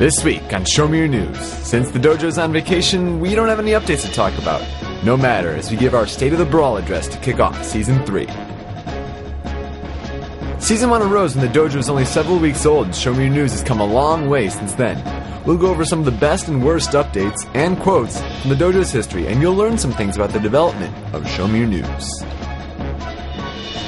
This week on Show Me Your News. Since the dojo's on vacation, we don't have any updates to talk about. No matter, as we give our State of the Brawl address to kick off Season 3. Season 1 arose when the dojo was only several weeks old, and Show Me Your News has come a long way since then. We'll go over some of the best and worst updates and quotes from the dojo's history, and you'll learn some things about the development of Show Me Your News.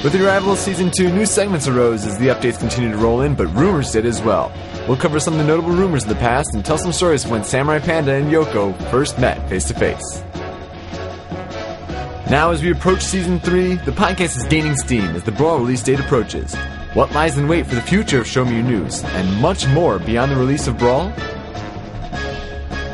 With the arrival of Season 2, new segments arose as the updates continued to roll in, but rumors did as well. We'll cover some of the notable rumors of the past and tell some stories of when Samurai Panda and Yoko first met face to face. Now, as we approach Season 3, the podcast is gaining steam as the Brawl release date approaches. What lies in wait for the future of Show Me Your News, and much more beyond the release of Brawl?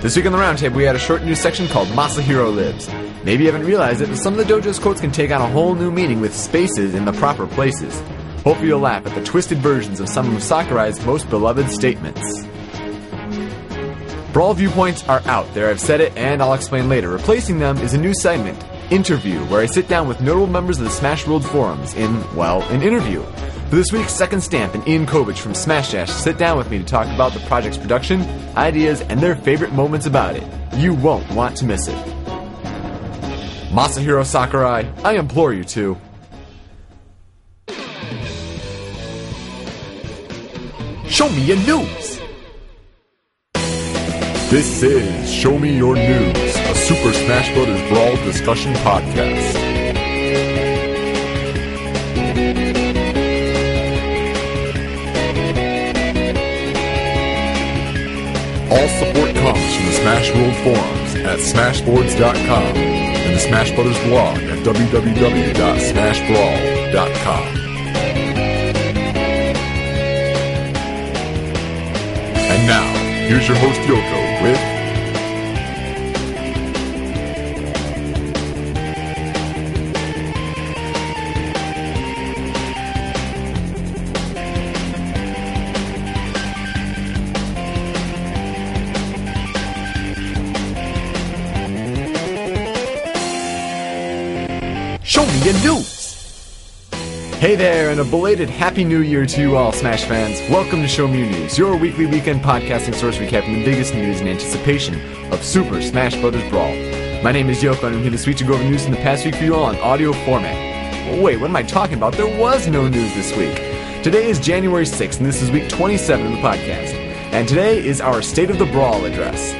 This week on the Roundtable, we had a short news section called Masahiro Libs. Maybe you haven't realized it, but some of the dojo's quotes can take on a whole new meaning with spaces in the proper places. Hope you'll laugh at the twisted versions of some of Sakurai's most beloved statements. Brawl viewpoints are out there, I've said it, and I'll explain later. Replacing them is a new segment, Interview, where I sit down with notable members of the Smash World forums in, well, an interview. For this week's second stamp, and Ian Kovich from Smash Dash sit down with me to talk about the project's production, ideas, and their favorite moments about it. You won't want to miss it. Masahiro Sakurai, I implore you to. Show me your news! This is Show Me Your News, a Super Smash Bros. Brawl discussion podcast. All support comes from the Smash World forums at smashboards.com and the Smash Brothers blog at www.smashbrawl.com. And now, here's your host Yoko with there, and a belated Happy New Year to you all, Smash fans. Welcome to Show Me News, your weekly weekend podcasting source recapping the biggest news in anticipation of Super Smash Bros. Brawl. My name is Yoko, and I'm here this week to go over news in the past week for you all in audio format. Wait, what am I talking about? There was no news this week. Today is January 6th, and this is week 27 of the podcast. And today is our State of the Brawl address.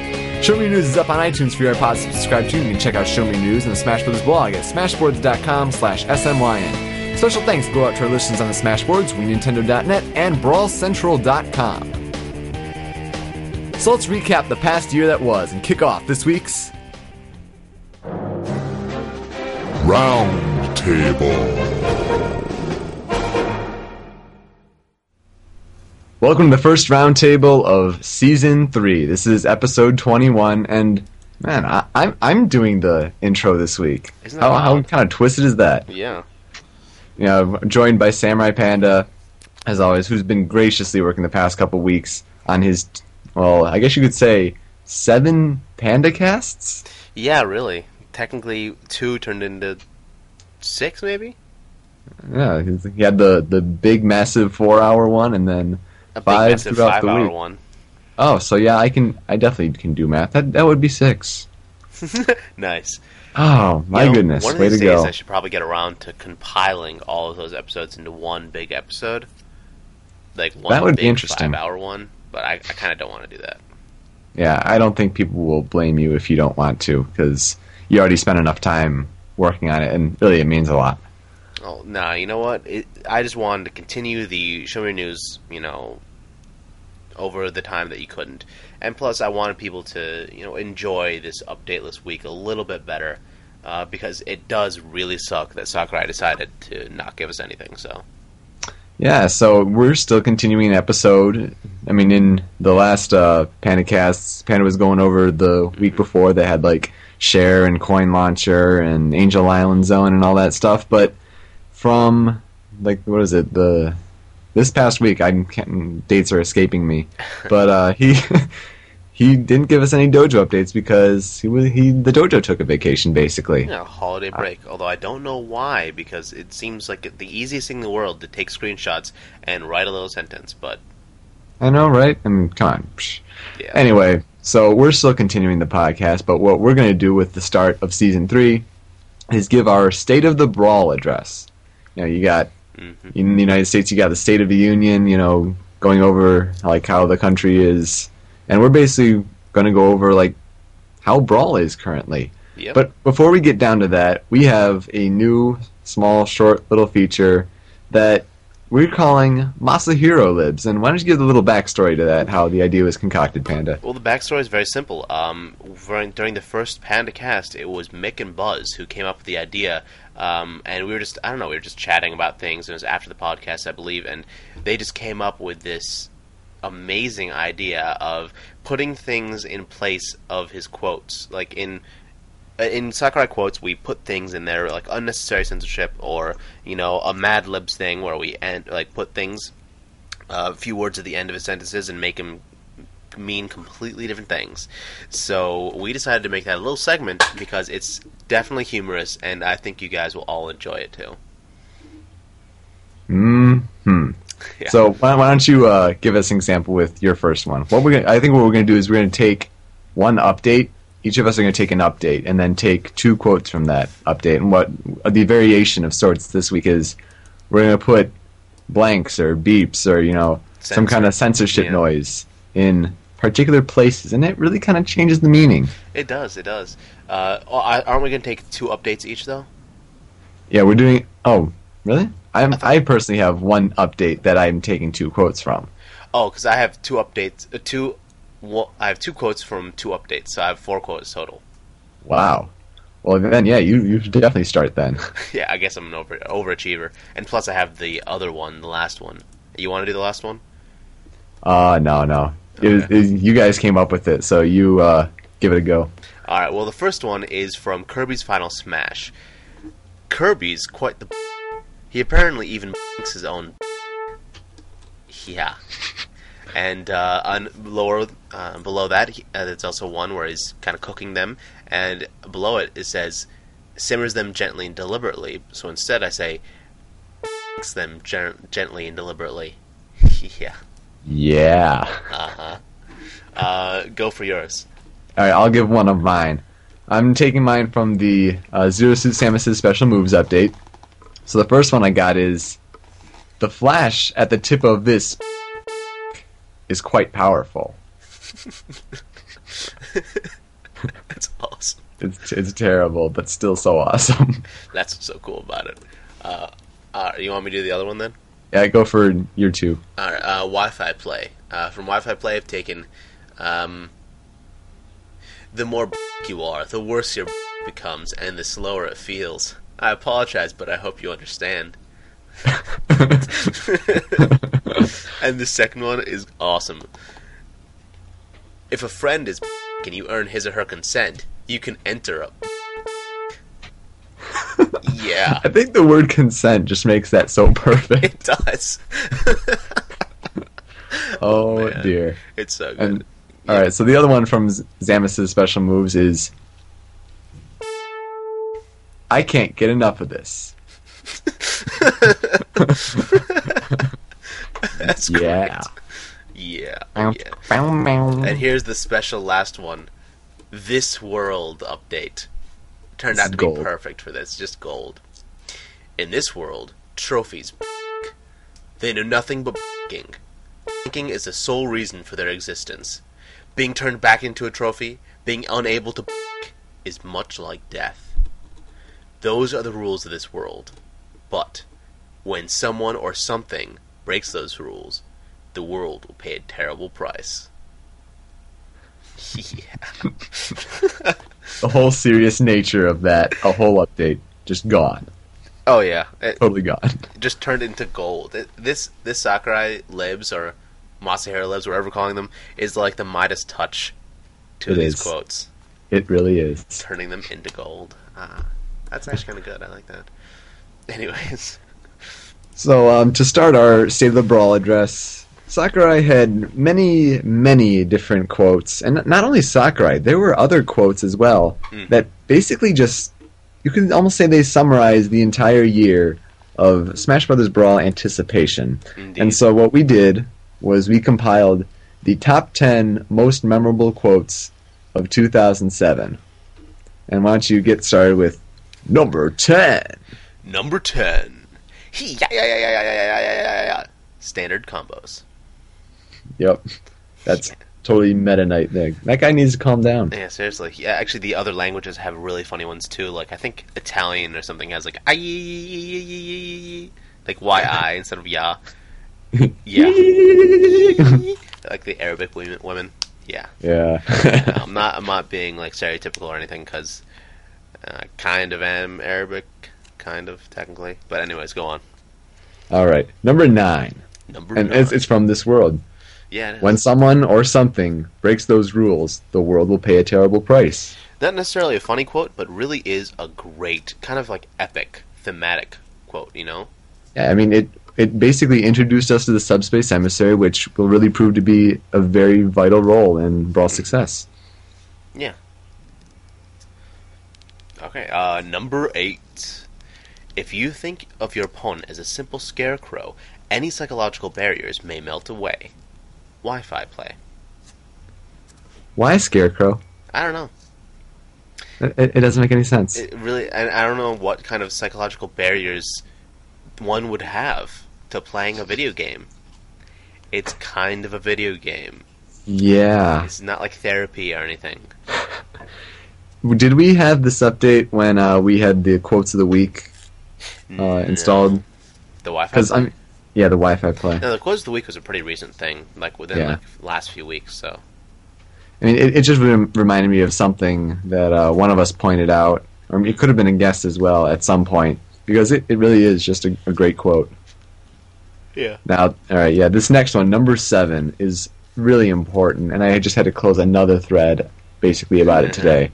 Show Me News is up on iTunes for your iPods to subscribe to. You can check out Show Me News and the Smash Brothers blog at smashboards.com slash smyn. Special thanks go out to our listeners on the Smashboards, WeNintendo.net, and BrawlCentral.com. So let's recap the past year that was and kick off this week's Round Table. Welcome to the first roundtable of season three. This is episode twenty-one, and man, I, I'm I'm doing the intro this week. Isn't that How, how kind of twisted is that? Yeah. You know, joined by Samurai Panda, as always, who's been graciously working the past couple weeks on his, well, I guess you could say seven Panda casts. Yeah, really. Technically, two turned into six, maybe? Yeah, he had the the big, massive four-hour one, and then A Five massive throughout five the hour week. one. oh, so yeah, I can, I definitely can do math. That that would be six. nice. Oh my You know, goodness, One of way these to days, go! I should probably get around to compiling all of those episodes into one big episode. Like one That would be big interesting. five hour one. But I, I kind of don't want to do that. Yeah, I don't think people will blame you if you don't want to, because you already spent enough time working on it, and really, it means a lot. Oh, nah, you know what? It, I just wanted to continue the Show Me News, you know, over the time that you couldn't. And plus, I wanted people to, you know, enjoy this updateless week a little bit better. Uh, because it does really suck that Sakurai decided to not give us anything, so. Yeah, so we're still continuing episode. I mean, in the last uh, Panda casts, Panda was going over the week before. They had like Share and Coin Launcher and Angel Island Zone and all that stuff. But from like what is it the this past week? I dates are escaping me, but uh, he he didn't give us any dojo updates because he was he the dojo took a vacation basically. know, holiday break. Although I don't know why, because it seems like the easiest thing in the world to take screenshots and write a little sentence. But I know, right? I mean, come on. Yeah. Anyway, so we're still continuing the podcast, but what we're going to do with the start of season three is give our State of the Brawl address. You know, you got Mhm. in the United States, you got the State of the Union. You know, going over like how the country is, and we're basically going to go over like how Brawl is currently. Yep. But before we get down to that, we have a new, small, short little feature that we're calling Masahiro Libs. And why don't you give a little backstory to that, how the idea was concocted, Panda? Well, the backstory is very simple. Um, during, during the first Panda cast, it was Mick and Buzz who came up with the idea, um, and we were just, I don't know, we were just chatting about things. It was after the podcast, I believe, and they just came up with this amazing idea of putting things in place of his quotes. Like in uh, in Sakurai quotes, we put things in there like unnecessary censorship, or you know, a Mad Libs thing where we end, like put things a few words at the end of his sentences and make them mean completely different things. So we decided to make that a little segment because it's definitely humorous, and I think you guys will all enjoy it too. Hmm. Yeah. So why, why don't you uh, give us an example with your first one? What we're gonna, I think what we're going to do is we're going to take one update. Each of us are going to take an update and then take two quotes from that update. And what the variation of sorts this week is, we're going to put blanks or beeps or you know some kind of censorship Yeah. noise in particular places, and it really kind of changes the meaning. It does, it does. Uh, aren't we going to take two updates each though? Yeah, we're doing. Oh, really? I'm, I personally have one update that I'm taking two quotes from. Oh, because I have two updates, uh, two. Well, I have two quotes from two updates, so I have four quotes total. Wow. Well, then, yeah, you, you should definitely start then. yeah, I guess I'm an over overachiever, and plus I have the other one, the last one. You want to do the last one? Uh, no, no. It was, it- you guys came up with it, so you uh, give it a go. All right. Well, the first one is from Kirby's Final Smash. Kirby's quite the. He apparently even his own. Yeah. And uh, on lower, uh, below that, he, uh, there's also one where he's kind of cooking them, and below it it says, simmers them gently and deliberately. So instead, I say, cooks them gen- gently and deliberately. yeah. Yeah. Uh huh. Uh, go for yours. All right, I'll give one of mine. I'm taking mine from the uh, Zero Suit Samus's Special Moves update. So the first one I got is the flash at the tip of this is quite powerful. That's awesome. It's it's terrible, but still so awesome. That's what's so cool about it. Uh, uh, you want me to do the other one then? yeah, go for your two. All right, uh, Wi-Fi play. Uh, from Wi-Fi play, I've taken. Um, the more you are, the worse your becomes, and the slower it feels. I apologize, but I hope you understand. And the second one is awesome. If a friend is and you earn his or her consent, you can enter a. yeah, I think the word consent just makes that so perfect. it does. Oh, oh, man. dear. it's so good. And all right, so the other one from Z- Zamus's special moves is I can't get enough of this. That's Yeah. Yeah. Yeah. And here's the special last one. This world update turned This out to gold. be perfect for this. Just gold. In this world, trophies. They know nothing but banking. Banking is the sole reason for their existence. Being turned back into a trophy, being unable to is much like death. Those are the rules of this world. But when someone or something breaks those rules, the world will pay a terrible price. Yeah. the whole serious nature of that, a whole update, just gone. oh yeah, it Totally gone. just turned into gold. It, this this Sakurai libs or Masahiro libs, whatever we're calling them, is like the Midas touch to It these is. quotes, It really is. turning them into gold. Ah, that's actually kind of good. I like that. Anyways, So, um, to start our State of the Brawl address, Sakurai had many, many different quotes. And not only Sakurai, there were other quotes as well Hmm. that basically just, you could almost say they summarize the entire year of Smash Brothers Brawl anticipation. indeed. And so what we did was we compiled the top 10 most memorable quotes of 2007. And why don't you get started with number 10? Number 10. He, yeah, yeah, yeah, yeah, yeah, yeah, yeah, yeah, yeah. Standard combos. Yep. That's totally Meta Knight thing. That guy needs to calm down. Yeah, seriously. Yeah, uh, actually, the other languages have really funny ones too. Like I think Italian or something has like like y i instead of ya. Yeah, like the Arabic women. women. Yeah, yeah. I'm not. I'm not being like stereotypical or anything because uh, kind of am Arabic, kind of technically. But anyways, go on. All right. Number 9. Number And nine. it's, it's from this world. yeah. When someone or something breaks those rules, the world will pay a terrible price. not necessarily a funny quote, but really is a great kind of like epic thematic quote. You know. Yeah, I mean, it it basically introduced us to the subspace emissary, which will really prove to be a very vital role in Brawl success. Okay, uh, number eight. If you think of your opponent as a simple scarecrow, any psychological barriers may melt away. Wi Fi play. Why Scarecrow? I don't know. It, it doesn't make any sense. It really, I, I don't know what kind of psychological barriers one would have to playing a video game. It's kind of a video game. yeah. It's not like therapy or anything. Did we have this update when uh, we had the quotes of the week uh, No. installed? The Wi Fi Because I'm, yeah, the Wi-Fi play. No, the quotes of the week was a pretty recent thing, like within Yeah. like last few weeks. So I mean, it, it just rem- reminded me of something that uh, one of us pointed out, or it could have been a guest as well at some point, because it, it really is just a, a great quote. yeah, Now, all right, yeah, this next one, number seven, is really important, and I just had to close another thread basically about it today.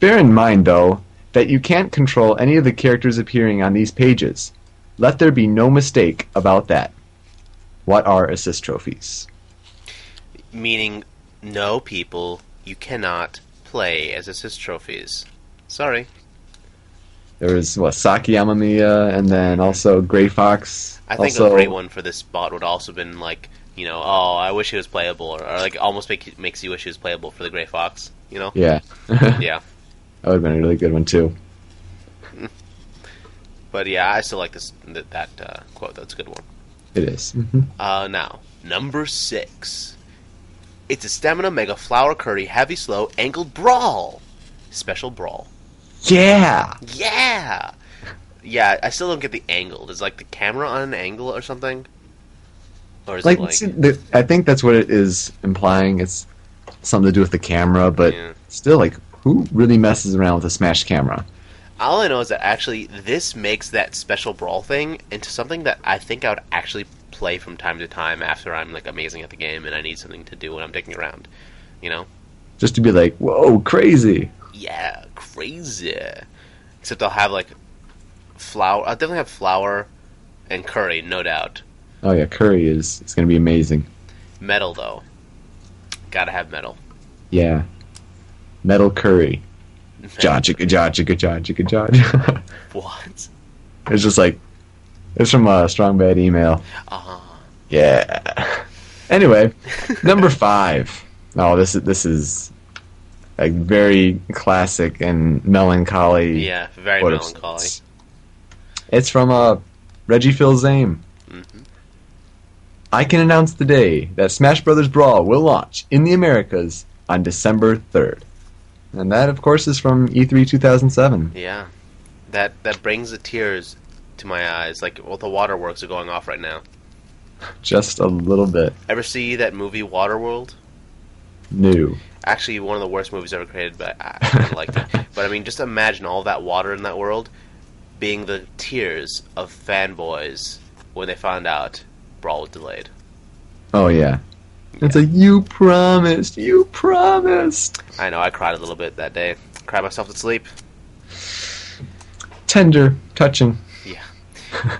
Bear in mind, though, that you can't control any of the characters appearing on these pages. Let there be no mistake about that. What are assist trophies? meaning no people you cannot play as assist trophies. Sorry, There was what Saki Amamiya, and then also Gray Fox. I think also, a great one for this spot would also been like you know, oh, I wish he was playable, or, or like almost make, makes you wish he was playable for the Gray Fox. You know? Yeah. yeah, that would have been a really good one too. but yeah, I still like this that, that uh, quote. That's a good one. It is. Mhm. Uh, now number six. It's a stamina mega flower curry heavy slow angled brawl, special brawl. Yeah. Yeah. Yeah, I still don't get the angle. Is like the camera on an angle or something? Or is Like, it like see, the, I think that's what it is implying. It's something to do with the camera, but Yeah. still, like, who really messes around with a smash camera? all I know is that actually this makes that special brawl thing into something that I think I would actually play from time to time after I'm like amazing at the game and I need something to do when I'm digging around. You know? Just to be like, whoa, crazy. Yeah, crazy. Except I'll have like flour I'll definitely have flour and curry, no doubt. Oh yeah, curry is it's gonna be amazing. Metal though. Gotta have metal. Yeah, metal curry. Ja jigga ja jigga ja jigga ja. What? It's just like it's from a strong bad email. Uh Yeah. Anyway, number five. Oh, this is this is a very classic and melancholy. yeah, very melancholy. It's from uh, Reggie Fils-Aime. Mhm. I can announce today that Smash Brothers Brawl will launch in the Americas on December 3rd. And that, of course, is from E E3 2007. Yeah. That that brings the tears to my eyes. Like well the waterworks are going off right now. Just a little bit Ever see that movie Waterworld? new. Actually, one of the worst movies ever created, but I, I liked it. But I mean, just imagine all that water in that world being the tears of fanboys when they found out Brawl was delayed. Oh, yeah. It's like, you promised, you promised. I know, I cried a little bit that day. Cried myself to sleep. Tender, touching. Yeah.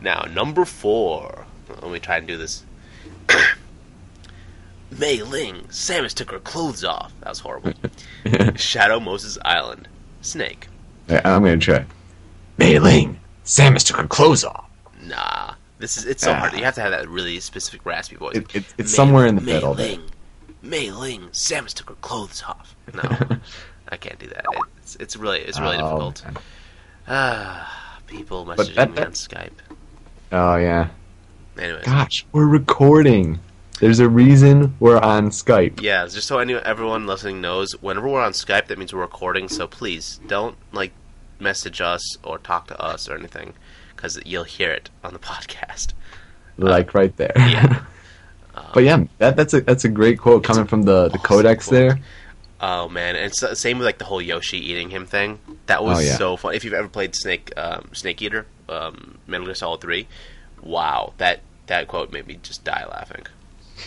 now, number four. Let me try and do this. Mei Ling, Samus took her clothes off. That was horrible. Shadow Moses Island. Snake. I'm going to try. Mei Ling, Samus took her clothes off. Nah. This is it's so Ah. hard. You have to have that really specific raspy voice. It- it- it's somewhere in the Mei middle Ling, Mei Ling, Samus took her clothes off. No, I can't do that. It's it's really it's really Oh, difficult. man. Ah, people messaging that- me that- on Skype. Oh yeah. Anyways, Gosh, we're recording. There's a reason we're on Skype. yeah, just so anyone, everyone listening knows, whenever we're on Skype, that means we're recording. So please don't like message us or talk to us or anything, because you'll hear it on the podcast. Like right there. Yeah. but yeah, that, that's a that's a great quote coming from the, the awesome codec quote. there. Oh man, and it's the same with like the whole Yoshi eating him thing. That was Oh, yeah. so fun. If you've ever played Snake um, Snake Eater, um, Metal Gear Solid Three, wow, that that quote made me just die laughing.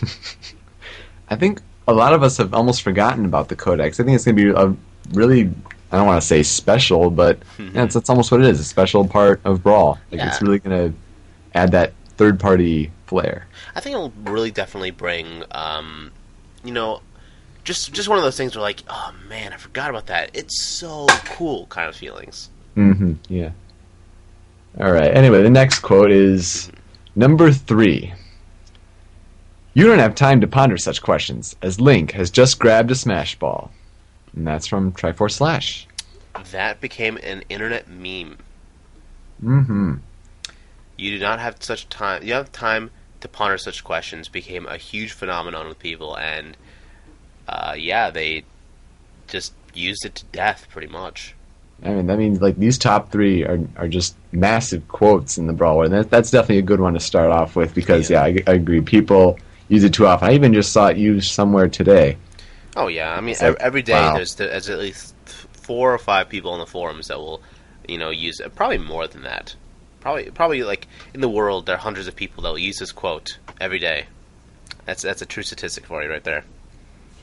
I think a lot of us have almost forgotten about the codec. I think it's going to be a really I don't want to say special, but yeah, that's, that's almost what it is—a special part of Brawl. Like it's really going to add that third-party flair. I think it'll really definitely bring, um, you know, just just one of those things where like, oh man, I forgot about that. It's so cool, kind of feelings. Mm-hmm. Yeah. All right. Anyway, the next quote is number three. You don't have time to ponder such questions, as Link has just grabbed a smash ball. And that's from Triforce Slash. That became an internet meme. Mm-hmm. You do not have such time. You have time to ponder such questions. Became a huge phenomenon with people, and uh, yeah, they just used it to death, pretty much. I mean, that means like these top three are, are just massive quotes in the Brawl, and that, that's definitely a good one to start off with because yeah, I, I agree. People use it too often. I even just saw it used somewhere today. Oh yeah, I mean like, every day wow. there's there's at least four or five people on the forums that will, you know, use it. Probably more than that. Probably probably like in the world there are hundreds of people that will use this quote every day. That's that's a true statistic for you right there.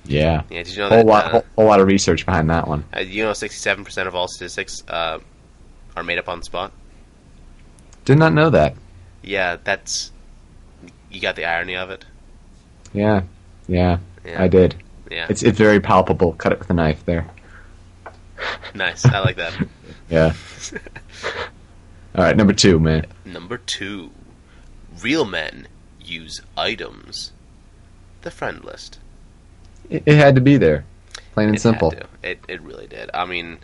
Yeah, Yeah, did you know whole that? lot, uh, whole, whole lot of research behind that one. uh, you know, sixty-seven percent of all statistics uh, are made up on the spot. Did not know that. Yeah, that's you got the irony of it. Yeah, yeah, Yeah, I did. Yeah, It's it's very palpable. Cut it with a knife there. nice. I like that. Yeah. All right, number two, man. Number two, real men use items. The friend list. It, it had to be there, plain and It had simple. to. It it really did. I mean,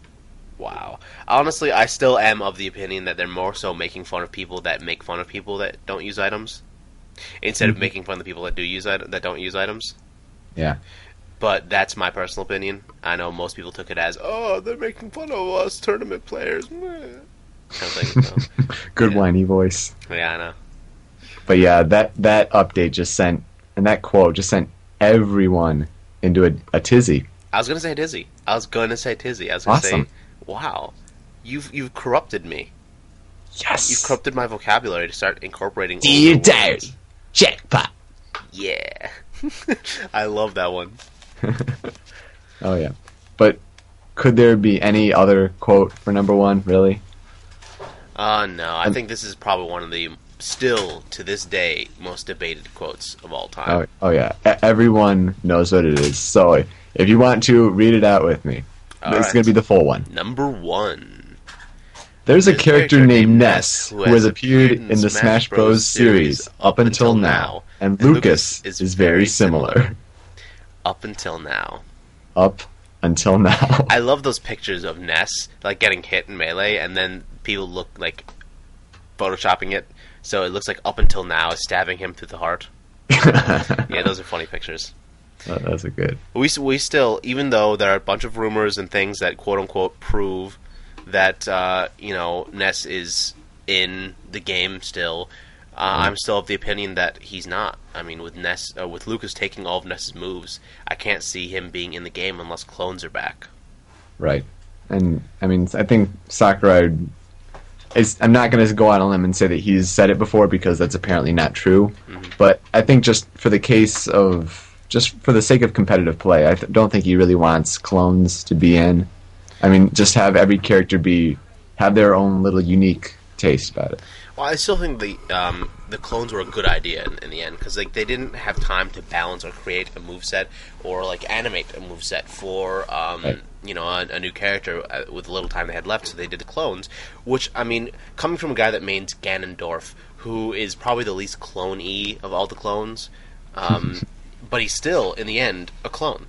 wow. Honestly, I still am of the opinion that they're more so making fun of people that make fun of people that don't use items, instead of Mhm. making fun of the people that do use it that don't use items. Yeah. But that's my personal opinion. I know most people took it as, "Oh, they're making fun of us tournament players." Kind of thing. so. Good Yeah. whiny voice. Yeah, I know. But yeah, that that update just sent and that quote just sent everyone into a, a tizzy. I was gonna say Tizzy. I was gonna say Tizzy. I was gonna Awesome. say, "Wow, you've you've corrupted me. Yes. You've corrupted my vocabulary to start incorporating." Dear older diary, jackpot. Yeah, I love that one. oh yeah. But could there be any other quote for number one? Really? Uh no, I Um, think this is probably one of the still to this day most debated quotes of all time. Oh, oh yeah. E- everyone knows what it is. So if you want to read it out with me, All it's right. going to be the full one. Number one. There's a There's character named Ness who has appeared in the Smash Bros. series up until now, and Lucas is very similar. Up until now. Up until now. I love those pictures of Ness like getting hit in melee, and then people look like photoshopping it, so it looks like up until now is stabbing him through the heart. Yeah, those are funny pictures. Oh, That's a good. We we still, even though there are a bunch of rumors and things that quote unquote prove that uh, you know Ness is in the game still, uh, I'm still of the opinion that he's not. I mean, with Ness, uh, with Lucas taking all of Ness's moves, I can't see him being in the game unless clones are back. Right. And I mean, I think Sakurai is. I'm not going to go out on a limb and say that he's said it before because that's apparently not true. But I think just for the case of just for the sake of competitive play, I th- don't think he really wants clones to be in. I mean, just have every character be have their own little unique taste about it. Well, I still think the um, the clones were a good idea in, in the end because like they didn't have time to balance or create a move set or like animate a move set for um, Right. you know a, a new character uh, with the little time they had left. So they did the clones, which I mean, coming from a guy that mains Ganondorf, who is probably the least clone-y of all the clones, um, but he's still in the end a clone.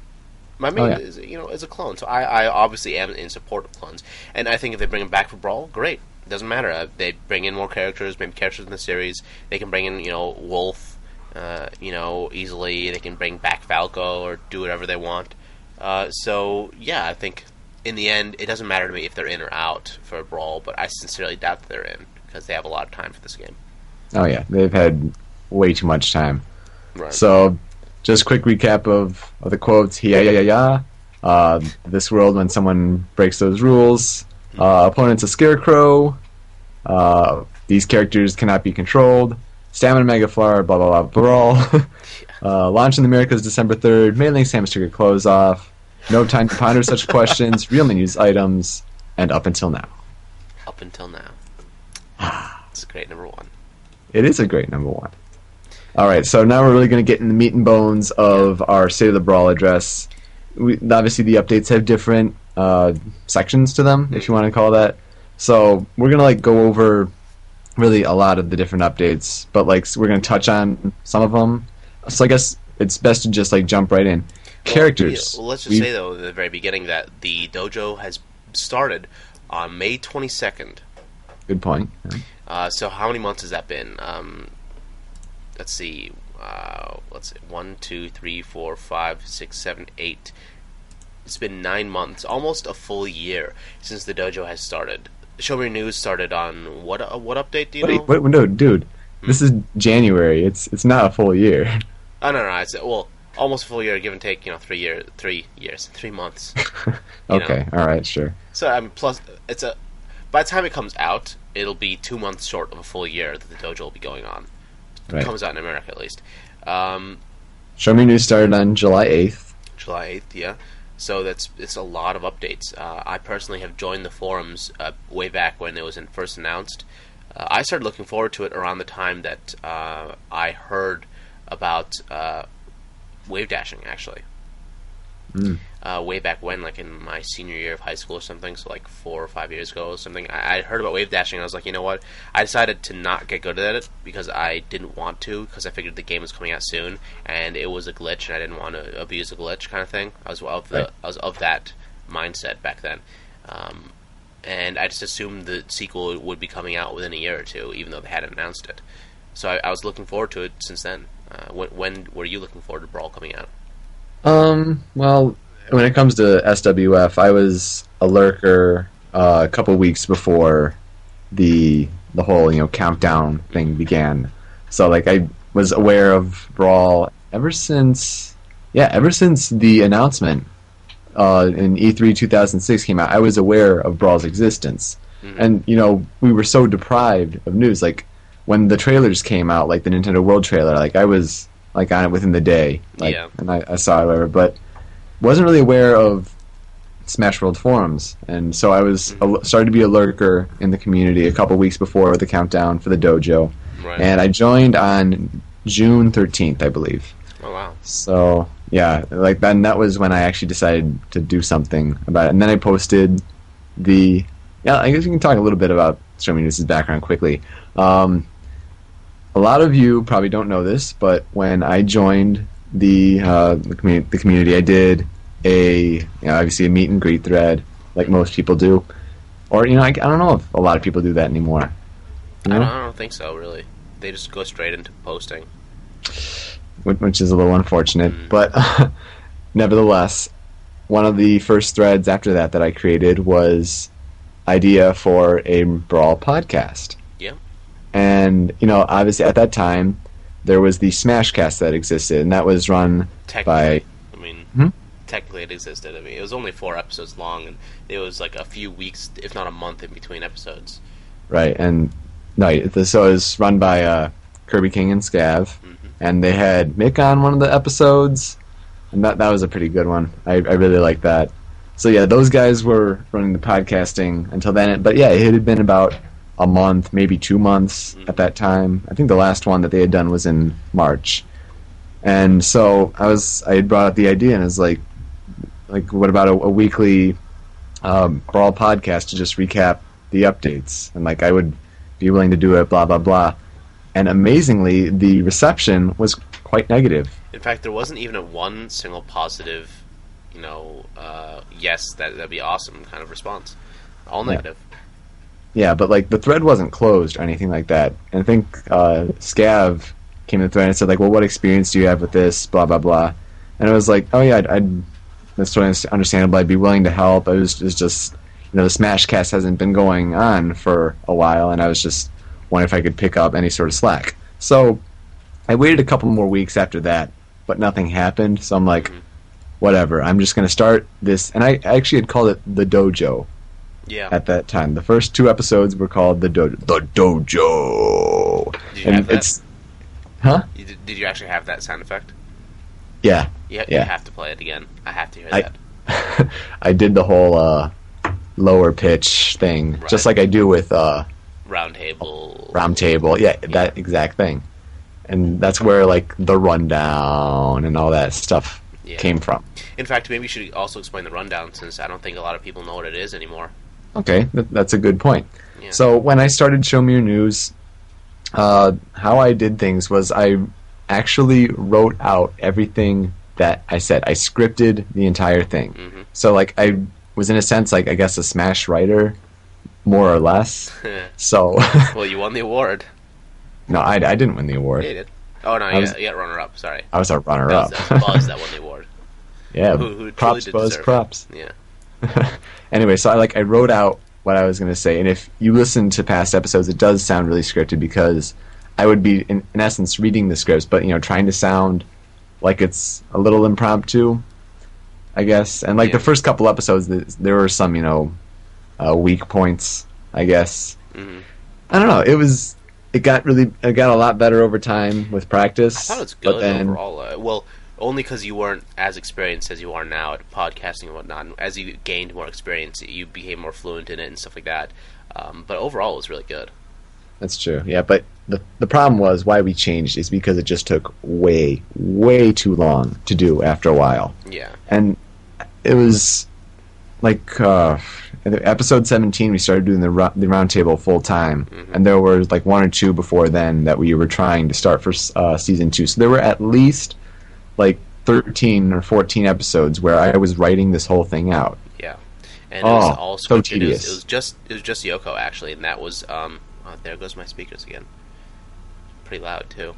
My main Oh, yeah. is you know is a clone, so I, I obviously am in support of clones, and I think if they bring him back for Brawl, great. Doesn't matter. Uh, they bring in more characters, maybe characters in the series. They can bring in you know Wolf, uh, you know easily. They can bring back Falco or do whatever they want. Uh, so yeah, I think in the end it doesn't matter to me if they're in or out for a Brawl, but I sincerely doubt that they're in because they have a lot of time for this game. Oh yeah, they've had way too much time. Right. So, just quick recap of, of the quotes. Yeah, yeah, yeah, yeah. Uh, this world, when someone breaks those rules, uh, opponent's a scarecrow. Uh, these characters cannot be controlled. Stamina Mega Flower, blah blah blah, brawl. uh, launch in the Americas December third. Mei Ling Samus took her clothes off. No time to ponder such questions. Real news items, and up until now, Up until now, it's a great number one. it is a great number one. All right, so now we're really going to get in the meat and bones of our State of the Brawl address. We, obviously, the updates have different uh, sections to them, if you want to call that. So we're going to like go over really a lot of the different updates, but like we're going to touch on some of them. So I guess it's best to just like jump right in. Characters. Well, yeah, well, let's just We've- say though, at the very beginning, that the dojo has started on May twenty second. Good point. Uh, so how many months has that been? Um, let's see. Uh, let's see. One, two, three, four, five, six, seven, eight. It's been nine months, almost a full year since the dojo has started. Show Me News started on what? Uh, what update do you Wait, know? wait, no, dude. This is January. It's it's not a full year. Oh no, no, it's well, almost a full year, give and take. You know, three year, three years, three months. Okay, all right, sure. So I mean, plus it's a. By the time it comes out, it'll be two months short of a full year that the dojo will be going on. Right. Comes out in America at least. Um, Show Me News started on July eighth. July eighth, yeah. So that's it's a lot of updates. Uh, I personally have joined the forums uh, way back when it was in first announced. Uh, I started looking forward to it around the time that uh, I heard about uh, wave dashing. Actually, Mm. uh, way back when, like in my senior year of high school or something, so like four or five years ago or something, I, I heard about wave dashing. and I was like, you know what? I decided to not get good at it because I didn't want to, because I figured the game was coming out soon, and it was a glitch, and I didn't want to abuse a glitch kind of thing. I was of the Right. I was of that mindset back then. Um, and I just assumed the sequel would be coming out within a year or two, even though they hadn't announced it. So I, I was looking forward to it since then. Uh, when, when were you looking forward to Brawl coming out? Um, well, when it comes to SWF, I was a lurker uh, a couple weeks before the the whole you know countdown thing began. So like I was aware of Brawl ever since yeah ever since the announcement uh, in E3 2006 came out. I was aware of Brawl's existence, Mhm. and you know we were so deprived of news. Like when the trailers came out, like the Nintendo World trailer, like I was like on it within the day, like Yeah. and I, I saw it whatever, but wasn't really aware of Smash World forums, and so I was a, started to be a lurker in the community a couple weeks before the countdown for the dojo, Right. and I joined on June 13th, I believe. oh wow. So yeah, like then that was when I actually decided to do something about it, and then I posted the. Yeah, I guess we can talk a little bit about Me News's background quickly. Um, a lot of you probably don't know this, but when I joined the uh, the, commu- the community, I did a you know, obviously a meet and greet thread, like most people do, or you know I, I don't know if a lot of people do that anymore. You I don't, I don't think so, really. They just go straight into posting. which, which is a little unfortunate. Mm. But nevertheless, one of the first threads after that that I created was idea for a brawl podcast. And you know, obviously at that time there was the Smashcast that existed, and that was run by I mean, Hmm? technically it existed. I mean, it was only four episodes long, and it was like a few weeks, if not a month, in between episodes. right and no, so it was run by uh, Kirby King and Scav, Mhm. and they had Mick on one of the episodes, and that that was a pretty good one. I, I really liked that. So yeah, those guys were running the podcasting until then. But yeah, it had been about a month, maybe two months Mhm. at that time. I think the last one that they had done was in March. And so I was I had brought up the idea and I was like like what about a, a weekly um, brawl podcast to just recap the updates and like I would be willing to do it blah blah blah. And amazingly the reception was quite negative. In fact, there wasn't even a one single positive, you know, uh, yes, that that'd be awesome kind of response. All negative. Yeah, but like the thread wasn't closed or anything like that. And I think uh, Scav came to the thread and said like, "Well, what experience do you have with this?" Blah blah blah. And I was like, "Oh yeah, I'd, I'd that's totally understandable. I'd be willing to help." It was, was just you know the Smash Cast hasn't been going on for a while, and I was just wondering if I could pick up any sort of slack. So I waited a couple more weeks after that, but nothing happened. So I'm like, Mhm. whatever. I'm just going to start this, and I actually had called it the Dojo Yeah. at that time. The first two episodes were called the Dojo. The Dojo. Did you have that? it's huh? You did, did you actually have that sound effect? Yeah. You, Yeah. you have to play it again. I have to hear I- that. I did the whole uh, lower pitch thing, Right. just like I do with uh, Round table. Round Table. Yeah, that exact thing. And that's where like the rundown and all that stuff Yeah. came from. In fact, maybe you should also explain the rundown since I don't think a lot of people know what it is anymore. Okay, th- that's a good point. Yeah. So when I started Show Me Your News, uh, how I did things was I actually wrote out everything that I said. I scripted the entire thing. hmm So like I was in a sense like I guess a smash writer, more or less. So well, you won the award. no, I, I didn't win the award. you did. Oh no, I you, was- got, you got runner up. Sorry. I was a runner That up. that was Buzz that won the award. yeah, Who, who props, Buzz, it. props. Yeah. Anyway, so I like I wrote out what I was going to say, and if you listen to past episodes, it does sound really scripted because I would be in, in essence reading the scripts, but you know, trying to sound like it's a little impromptu, I guess. And like Yeah. the first couple episodes, there were some you know uh, weak points, I guess. hmm I don't know. It was. It got really. It got a lot better over time with practice. I thought it was but good then, overall. Uh, well, only because you weren't as experienced as you are now at podcasting and whatnot. And as you gained more experience, you became more fluent in it and stuff like that. Um, but overall, it was really good. That's true. Yeah, but the the problem was why we changed is because it just took way, way too long to do after a while, Yeah. and it was like uh, episode seventeen we started doing the ru- the roundtable full time, Mhm. and there were like one or two before then that we were trying to start for uh, season two. So there were at least like thirteen or fourteen episodes where I was writing this whole thing out. Yeah. And it was Oh, all so scripted. It was, tedious. it was just it was just Yoko actually, and that was um. Oh, there goes my speakers again. Pretty loud too.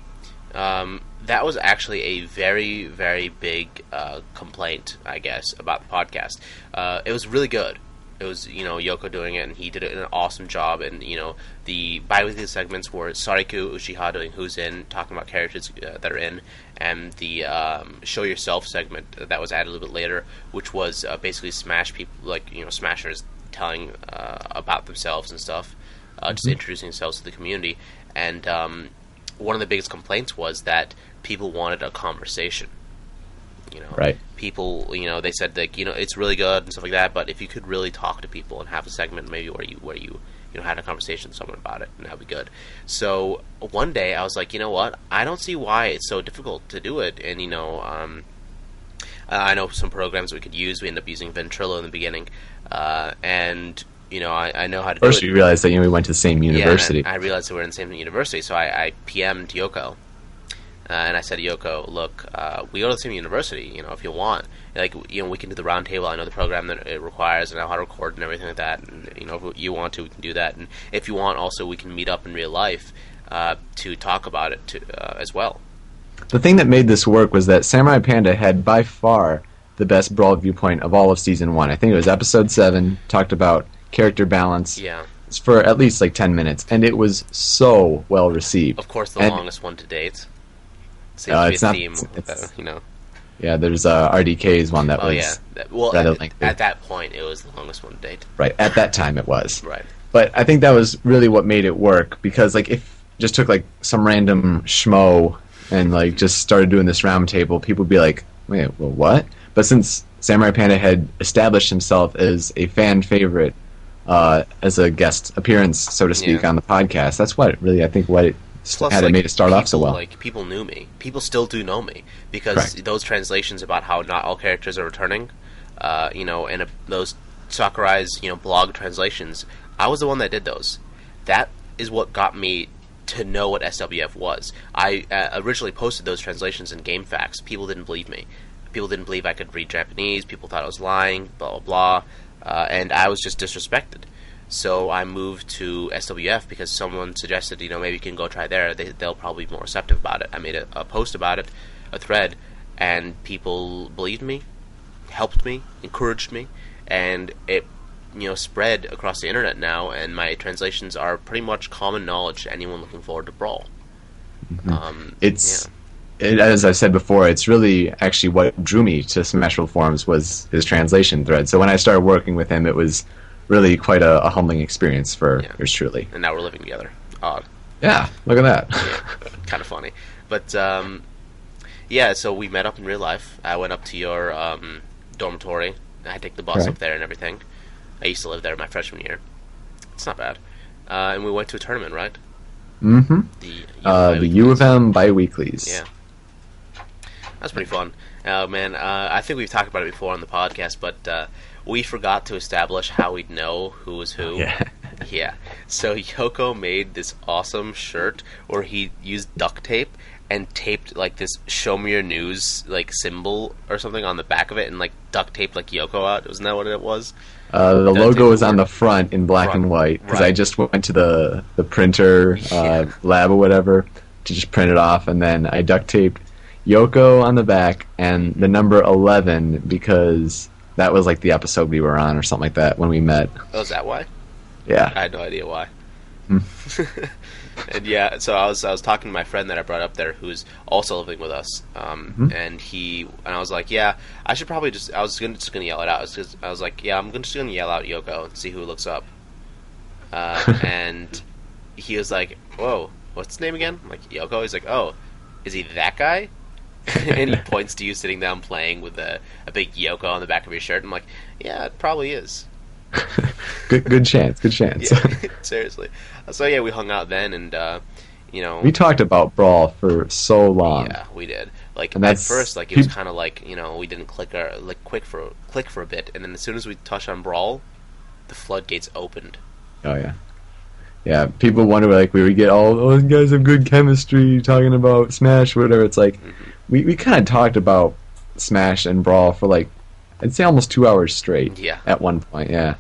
Um, that was actually a very very big uh, complaint, I guess, about the podcast. Uh, it was really good. It was you know Yoko doing it, and he did an awesome job. And you know the biweekly segments were Sariku Uchiha doing Who's In, talking about characters uh, that are in, and the um, Show Yourself segment that was added a little bit later, which was uh, basically Smash people, like you know Smashers telling uh, about themselves and stuff, uh, just introducing themselves to the community. And um, one of the biggest complaints was that people wanted a conversation. You know, Right. people, you know, they said like, you know, it's really good and stuff like that. But if you could really talk to people and have a segment maybe where you where you you know had a conversation with someone about it, and that'd be good. So one day I was like, you know what? I don't see why it's so difficult to do it. And you know, um, I know some programs we could use. We ended up using Ventrilo in the beginning, uh, and you know, I, I know how to First, do we it. realized that you know we went to the same university. Yeah, I, realized that we're in the same university, so I, I PM'd Yoko. Uh, and I said, Yoko, look, uh, we go to the same university. You know, if you want, like, you know, we can do the roundtable. I know the program that it requires, and I know how to record and everything like that. And you know, if you want to, we can do that. And if you want, also, we can meet up in real life uh, to talk about it to, uh, as well. The thing that made this work was that Samurai Panda had by far the best brawl viewpoint of all of season one. I think it was episode seven, talked about character balance Yeah, for at least like 10 minutes, and it was so well received. of course, the And- longest one to date. Seems Uh, it's not- theme, it's- uh, you know. Yeah, there's uh, RDK's one that Oh was yeah. That, well, rather at, lengthy. at that point, it was the longest one to date. right at that time it was. Right. But I think that was really what made it work because like if just took like some random schmo and like just started doing this roundtable, people would be like, wait, well, what? But since Samurai Panda had established himself as a fan favorite uh, as a guest appearance, so to speak, Yeah. on the podcast. That's what really I think what it Plus, had it like, made it start off so well. Like people knew me. People still do know me because Correct. those translations about how not all characters are returning, uh, you know, and uh, those Sakurai's you know blog translations. I was the one that did those. That is what got me to know what SWF was. I uh, originally posted those translations in GameFAQs. People didn't believe me. People didn't believe I could read Japanese. People thought I was lying. Blah blah blah. Uh, and I was just disrespected. So I moved to SWF because someone suggested, you know, maybe you can go try there. They, they'll probably be more receptive about it. I made a, a post about it, a thread, and people believed me, helped me, encouraged me, and it, you know, spread across the internet now. And my translations are pretty much common knowledge to anyone looking forward to Brawl. Um, it's it, as I said before, it's really actually what drew me to Smash World Forums was his translation thread. So when I started working with him, it was really quite a, a humbling experience for Yeah. yours truly. and now we're living together. Odd. Yeah, look at that. kind of funny. But um, yeah, so we met up in real life. I went up to your um, dormitory. I take the bus Right. up there and everything. I used to live there my freshman year. It's not bad. Uh, and we went to a tournament, right? mm-hmm. The Uh, the U of M biweeklies. Yeah. That's pretty fun. Uh, man, uh, I think we've talked about it before on the podcast, but uh, we forgot to establish how we'd know who was who. Yeah. Yeah. So Yoko made this awesome shirt where he used duct tape and taped like this "Show Me Your News" like symbol or something on the back of it, and like duct taped like Yoko out. Wasn't that what it was? Uh, the That logo is on the front in black Front, and white because I just went to the the printer uh, Yeah. lab or whatever to just print it off, and then I duct taped Yoko on the back and the number eleven because that was like the episode we were on or something like that when we met. Oh, is that why? Yeah, I had no idea why. Hmm. and yeah, so I was I was talking to my friend that I brought up there, who's also living with us, um, Mhm. and he and I was like, yeah, I should probably just I was gonna, just gonna yell it out. I was, just, I was like, yeah, I'm gonna, just gonna yell out Yoko and see who looks up. Uh, and he was like, whoa, what's his name again? I'm like Yoko. He's like, oh, is he that guy? and he points to you sitting down playing with a, a big Yoko on the back of your shirt. I'm like, yeah, it probably is. good good chance, good chance. Yeah, seriously. So yeah, we hung out then, and uh, you know, we talked about Brawl for so long. yeah, we did. Like And at first, like it was kind of like you know we didn't click our like quick for click for a bit, and then as soon as we touched on brawl, the floodgates opened. Oh yeah, yeah. People wonder like we would get all oh you guys have good chemistry talking about Smash whatever. It's like Mm-hmm. We we kind of talked about Smash and Brawl for like I'd say almost two hours straight. Yeah. At one point, yeah.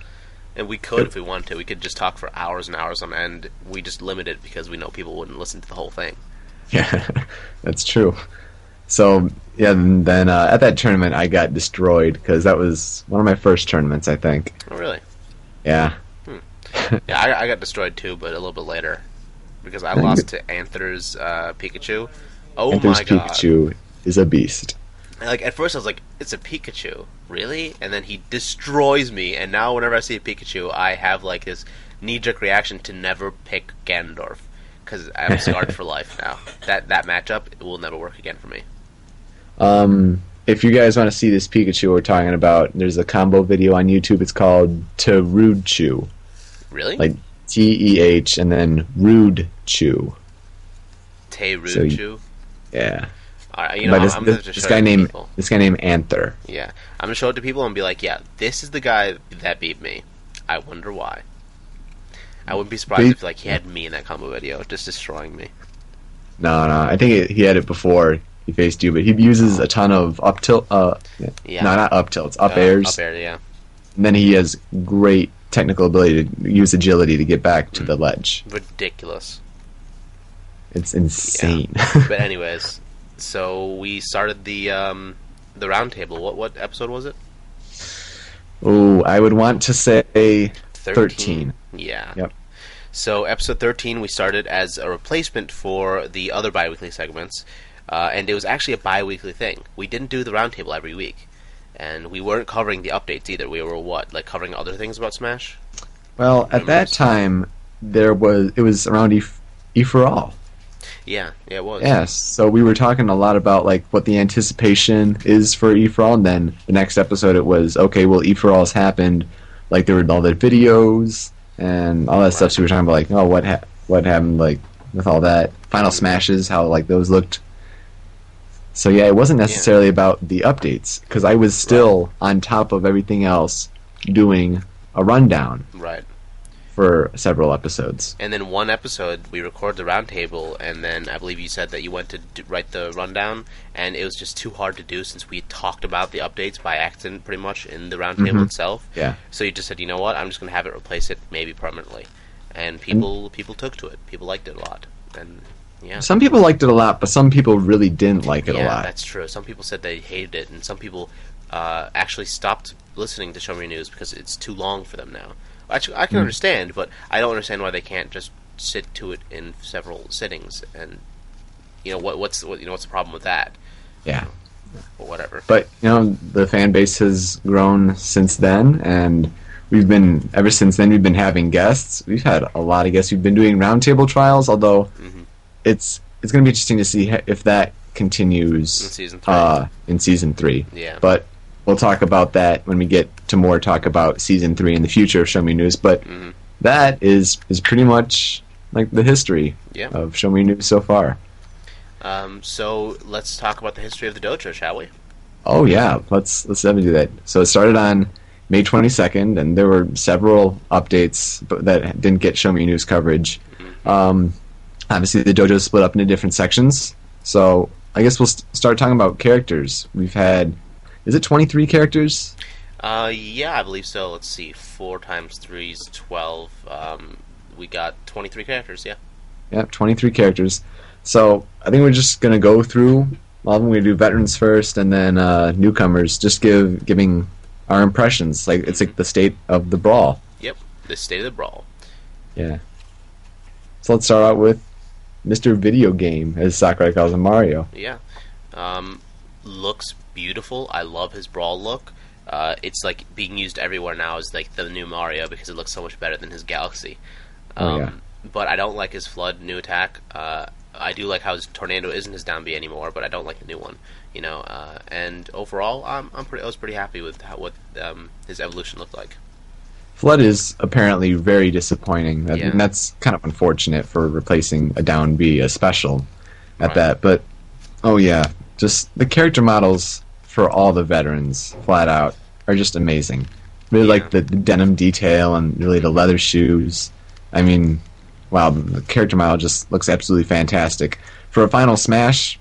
And we could, if we wanted to, we could just talk for hours and hours on end. We just limit it because we know people wouldn't listen to the whole thing. Yeah, that's true. So yeah, and then uh, at that tournament I got destroyed because that was one of my first tournaments I think. Oh, really? Yeah. Yeah, I, I got destroyed too, but a little bit later because I lost to Anther's uh, Pikachu. Oh Anthony's my god! Pikachu is a beast. Like at first, I was like, "It's a Pikachu, really?" And then he destroys me. And now, whenever I see a Pikachu, I have like this knee-jerk reaction to never pick Ganondorf because I'm scarred for life now. That that matchup will never work again for me. Um, if you guys want to see this Pikachu we're talking about, there's a combo video on YouTube. It's called TehRudeChu. Really? Like T E H and then Rude Chew. Teiruchu. so Yeah. All right, you know, But this, I'm this, guy named people. this guy named Anther. Yeah, I'm gonna show it to people and be like, "Yeah, this is the guy that beat me." I wonder why. I wouldn't be surprised if like he had me in that combo video, just destroying me. No, no, I think it, he had it before he faced you, but he uses a ton of up tilt. Uh, Yeah. no, not up tilts, up Uh, airs. Up air, yeah. And then he has great technical ability to use agility to get back Mm. to the ledge. Ridiculous. It's insane. But anyways, so we started the um, the roundtable. What what episode was it? oh, I would want to say 13. Yeah. Yep. So episode thirteen, we started as a replacement for the other biweekly segments, uh, and it was actually a biweekly thing. We didn't do the roundtable every week, and we weren't covering the updates either. We were what like covering other things about Smash. Well, at that time, there was it was around E, e for all. Yeah, yeah, it was. Yes, so we were talking a lot about like what the anticipation is for E for all, and then the next episode it was okay. Well, E for all has happened. like there were all the videos and all that stuff. So we were talking about like, oh, what ha- what happened like with all that final smashes, how like those looked. So yeah, it wasn't necessarily about the updates because I was still on top of everything else, doing a rundown Right. For several episodes. And then one episode, we record the roundtable, and then I believe you said that you went to d- write the rundown, and it was just too hard to do since we talked about the updates by accident, pretty much in the roundtable Mhm. itself. Yeah. So you just said, you know what, I'm just going to have it replace it, maybe permanently, and people people took to it. People liked it a lot, and yeah. Some people liked it a lot, but some people really didn't like it yeah, a lot. that's true. Some people said they hated it, and some people uh, actually stopped listening to Show Me News because it's too long for them now. Actually, I can Mm. understand, but I don't understand why they can't just sit to it in several sittings. And you know what? What's what, you know what's the problem with that? Yeah. Or whatever. But you know, the fan base has grown since then, and we've been ever since then. We've been having guests. We've had a lot of guests. We've been doing roundtable trials, although Mhm. it's it's going to be interesting to see if that continues In season three. Uh, in season three. Yeah. But we'll talk about that when we get to more talk about season three in the future of Show Me News. But Mhm. that is is pretty much like the history Yeah. of Show Me News so far. Um, so let's talk about the history of the dojo, shall we? Oh yeah, let's let's definitely do that. So it started on May 22nd, and there were several updates that didn't get Show Me News coverage. Um, obviously, the dojo split up into different sections. So I guess we'll st- start talking about characters. We've had, is it 23 characters? Uh, yeah, I believe so. Let's see, four times three is twelve. Um, we got twenty-three characters. Yeah. Yep, 23 characters. So I think we're just gonna go through. Well, we're gonna do veterans first, and then uh, newcomers. Just give giving our impressions. Like it's like the state of the brawl. Yep. The state of the brawl. Yeah. So let's start out with Mr. Video Game, as Sakurai calls him Mario. Yeah. Um, looks beautiful. I love his brawl look. Uh, it's like being used everywhere now as like the new Mario because it looks so much better than his Galaxy. Um, Oh, yeah. But I don't like his F.L.U.D.D. new attack. Uh, I do like how his Tornado isn't his down B anymore, but I don't like the new one. You know, uh, and overall, I'm, I'm pretty. I was pretty happy with how what um, his evolution looked like. F.L.U.D.D. is apparently very disappointing, Yeah. and that's kind of unfortunate for replacing a down B, a special at Right. that. But oh yeah, just the character models for all the veterans, flat out, are just amazing. Really Yeah. like the, the denim detail and really the leather shoes. I mean, wow, the character model just looks absolutely fantastic. For a final smash,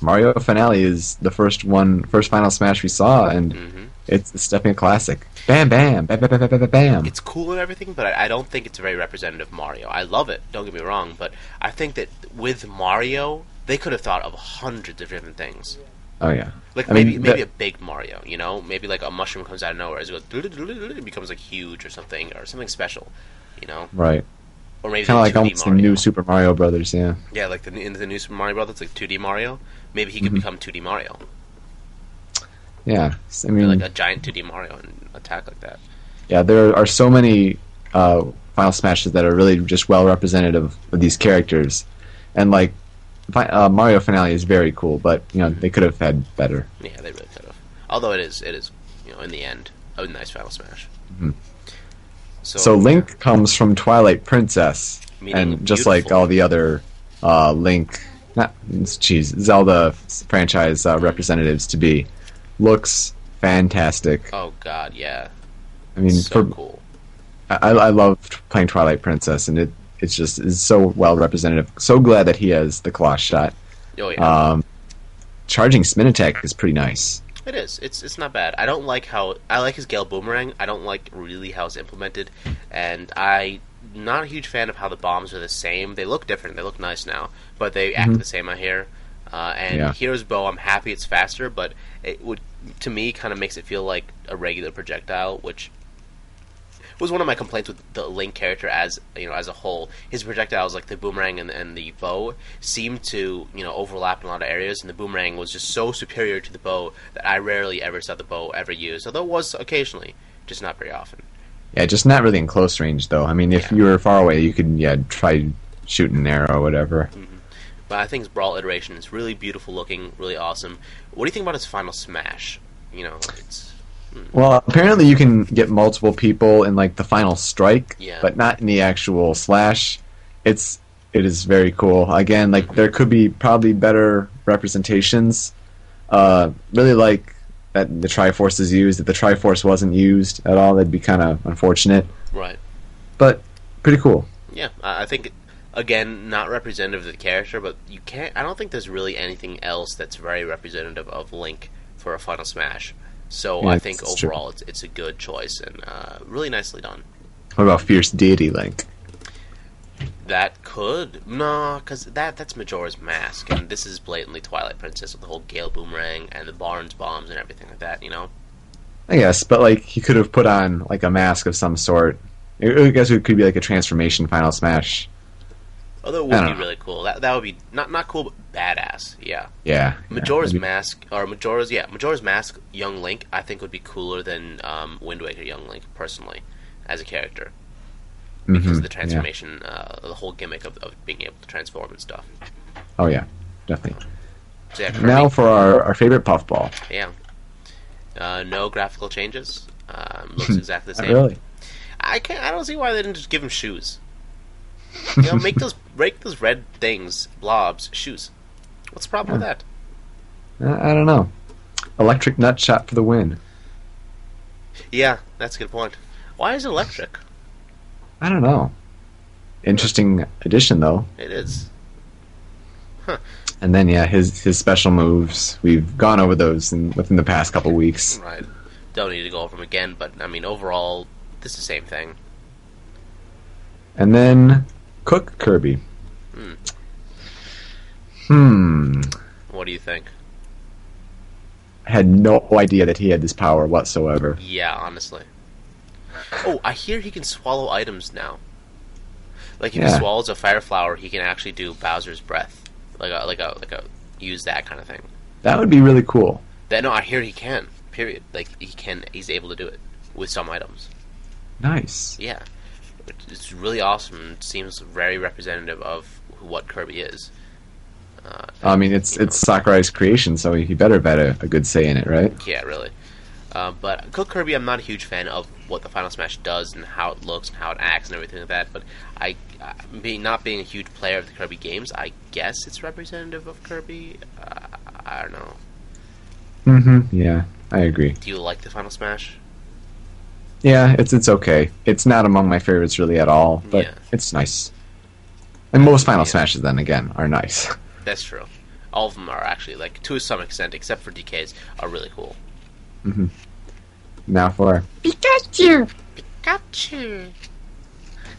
Mario Finale is the first one, first final smash we saw, and hmm it's, it's definitely a classic. Bam, bam, bam, bam, bam, bam, bam, bam. It's cool and everything, but I, I don't think it's very representative of Mario. I love it. Don't get me wrong, but I think that with Mario, they could have thought of hundreds of different things. Oh yeah. Like I mean, maybe maybe the- a big Mario, you know, maybe like a mushroom comes out of nowhere as it goes, it becomes like huge or something, or something special, you know, Right. or maybe Kind of like 2D almost the new Super Mario Brothers, yeah. yeah, like the in the new Super Mario Brothers, like 2D Mario. Maybe he could Mhm. become 2D Mario, Yeah. I Or, mean, like a giant 2D Mario and attack like that. yeah, there are so many uh, Final Smashes that are really just well representative of these characters. And like uh, Mario Finale is very cool, but you know, they could have had better. Yeah, they really could have. Although it is, it is, you know, in the end, a nice Final Smash. Mhm. So, So Link comes from Twilight Princess, Meaning and just like all the other uh, Link, not jeez, Zelda franchise uh, representatives to be, looks fantastic. Oh God, yeah, I mean, so for cool. I, I love playing Twilight Princess, and it it's just is so well representative. So glad that he has the claw shot. Oh yeah, Um, charging spin attack is pretty nice. it is. It's it's not bad. I don't like how I like his Gale Boomerang. I don't like really how it's implemented, and I not a huge fan of how the bombs are the same. They look different. They look nice now, but they act Mhm. the same. I hear. Uh, and Yeah. Hero's Bow, I'm happy it's faster, but it would to me kind of makes it feel like a regular projectile, which was one of my complaints with the Link character as you know as a whole. His projectiles, like the boomerang and, and the bow, seemed to you know overlap in a lot of areas, and the boomerang was just so superior to the bow that I rarely ever saw the bow ever used. Although it was occasionally, just not very often. Yeah, just not really in close range though. I mean, if Yeah. you were far away, you could yeah try shooting an arrow or whatever. Mm-hmm. But I think his brawl iteration is really beautiful looking, really awesome. What do you think about his final smash? You know, it's Well, apparently you can get multiple people in like the final strike, Yeah. but not in the actual slash. It's it is very cool. Again, like there could be probably better representations. Uh, really like that the Triforce is used. If the Triforce wasn't used at all, that'd be kind of unfortunate. Right. But pretty cool. Yeah, I I think again not representative of the character, but you can't. I don't think there's really anything else that's very representative of Link for a Final Smash. So Yeah, I think that's true. overall it's it's a good choice and uh, really nicely done. What about Fierce Deity Link? That could no, because that that's Majora's Mask, and this is blatantly Twilight Princess with the whole Gale Boomerang and the Barnes bombs and everything like that. You know. I guess, but like he could have put on like a mask of some sort. I I guess it could be like a transformation Final Smash. Although it would be know. really cool. That that would be not not cool, but badass. Yeah. Yeah, Majora's yeah, Mask or Majora's yeah Majora's Mask Young Link I think would be cooler than um, Wind Waker Young Link personally as a character because Mhm, of the yeah. transformation, uh, the whole gimmick of, of being able to transform and stuff. Oh yeah, definitely. So yeah, Now for our, our favorite puffball. yeah, uh, no graphical changes. Um, looks exactly the same. really. I can't. I don't see why they didn't just give him shoes. You know, make those break those red things blobs shoes. What's the problem with that? I, I don't know. Electric nut shot for the win. Yeah, that's a good point. Why is it electric? I don't know. Interesting addition though. It is. And then yeah, his his special moves. We've gone over those in, within the past couple weeks. Right. Don't need to go over them again, but I mean, overall, this is the same thing. And then Cook Kirby. Hmm. Hmm. What do you think? I had no idea that he had this power whatsoever. Yeah, honestly. Oh, I hear he can swallow items now. Like if Yeah. he swallows a fire flower, he can actually do Bowser's breath, like a like a like a use that kind of thing. That would be really cool. That no, I hear he can. Period. Like he can, he's able to do it with some items. Nice. Yeah, it's really awesome. and seems very representative of what Kirby is. Uh, I mean, it's it's Sakurai's creation, so he better have had a, a good say in it, right? Yeah, really. Uh, but Cook Kirby, I'm not a huge fan of what the Final Smash does and how it looks and how it acts and everything like that. But I, uh, being not being a huge player of the Kirby games, I guess it's representative of Kirby. Uh, I don't know. Mm-hmm. Yeah, I agree. Do you like the Final Smash? Yeah, it's it's okay. It's not among my favorites really at all, but Yeah. it's nice. And most Final Yeah. Smashes, then again, are nice. That's true. All of them are actually like to some extent, except for DK's, are really cool. Mhm. Now for Pikachu! Pikachu.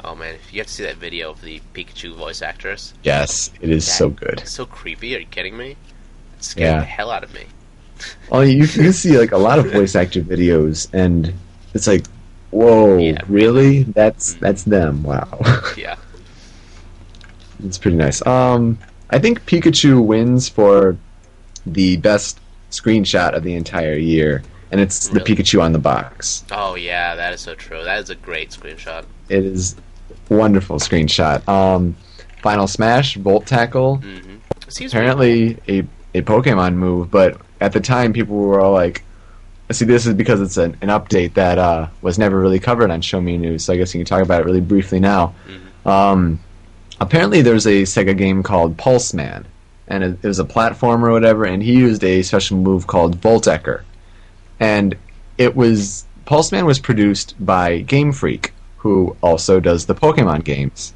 Oh man, if you have to see that video of the Pikachu voice actress. yes, it is That- so good. So creepy. Are you kidding me? It scared Yeah. the hell out of me. Well, you, you can see like a lot of voice actor videos, and it's like, whoa, Yeah. really? That's that's them. Wow, Yeah. it's pretty nice. Um, I think Pikachu wins for the best screenshot of the entire year, and it's the Pikachu on the box. Oh yeah, that is so true. That is a great screenshot. It is wonderful screenshot. Um, Final Smash, Volt Tackle, Mm-hmm. Apparently a a Pokemon move, but at the time people were all like, "See, this is because it's an, an update that uh, was never really covered on Show Me News." So I guess you can talk about it really briefly now. Mhm. Um, apparently, there's a Sega game called Pulseman, and it, it was a platformer or whatever, and he used a special move called Volteccer, and it was Pulseman was produced by Game Freak, who also does the Pokemon games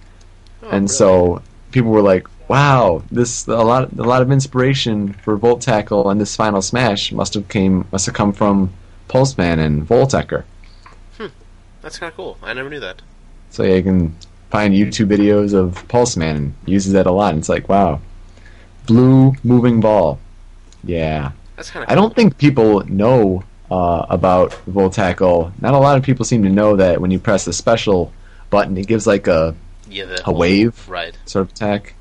Oh, and really? so people were like, "Wow, this a lot a lot of inspiration for Volt Tackle and this Final Smash must have came must have come from Pulseman and Volteccer." Hmm, that's kind of cool. I never knew that. So yeah, you can find YouTube videos of Pulseman and uses that a lot. And it's like, wow, blue moving ball. Yeah, That's kind of. I don't think people know uh, about Volt Tackle. Not a lot of people seem to know that when you press the special button, it gives like a Yeah, the a wave. Right. sort of attack,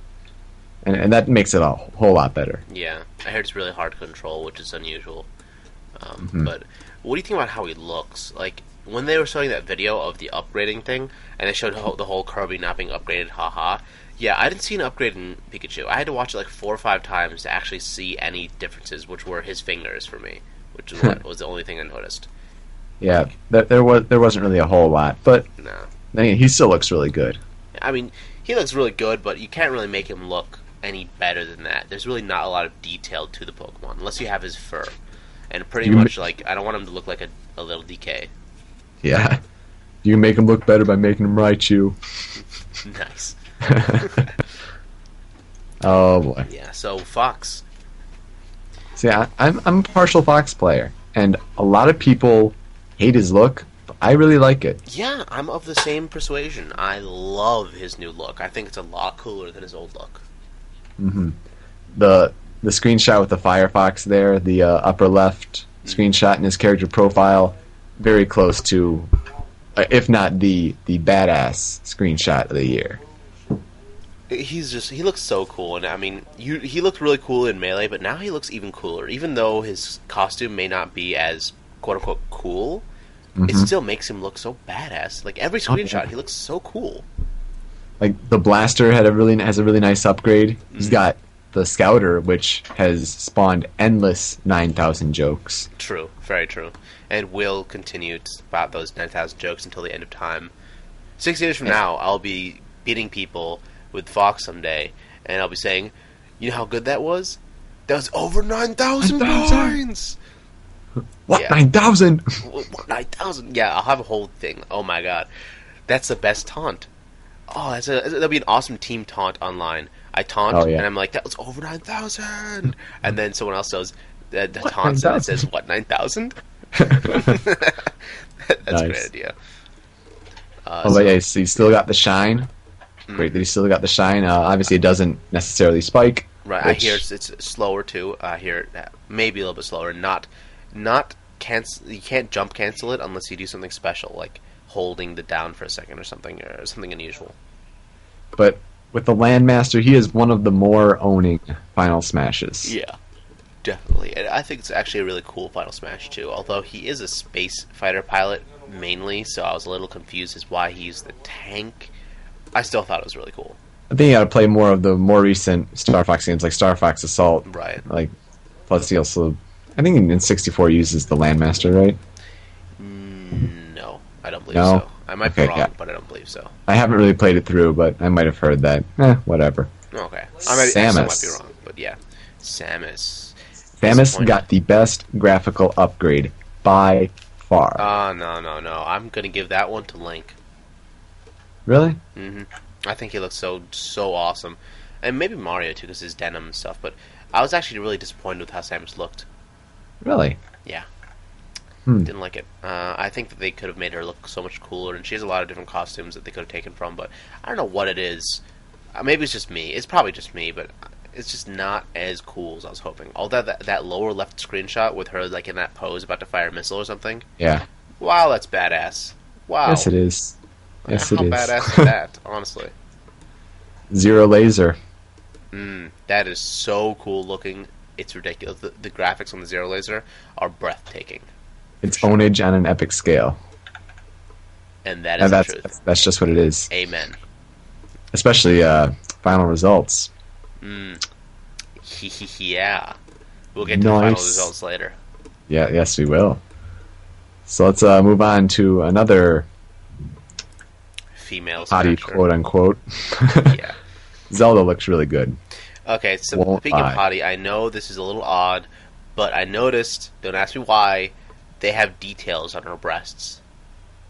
and and that makes it a whole lot better. Yeah, I heard it's really hard to control, which is unusual. Um, Mhm. But what do you think about how he looks? Like when they were showing that video of the upgrading thing, and they showed the whole Kirby not being upgraded, haha. Yeah, I didn't see an upgrade in Pikachu. I had to watch it like four or five times to actually see any differences, which were his fingers for me, which what was the only thing I noticed. Yeah, there, there was there wasn't really a whole lot, but No. I mean, he still looks really good. I mean, he looks really good, but you can't really make him look any better than that. There's really not a lot of detail to the Pokemon unless you have his fur, and pretty You- much like I don't want him to look like a, a little DK. Yeah, you can make him look better by making him Raichu. nice. oh boy. Yeah. So Fox. See, I, I'm I'm a partial Fox player, and a lot of people hate his look. But I really like it. Yeah, I'm of the same persuasion. I love his new look. I think it's a lot cooler than his old look. Hmm The the screenshot with the Firefox there, the uh, upper left screenshot in his character profile, very close to, uh, if not the the badass screenshot of the year. He's just he looks so cool, and I mean, you he looked really cool in melee, but now he looks even cooler. Even though his costume may not be as quote unquote cool, it Mhm. still makes him look so badass. Like every Oh, screenshot, he looks so cool. Like the blaster had a really has a really nice upgrade. He's Mhm. got the scouter, which has spawned endless nine thousand jokes. True, very true, and will continue to spout those nine thousand jokes until the end of time. Six years from Yeah. now, I'll be beating people with Fox someday, and I'll be saying, "You know how good that was? That was over nine thousand 9,000. points." What Yeah. nine thousand? What, nine thousand? Yeah, I'll have a whole thing. Oh my god, that's the best taunt. Oh, that's a that'll be an awesome team taunt online. I taunt, Oh, yeah. and I'm like, that was over nine thousand, and then someone else goes, uh, What, taunts, and it says, "What nine thousand? That's a great idea. Uh, Oh, so- but yeah, so you still got the shine. Mm. Great that you still got the shine. Uh, obviously, it doesn't necessarily spike. Right, I hear it's, it's slower too. I hear it uh, maybe a little bit slower. Not, not cancel. You can't jump cancel it unless you do something special, like holding the down for a second or something, or something unusual. But with the Landmaster, he is one of the more owning Final Smashes. Yeah, definitely. And I think it's actually a really cool Final Smash too. Although he is a space fighter pilot mainly, so I was a little confused as why he used the tank. I still thought it was really cool. I think you got to play more of the more recent Star Fox games, like Star Fox Assault. Right. Like, plus he also, I think in 64 uses the Landmaster, right? Mm, no, I don't believe No? so. I might Okay, be wrong, yeah. but I don't believe so. I haven't really played it through, but I might have heard that. Eh, whatever. Okay, I might, I might Samus. be wrong, but yeah, Samus. Samus got the best graphical upgrade by far. Oh no no no! I'm gonna give that one to Link. really? hmm I think he looks so so awesome, and maybe Mario too because his denim and stuff. But I was actually really disappointed with how Samus looked. Really? Yeah. Hmm. Didn't like it. Uh, I think that they could have made her look so much cooler, and she has a lot of different costumes that they could have taken from. But I don't know what it is. Uh, maybe it's just me. It's probably just me, but it's just not as cool as I was hoping. Although that that lower left screenshot with her like in that pose about to fire a missile or something. Yeah. Wow, that's badass. Wow. Yes, it is. Yes, How it is. badass is that? Honestly. Zero laser. Mm, that is so cool looking. It's ridiculous. The, the graphics on the Zero Laser are breathtaking, It's ownage on an epic scale. and that is And the that's, truth. that's that's just what it is. Amen. Especially uh, final results. Mm. yeah. We'll get to the final results later. Yeah, yes, we will. So let's uh, move on to another Female potty smasher. quote unquote. Yeah. Zelda looks really good. Okay, so Won't speaking lie. of potty, I know this is a little odd, but I noticed, don't ask me why, they have details on her breasts.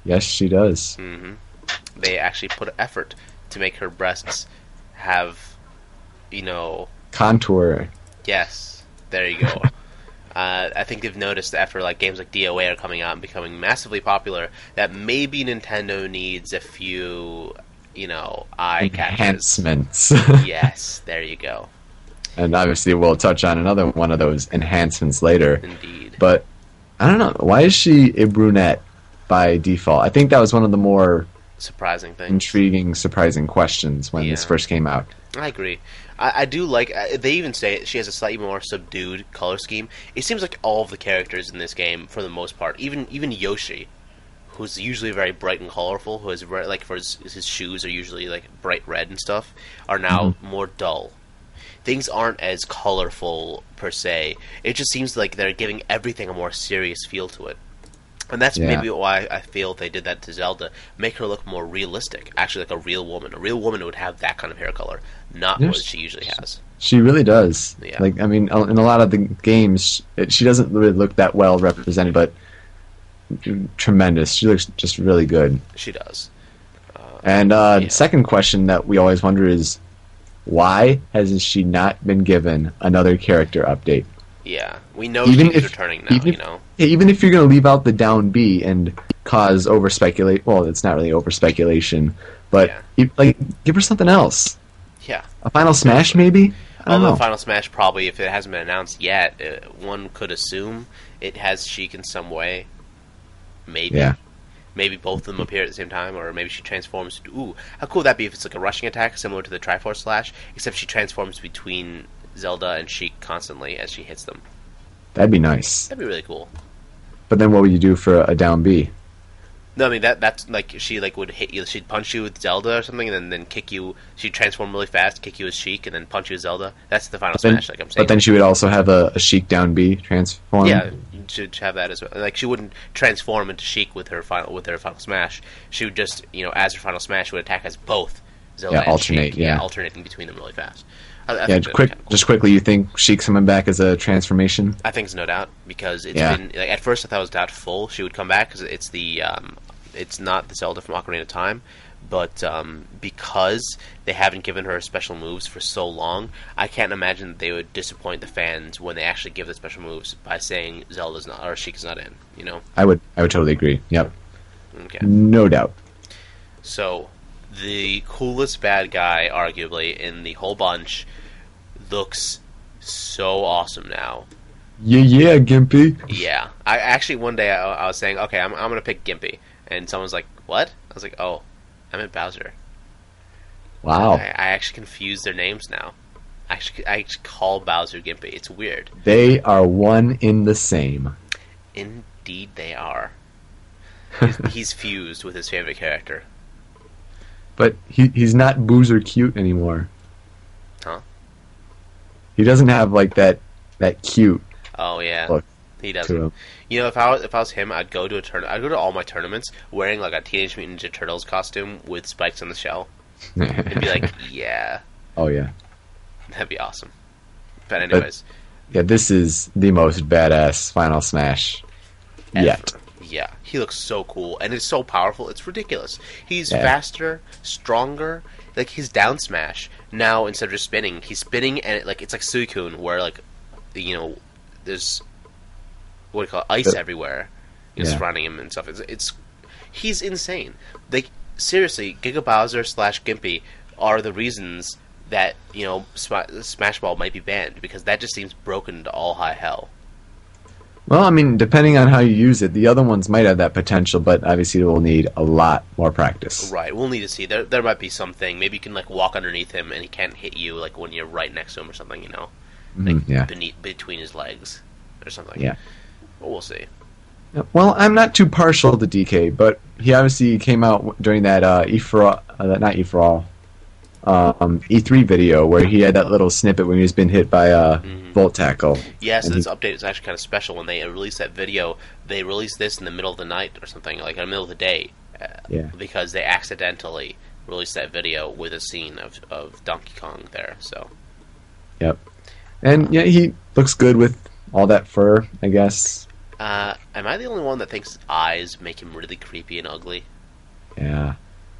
Yes, she does. hmm They actually put effort to make her breasts have, you know, Contour. Yes, there you go. uh, I think they've noticed after like games like DOA are coming out and becoming massively popular that maybe Nintendo needs a few, you know, eye enhancements. yes, there you go. and obviously, we'll touch on another one of those enhancements later. Indeed. But I don't know. Why is she a brunette by default? I think that was one of the more Surprising thing. intriguing, surprising questions when this first came out. I agree. I, I do like. They even say she has a slightly more subdued color scheme. It seems like all of the characters in this game, for the most part, even even Yoshi, who's usually very bright and colorful, who is like for his, his shoes are usually like bright red and stuff, are now mm-hmm. more dull. Things aren't as colorful per se. It just seems like they're giving everything a more serious feel to it. And that's Yeah. maybe why I feel they did that to Zelda. Make her look more realistic, actually like a real woman. A real woman would have that kind of hair color, not what Yes. she usually has. She really does. Yeah. Like I mean, in a lot of the games, it, she doesn't really look that well represented, but tremendous. She looks just really good. She does. And uh, Yeah. second question that we always wonder is, why has she not been given another character update? Yeah, we know Even she's if- returning now. even you know, even if you're going to leave out the down B and cause over speculate, well, it's not really over speculation, but Yeah. like give her something else. yeah. A final smash, maybe. I don't Although know. Final Smash probably, if it hasn't been announced yet, uh, one could assume it has Sheik in some way. Maybe. Yeah. Maybe both of them appear at the same time, or maybe she transforms. Ooh, how cool would that be if it's like a rushing attack similar to the Triforce Slash, except she transforms between Zelda and Sheik constantly as she hits them. That'd be nice. That'd be really cool. But then, what would you do for a down B? No, I mean that that's like she like would hit you. She'd punch you with Zelda or something, and then, then kick you. She'd transform really fast, kick you as Sheik, and then punch you as Zelda. That's the Final Then- Smash, like I'm saying. but then she would also have a, a Sheik down B transform. Yeah, should have that as well. Like she wouldn't transform into Sheik with her final with her final smash. She would just you know as her final smash would attack as both Zelda Yeah, and alternate, Sheik. yeah. alternating between them really fast. I, I Yeah, quick, cool. just quickly. You think Sheik's coming back as a transformation? I think it's no doubt because it's Yeah. been like at first I thought it was doubtful she would come back because it's the um, it's not the Zelda from Ocarina of Time, but um, because they haven't given her special moves for so long, I can't imagine that they would disappoint the fans when they actually give the special moves by saying Zelda's not or Sheik's not in. You know? I would, I would totally agree. Yep, Okay. no doubt. So, the coolest bad guy, arguably, in the whole bunch, looks so awesome now. Yeah, yeah, Gimpy. Yeah. I actually, one day, I, I was saying, okay, I'm, I'm going to pick Gimpy. And someone's like, what? I was like, oh, I meant Bowser. Wow, I, I actually confuse their names now. I actually, I actually call Bowser Gimpy. It's weird. they are one in the same. Indeed, they are. He's, he's fused with his favorite character. But he he's not boozer cute anymore. Huh? He doesn't have like that that cute Oh, yeah. Look he doesn't. him. You know, if I was if I was him, I'd go to a turn. I'd go to all my tournaments wearing like a Teenage Mutant Ninja Turtles costume with spikes on the shell, and be like, "Yeah, oh yeah, that'd be awesome." But anyways, yeah. This is the most badass Final Smash ever. yet. yeah, he looks so cool and it's so powerful. It's ridiculous. He's Yeah. faster, stronger. Like his down smash now instead of just spinning, he's spinning and it, like it's like Suicune where like you know there's what do you call it, ice everywhere, you know, Yeah. surrounding him and stuff. It's, it's he's insane. Like seriously, Giga Bowser slash Gimpy are the reasons that you know Sma- Smash Ball might be banned because that just seems broken to all high hell. Well, I mean, depending on how you use it, the other ones might have that potential, but obviously it will need a lot more practice. Right, we'll need to see. There, there might be something. Maybe you can like walk underneath him, and he can't hit you like when you're right next to him or something. You know, Mhm, yeah. beneath between his legs or something. Yeah. But we'll see. Well, I'm not too partial to DK, but he obviously came out during that uh, E for all, uh, that- not E for all, um, E3 video where he had that little snippet when he was being hit by a Mhm. Volt Tackle. Yeah, so And this update is actually kind of special. When they released that video, they released this in the middle of the night or something, like in the middle of the day, uh, Yeah. because they accidentally released that video with a scene of, of Donkey Kong there. So Yep. And yeah, he looks good with all that fur, I guess. Uh, am I the only one that thinks his eyes make him really creepy and ugly? Yeah,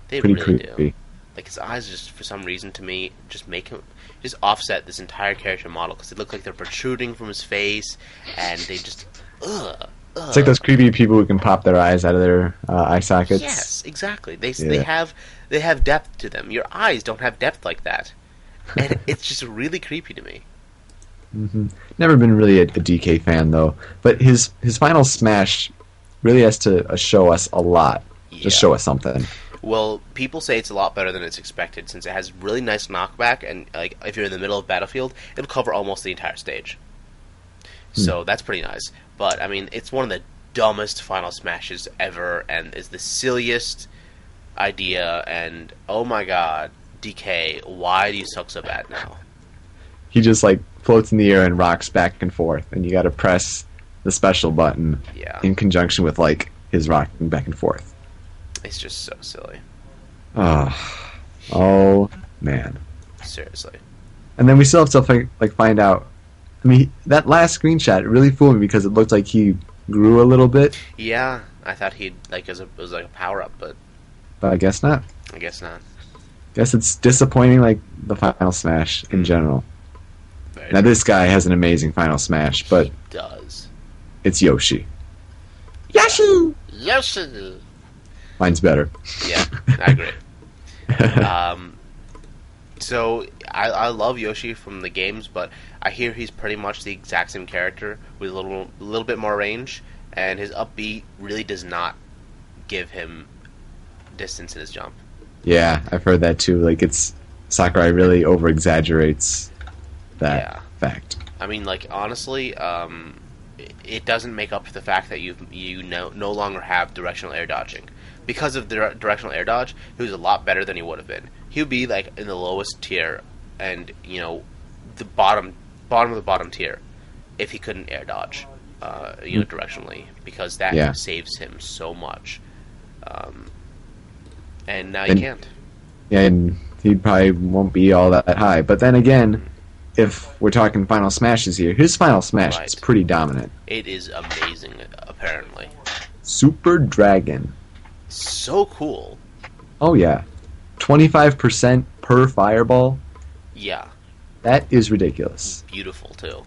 They pretty really creepy. do. Like his eyes, just for some reason, to me, just make him just offset this entire character model because they look like they're protruding from his face, and they just ugh. ugh. It's like those creepy people who can pop their eyes out of their uh, eye sockets. Yes, exactly. They s they have they have depth to them. Your eyes don't have depth like that, and it's just really creepy to me. Hmm Never been really a, a DK fan though, but his his final smash really has to uh, show us a lot. Just show us something. Well, people say it's a lot better than it's expected since it has really nice knockback, and like if you're in the middle of battlefield, it'll cover almost the entire stage. So that's pretty nice. But I mean, it's one of the dumbest final smashes ever, and is the silliest idea. And oh my god, DK, why do you suck so bad now? He just like floats in the air and rocks back and forth, and you got to press the special button Yeah, in conjunction with like his rocking back and forth. It's just so silly. Oh, oh man. Seriously. And then we still have to like, like find out. I mean, that last screenshot really fooled me because it looked like he grew a little bit, Yeah, I thought he'd like as a it was like a power up, but but I guess not. I guess not. Guess it's disappointing, like the Final Smash in mm. general. Very Now this guy has an amazing Final Smash, but he does. it's Yoshi. Yoshi. Yoshi. Mine's better. Yeah, I agree. um, so I, I love Yoshi from the games, but I hear he's pretty much the exact same character with a little a little bit more range, and his up B really does not give him distance in his jump. yeah, I've heard that too. Like it's Sakurai really over exaggerates that Yeah. Fact. I mean, like honestly, um, it- doesn't make up for the fact that you you no, no longer have directional air dodging. Because of the dir- directional air dodge, he was a lot better than he would have been. He would be like in the lowest tier, and you know, the bottom bottom of the bottom tier, if he couldn't air dodge, uh, you know, directionally, because that Yeah. saves him so much. Um, and now And- you can't. and he probably won't be all that high. But then again, if we're talking final smashes here, his final smash Right. is pretty dominant. It is amazing, apparently. Super Dragon. So cool. Oh yeah, twenty five percent per fireball. Yeah, That is ridiculous. beautiful too.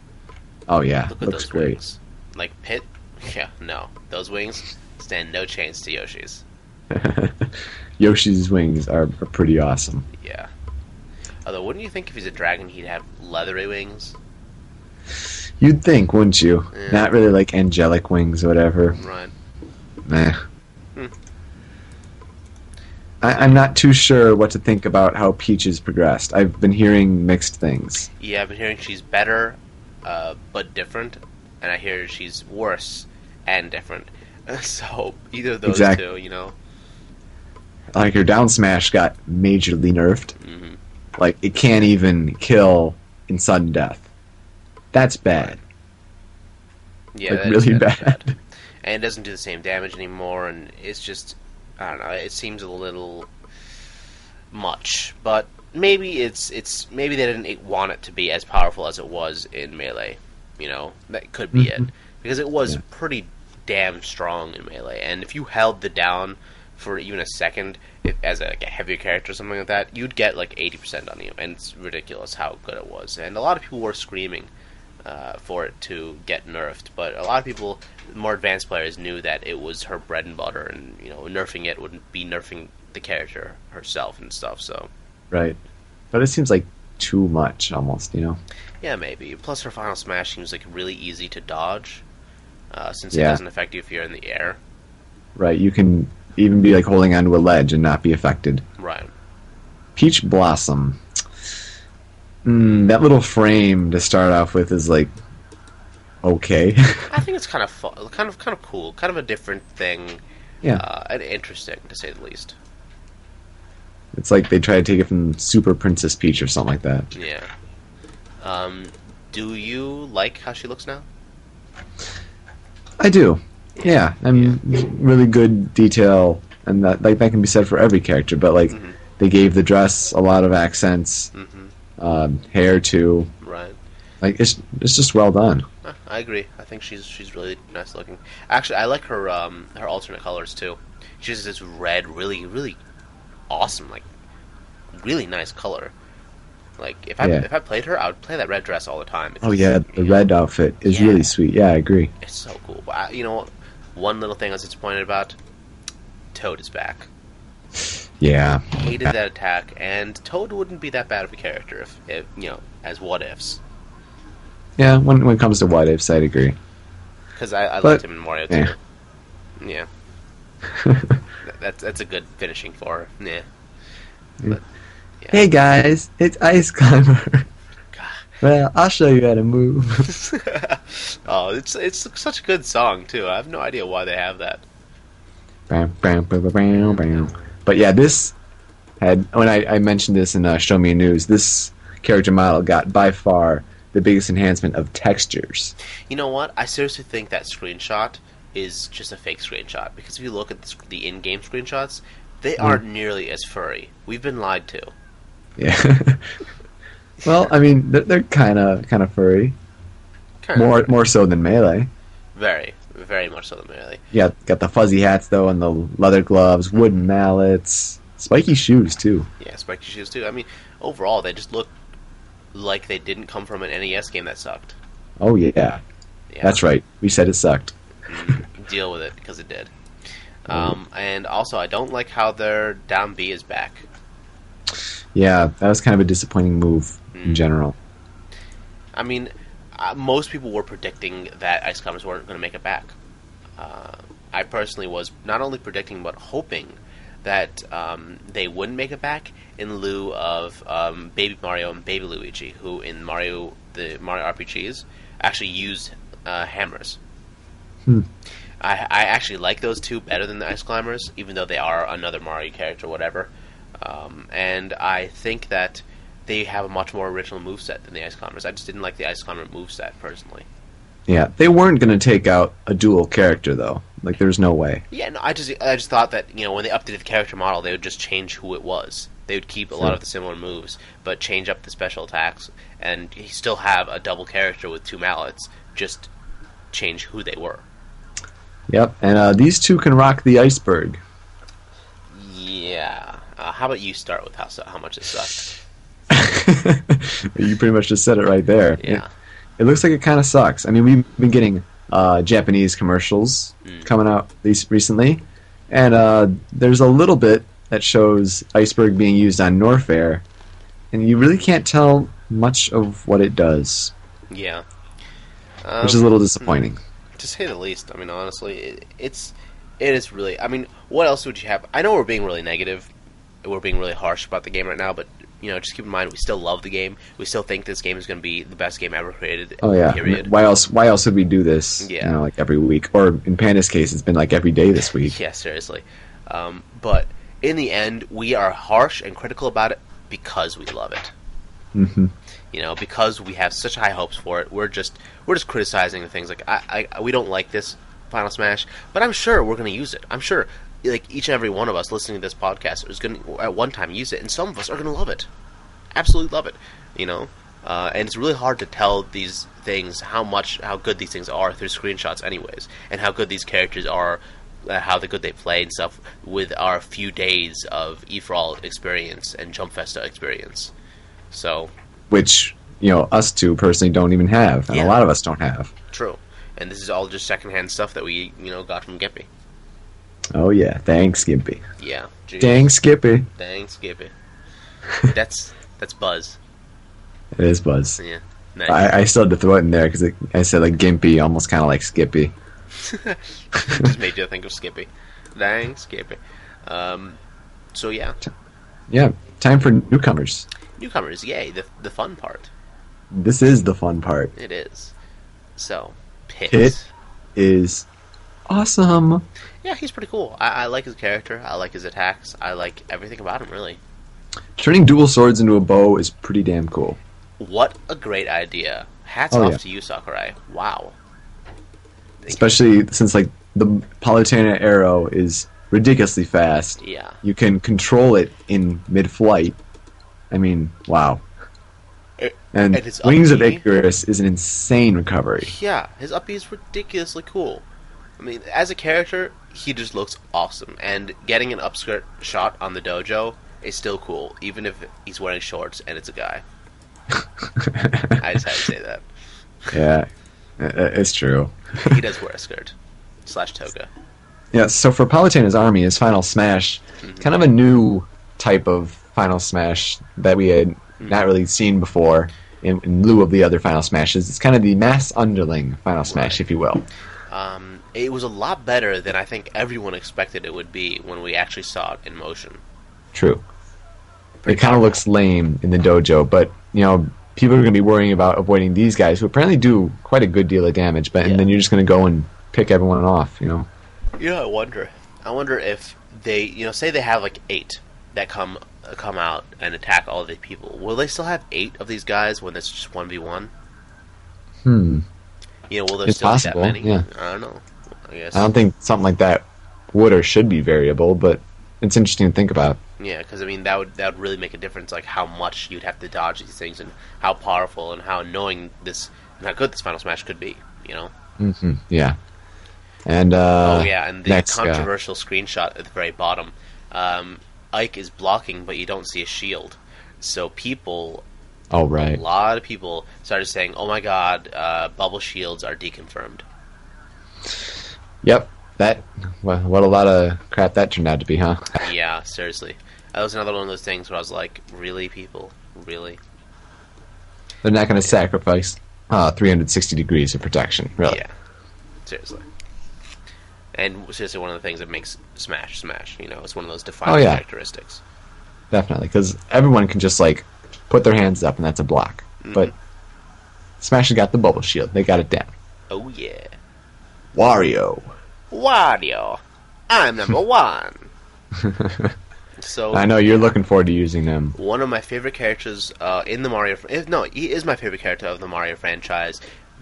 Oh yeah, Look at looks those great. wings. Like Pit? Yeah, no. Those wings stand no chance to Yoshi's. Yoshi's wings are, are pretty awesome. Yeah. Although, wouldn't you think if he's a dragon, he'd have leathery wings? You'd think, wouldn't you? Yeah. Not really like angelic wings or whatever. Right. Nah. Hmm. I, I'm not too sure what to think about how Peach has progressed. I've been hearing mixed things. Yeah, I've been hearing she's better, uh, but different, and I hear she's worse and different. So either of those Exact- two, you know. Like her down smash got majorly nerfed. hmm Like it can't even kill in sudden death. That's bad. Yeah, like really is bad. and it doesn't do the same damage anymore, and it's just I don't know. It seems a little much, but maybe it's it's maybe they didn't want it to be as powerful as it was in melee. You know, that could be it Mhm. because it was Yeah. pretty damn strong in melee, and if you held the down for even a second if, as a, like a heavier character or something like that, you'd get like eighty percent on you, and it's ridiculous how good it was. And a lot of people were screaming uh, for it to get nerfed. But a lot of people, more advanced players, knew that it was her bread and butter, and you know, nerfing it wouldn't be nerfing the character herself and stuff. So Right. But it seems like too much almost, you know? yeah, maybe. Plus, her final smash seems like really easy to dodge, uh, since it Yeah. doesn't affect you if you're in the air. Right. You can even be like holding onto a ledge and not be affected. Right. Peach Blossom. Mm, that little frame to start off with is like okay. I think it's kind of fun, kind of kind of cool, kind of a different thing, yeah. uh, and interesting to say the least. It's like they try to take it from Super Princess Peach or something like that. Yeah. Um, do you like how she looks now? I do. Yeah, I mean, really good detail, and that like that can be said for every character. But like, Mhm. they gave the dress a lot of accents, hmm um, hair too. Right. Like it's it's just well done. I agree. I think she's she's really nice looking. Actually, I like her um her alternate colors too. She has this red, really really awesome, like really nice color. Like if I Yeah. if I played her, I would play that red dress all the time. It's, Oh yeah, the red outfit is Yeah. really sweet. Yeah, I agree. It's so cool. But I, you know, what? One little thing I was disappointed about. Toad is back. Yeah, Hated that attack, and Toad wouldn't be that bad of a character if, if you know, as what ifs. yeah. When when it comes to what ifs, I'd agree. Because I, I But- liked him in Mario yeah. too. Yeah. That- That's that's a good finishing for her. Yeah. But, yeah. Hey guys, it's Ice Climber. God. well, I'll show you how to move. oh, it's it's such a good song too. I have no idea why they have that. Bam, bam, bam, bam, bam, bam. But yeah, this had when I, I mentioned this in uh, Show Me News, this character model got by far the biggest enhancement of textures. You know what? I seriously think that screenshot is just a fake screenshot. Because if you look at the, the in-game screenshots, they Mm. aren't nearly as furry. We've been lied to. Yeah. well, I mean, they're, kind of kind of furry, Kind of. more more so than melee. Very, very much so than melee. Yeah, got the fuzzy hats though, and the leather gloves, wooden mallets, spiky shoes too. Yeah, spiky shoes too. I mean, overall, they just look like they didn't come from an NES game that sucked. Oh yeah, Yeah. that's right. We said it sucked. Mm, deal with it because it did. Um, and also, I don't like how their down B is back. Yeah, that was kind of a disappointing move Mm. in general. I mean, uh, most people were predicting that Ice Climbers weren't going to make it back. Uh, I personally was not only predicting but hoping that um, they wouldn't make it back in lieu of um, Baby Mario and Baby Luigi, who in Mario the Mario RPGs actually use uh, hammers. Hmm. I, I actually like those two better than the Ice Climbers, even though they are another Mario character, whatever. Um, and I think that they have a much more original moveset than the Ice Climbers. I just didn't like the Ice Climber moveset personally. Yeah, they weren't going to take out a dual character though. Like, there's no way. Yeah, no, I just I just thought that you know when they updated the character model, they would just change who it was. They would keep a lot of the similar moves, but change up the special attacks, and still have a double character with two mallets. Just change who they were. Yep, and uh, these two can rock the iceberg. Yeah. Uh, how about you start with how how much it sucked? you pretty much just said it right there. Yeah. It, it looks like it kind of sucks. I mean, we've been getting uh, Japanese commercials Mm. coming out least recently, and uh, there's a little bit that shows iceberg being used on Norfair, and you really can't tell much of what it does, Yeah. which is a Um, little disappointing. to say the least. I mean, honestly, it, it's it is really. I mean, what else would you have? I know we're being really negative, we're being really harsh about the game right now, but you know, just keep in mind we still love the game. We still think this game is going to be the best game ever created. Oh yeah. Period. Why else? Why else would we do this? Yeah. You know, like every week, or in Panda's case, it's been like every day this week. Yeah, seriously. Um, but in the end, we are harsh and critical about it because we love it. hmm You know, because we have such high hopes for it. We're just we're just criticizing the things like I, I we don't like this Final Smash, but I'm sure we're going to use it. I'm sure like each and every one of us listening to this podcast is going to at one time use it, and some of us are going to love it, absolutely love it. You know, uh, and it's really hard to tell these things how much how good these things are through screenshots, anyways, and how good these characters are. Uh, how the good they play and stuff with our few days of Efral experience and Jump Festa experience. So Which you know, us two personally don't even have, and Yeah. a lot of us don't have. True. And this is all just secondhand stuff that we, you know, got from Gimpy. Oh yeah, thanks, Skippy. Yeah. Jeez. Dang, Skippy. Dang, Skippy. that's that's Buzz. It is Buzz. Yeah. Nice. I, I still had to throw it in there because I said like Gimpy, almost kind of like Skippy. just made you think of Skippy. Dang, Skippy. Um, so yeah, Yeah, time for newcomers. newcomers, yay! The the fun part. This is the fun part. It is. So, Pit. Pit. Is awesome. Yeah, he's pretty cool. I, I like his character. I like his attacks. I like everything about him. Really. Turning dual swords into a bow is pretty damn cool. What a great idea! Hats Oh, off yeah. to you, Sakurai. Wow. Thank Especially since like the Palutena arrow is ridiculously fast. you. Yeah. You can control it in mid-flight. I mean, wow. It- And, and Wings of. Icarus is an insane recovery. Yeah, his up is ridiculously cool. I mean, as a character, he just looks awesome, and getting an upskirt shot on the dojo is still cool, even if he's wearing shorts and it's a guy. I just had to say that. yeah, it's true. He does wear a skirt slash toga. Yeah, so for Palutena's army is Final Smash, Mm-hmm. kind of a new type of Final Smash that we had not really seen before in, in lieu of the other Final Smashes. It's kind of the mass underling Final Smash, if you will. Um, it was a lot better than I think everyone expected it would be when we actually saw it in motion. True. It kind of looks lame in the dojo, but, you know, people are going to be worrying about avoiding these guys who apparently do quite a good deal of damage, but Yeah. and then you're just going to go and pick everyone off, you know? Yeah, I wonder. I wonder if they, you know, say they have like eight that come uh, come out and attack all the people. Will they still have eight of these guys when it's just one v one? Hmm. You know, will there It's still possible, be that many? yeah. I don't know. I guess. I don't think something like that would or should be variable, but it's interesting to think about. Yeah, because I mean that would that would really make a difference, like how much you'd have to dodge these things, and how powerful and how annoying this and how good this Final Smash could be. You know. hmm Yeah. And uh, oh yeah, and the next, uh, controversial screenshot at the very bottom. Um, Ike is blocking, but you don't see a shield. So people, oh right. a lot of people started saying, "Oh my God, uh, bubble shields are deconfirmed." Yep. That. Well, what a lot of crap that turned out to be, huh? yeah, seriously, that was another one of those things where I was like, "Really, people, really?" They're not going to sacrifice uh, 360 degrees of protection, really. Yeah, seriously. And seriously, one of the things that makes Smash Smash. You know, it's one of those defining Oh, yeah. characteristics. Definitely, because everyone can just like put their hands up and that's a block. Mm-hmm. But Smash has got the bubble shield; they got it down. Oh yeah, Wario. Wario, I'm number one. so I know you're looking forward to using them. one of my favorite characters uh, in the Mario. eh, No, he is my favorite character of the Mario franchise.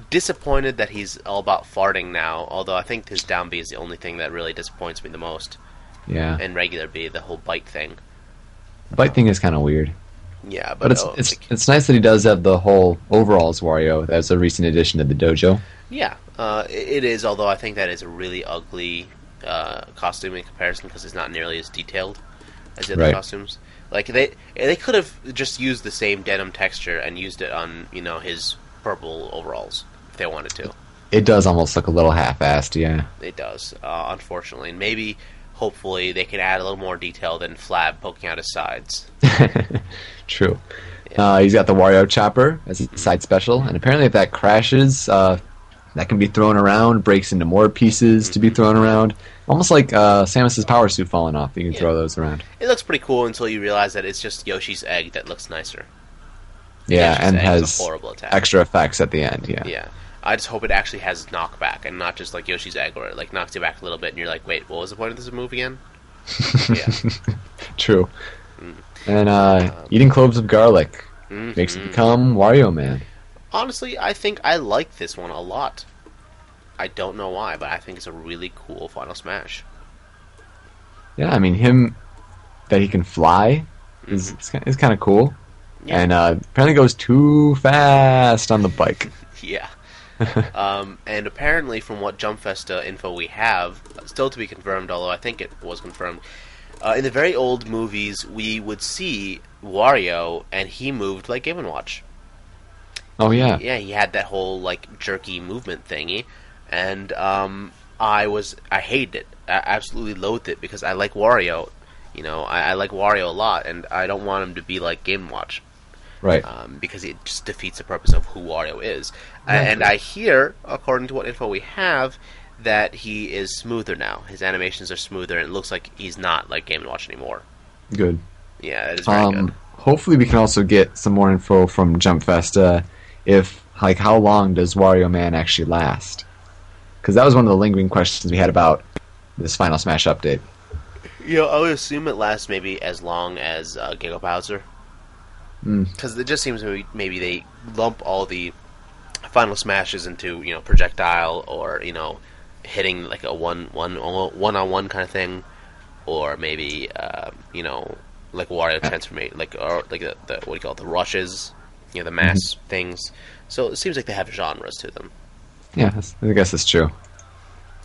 Disappointed that he's all about farting now. Although I think his down B is the only thing that really disappoints me the most, Yeah, and regular B, the whole bite thing. the bite thing is kind of weird, Yeah, but, but it's oh, it's like- it's nice that he does have the whole overalls Wario. That's a recent addition to the dojo. Yeah, uh, it is. Although I think that is a really ugly uh, costume in comparison because it's not nearly as detailed as the other Right. costumes. Like they they could have just used the same denim texture and used it on you know his purple overalls if they wanted to. It does almost look a little half-assed, yeah. It does, uh, unfortunately. And maybe, hopefully, they can add a little more detail than Flab poking out his sides. True. Yeah. Uh, he's got the Wario chopper as a side special, and apparently, if that crashes, uh, that can be thrown around, breaks into more pieces to be thrown around, almost like uh, Samus's power suit falling off. You can Yeah. throw those around. It looks pretty cool until you realize that it's just Yoshi's egg that looks nicer. Yeah, Yoshi's and has a horrible attack. extra effects at the end. Yeah. Yeah. I just hope it actually has knockback and not just like Yoshi's egg where it like knocks you back a little bit and you're like, wait, what was the point of this move again? yeah. True. And uh, eating cloves of garlic Mhm. makes it become Wario Man. Honestly, I think I like this one a lot. I don't know why, but I think it's a really cool Final Smash. Yeah, I mean him that he can fly is is kind of cool, Mm-hmm. Yeah. and uh, apparently goes too fast on the bike. Yeah. um, and apparently, from what Jump Festa info we have, still to be confirmed, although I think it was confirmed, uh, in the very old movies, we would see Wario, and he moved like Game Watch. Oh yeah, Yeah, he had that whole like jerky movement thingy, and um, I was I hated it. I absolutely loathed it because I like Wario. You know, I, I like Wario a lot, and I don't want him to be like Game Watch right. um, because it just defeats the purpose of who Wario is. And I hear, according to what info we have, that he is smoother now. His animations are smoother, and it looks like he's not like Game Watch anymore. Good. Yeah, that is very Um, good. hopefully we can also get some more info from Jump Festa. If like how long does Wario Man actually last? Because that was one of the lingering questions we had about this Final Smash update. Yeah, I would assume it lasts maybe as long as uh, Giga Bowser. Mm. Because it just seems maybe, maybe they lump all the final smashes into you know projectile or you know hitting like a one one one on one kind of thing, or maybe uh, you know like Wario transformation like or like the, the what do you call it the rushes, you know the mass things. So it seems like they have genres to them. Yeah, I guess that's true.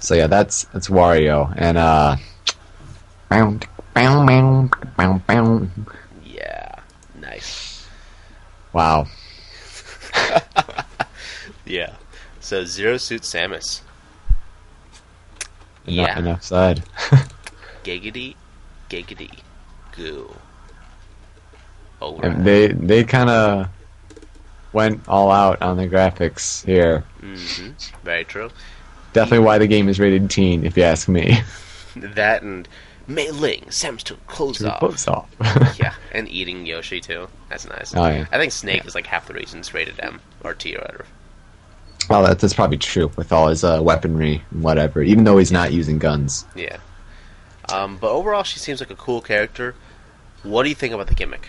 So yeah, that's that's Wario and uh. Yeah, nice. Wow. Yeah. So Zero Suit Samus. Yeah. enough said. Giggity, giggity, goo. Oh, And they they kind of went all out on the graphics here. hmm Very true. Definitely why the game is rated teen, if you ask me. That and Mei Ling, Samus took clothes off. Close off. yeah, and eating Yoshi too. That's nice. Oh, yeah. I think Snake is like half the reason it's rated M or T or whatever. well, that, that's probably true with all his uh, weaponry and whatever. Even though he's not using guns. Yeah. Um, but overall, she seems like a cool character. What do you think about the gimmick?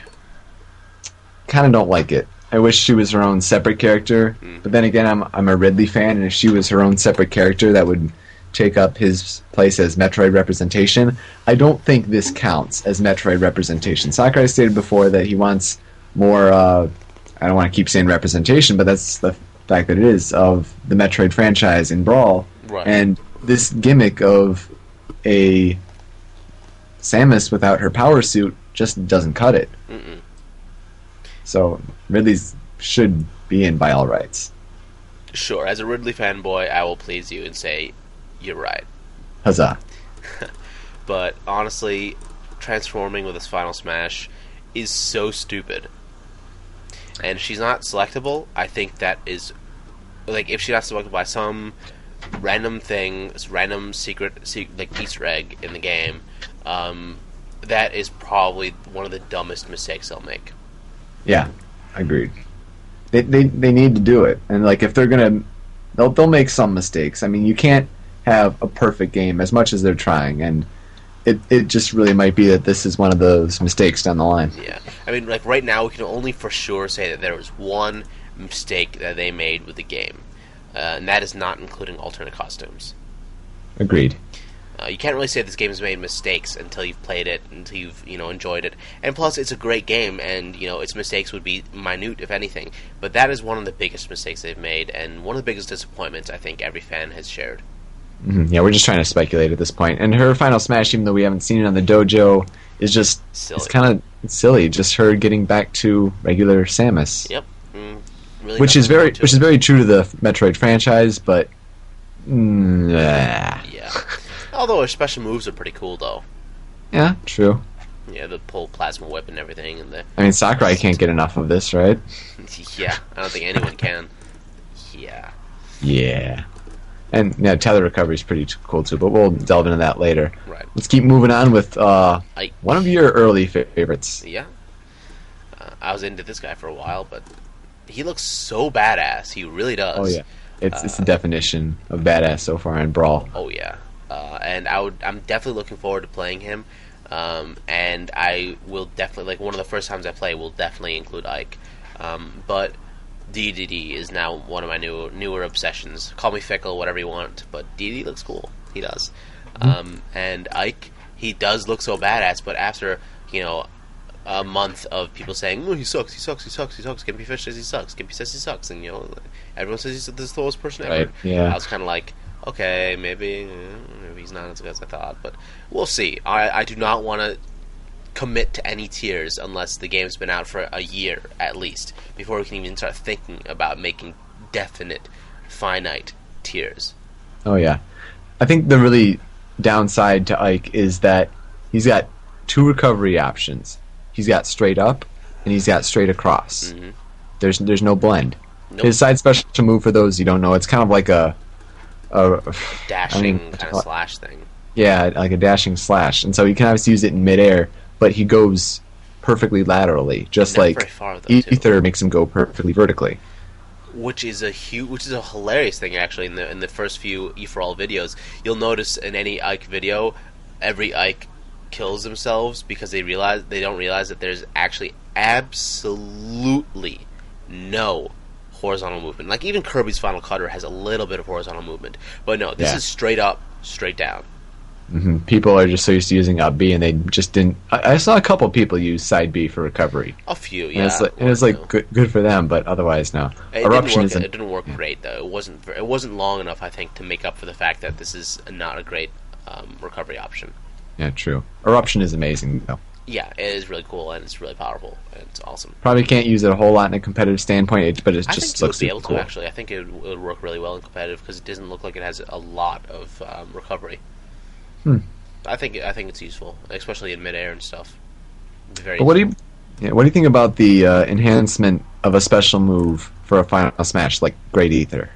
Kind of don't like it. I wish she was her own separate character. Mm. But then again, I'm I'm a Ridley fan, and if she was her own separate character, that would take up his place as Metroid representation. I don't think this counts as Metroid representation. Sakurai stated before that he wants more. Uh, I don't want to keep saying representation, but that's the fact that it is of the Metroid franchise in Brawl. Right. And this gimmick of a Samus without her power suit just doesn't cut it. Mm-mm. So Ridley's should be in by all rights. Sure, as a Ridley fanboy, I will please you and say you're right. Huzzah! But honestly, transforming with his final smash is so stupid. And she's not selectable. I think that is like if she's not selected by some random thing, random secret, secret like Easter egg in the game, um, that is probably one of the dumbest mistakes they'll make. Yeah, agreed. They, they they need to do it, and like if they're gonna, they'll they'll make some mistakes. I mean, you can't have a perfect game as much as they're trying, and it it just really might be that this is one of those mistakes down the line. Yeah, I mean, like right now, we can only for sure say that there was one mistake that they made with the game, uh, and that is not including alternate costumes. Agreed. Uh, you can't really say this game has made mistakes until you've played it, until you've you know enjoyed it. And plus, it's a great game, and you know its mistakes would be minute if anything. But that is one of the biggest mistakes they've made, and one of the biggest disappointments I think every fan has shared. hmm Yeah, we're just trying to speculate at this point. And her final smash, even though we haven't seen it on the dojo, is just Silly. it's kind of silly. Just her getting back to regular Samus. Yep. Mm, really which is very which it. is very true to the Metroid franchise, but mm, yeah, yeah. Although her special moves are pretty cool, though. yeah, true. Yeah, the pull plasma whip and everything, and the I mean, Sakurai can't get enough of this, right? yeah. I don't think anyone can. Yeah. Yeah, and yeah, tether recovery is pretty t- cool too, but we'll delve into that later. Right. Let's keep moving on with uh, I one of your early fa- favorites. Yeah. Uh, I was into this guy for a while, but he looks so badass. He really does. Oh yeah, it's it's the definition of badass so far in Brawl. Oh yeah. Uh, and I would, I'm definitely looking forward to playing him. Um, and I will definitely like one of the first times I play will definitely include Ike. Um, but DDD is now one of my new newer obsessions. Call me fickle, whatever you want, but DDD looks cool. He does. Um, and Ike, he does look so badass. But after you know a month of people saying, "Oh, he sucks, he sucks, he sucks, he sucks," Gimpy Fish says he sucks, Gimpy says he sucks, and you know everyone says he's the slowest person ever. Right, yeah. I was kind of like, okay, maybe, maybe he's not as good as I thought, but we'll see. I, I do not want to commit to any tiers unless the game's been out for a year at least before we can even start thinking about making definite, finite tiers. Oh yeah, I think the really downside to Ike is that he's got two recovery options. He's got straight up, and he's got straight across. Mhm. There's there's no blend. Nope. His side special to move for those you don't know, it's kind of like a, a Dashing I mean, kind uh, of slash thing. yeah, like a dashing slash, and so he can obviously use it in midair, but he goes perfectly laterally, just like far though, too. Aether makes him go perfectly vertically. which is a huge, which is a hilarious thing actually. In the in the first few E for All videos, you'll notice in any Ike video, every Ike kills themselves because they realize they don't realize that there's actually absolutely no horizontal movement. Like even Kirby's Final Cutter has a little bit of horizontal movement, but no, this Yeah. is straight up, straight down. hmm People are just so used to using up B, and they just didn't. I, I saw a couple people use side B for recovery, A few, and yeah. it's like, and it's like no. good, good for them, but otherwise, no. It Eruption didn't work. isn't. It didn't work great though. It wasn't. It wasn't long enough, I think, to make up for the fact that this is not a great um, recovery option. Yeah, true. Eruption is amazing though. Yeah, it is really cool and it's really powerful and it's awesome. Probably can't use it a whole lot in a competitive standpoint, but it I just think you looks would be able cool. to actually. I think it would, it would work really well in competitive because it doesn't look like it has a lot of um, recovery. Hmm. I think I think it's useful, especially in midair and stuff. Very. But what do you, yeah, what do you think about the uh, enhancement of a special move for a final smash, like Great Aether?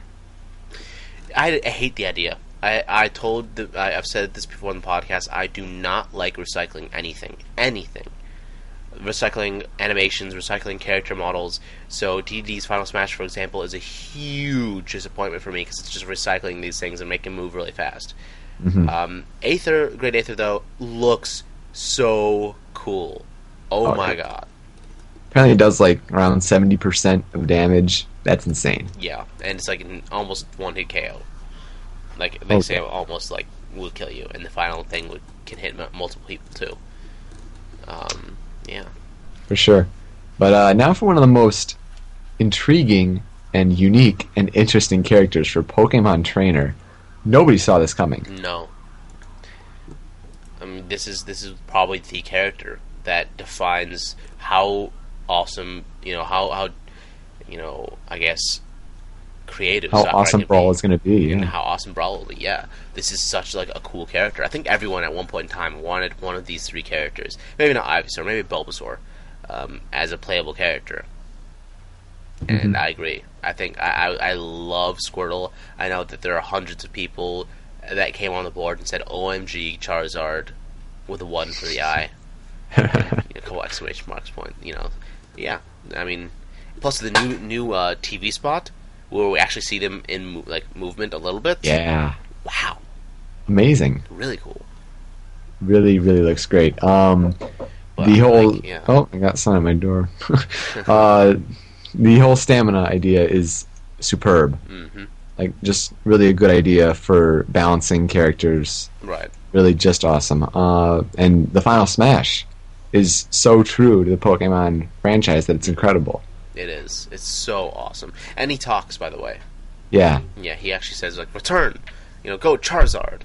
I, I hate the idea. I, I told the, I, I've said this before in the podcast. I do not like recycling anything, anything. Recycling animations, recycling character models. So DD's Final Smash, for example, is a huge disappointment for me because it's just recycling these things and making them move really fast. Mhm. Um, Aether, Great Aether though, looks so cool. Oh, Oh, my god, Apparently, it does like around seventy percent of damage. That's insane. yeah, and it's like an almost one hit KO. Like they say, Okay. almost like will kill you, and the final thing would can hit m- multiple people too. Um, yeah. for sure. But uh, now for one of the most intriguing and unique and interesting characters for Pokemon Trainer. Nobody saw this coming. No. I mean, this is this is probably the character that defines how awesome you know how how you know I guess creative How awesome Brawl is going to be. and Yeah. how awesome Brawl will be. Yeah, this is such like a cool character. I think everyone at one point in time wanted one of these three characters. Maybe not Ivysaur, maybe Bulbasaur, um, as a playable character. And Mhm. I agree. I think I, I I love Squirtle. I know that there are hundreds of people that came on the board and said "OMG Charizard" with a one for the eye. you know, exclamation marks point. You know, yeah. I mean, plus the new new uh, TV spot where we actually see them in like movement a little bit. yeah. Wow, Amazing. really cool. Really, really looks great. Um, But, the whole like, yeah. oh, I got sun at my door. uh, the whole stamina idea is superb. hmm Like, just really a good idea for balancing characters. Right. Really, just awesome. Uh, and the final smash is so true to the Pokemon franchise that it's incredible. It is. It's so awesome. And he talks, by the way. Yeah, Yeah, he actually says like "Return," you know, go Charizard.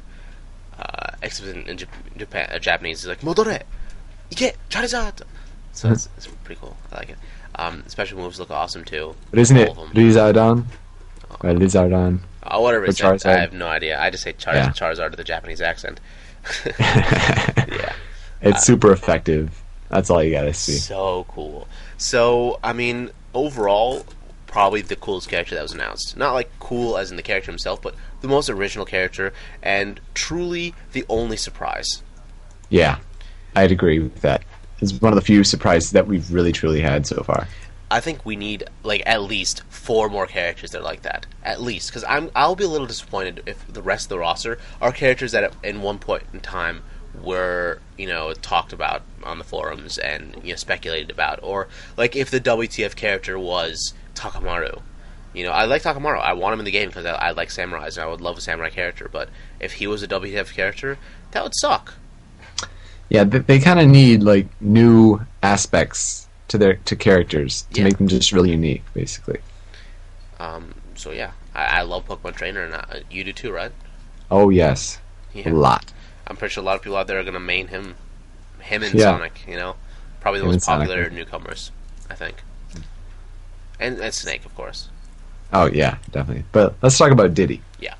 Uh, except in, in Japan, uh, Japanese, he's like "Modore, ike Charizard." So it's, it's pretty cool. I like it. Um, special moves look awesome too. but isn't it. Lizardon? Or Lizardon? Uh, whatever it's said, I have no idea. I just say Char- Yeah. Charizard with a Japanese accent. yeah, It's super effective. That's all you gotta see. so cool. So I mean, overall, probably the coolest character that was announced. Not like cool as in the character himself, but the most original character and truly the only surprise. Yeah, I'd agree with that. It's one of the few surprises that we've really truly had so far. I think we need like at least four more characters that are like that. At least, because I'm I'll be a little disappointed if the rest of the roster are characters that in one point in time were you know talked about on the forums and you know speculated about, or like if the WTF character was Takamaru. You know, I like Takamaru. I want him in the game because I, I like samurais and I would love a samurai character. But if he was a WTF character, that would suck. Yeah, they, they kind of need like new aspects to their to characters to Yeah. make them just really unique, basically. Um, so yeah, I, I love Pokemon Trainer, and uh, you do too, right? Oh yes, Yeah. a lot. I'm pretty sure a lot of people out there are gonna main him, him and Yeah. Sonic. You know, probably the Him most and Sonic, popular newcomers, I think. And and Snake, of course. Oh yeah, definitely. But let's talk about Diddy. Yeah.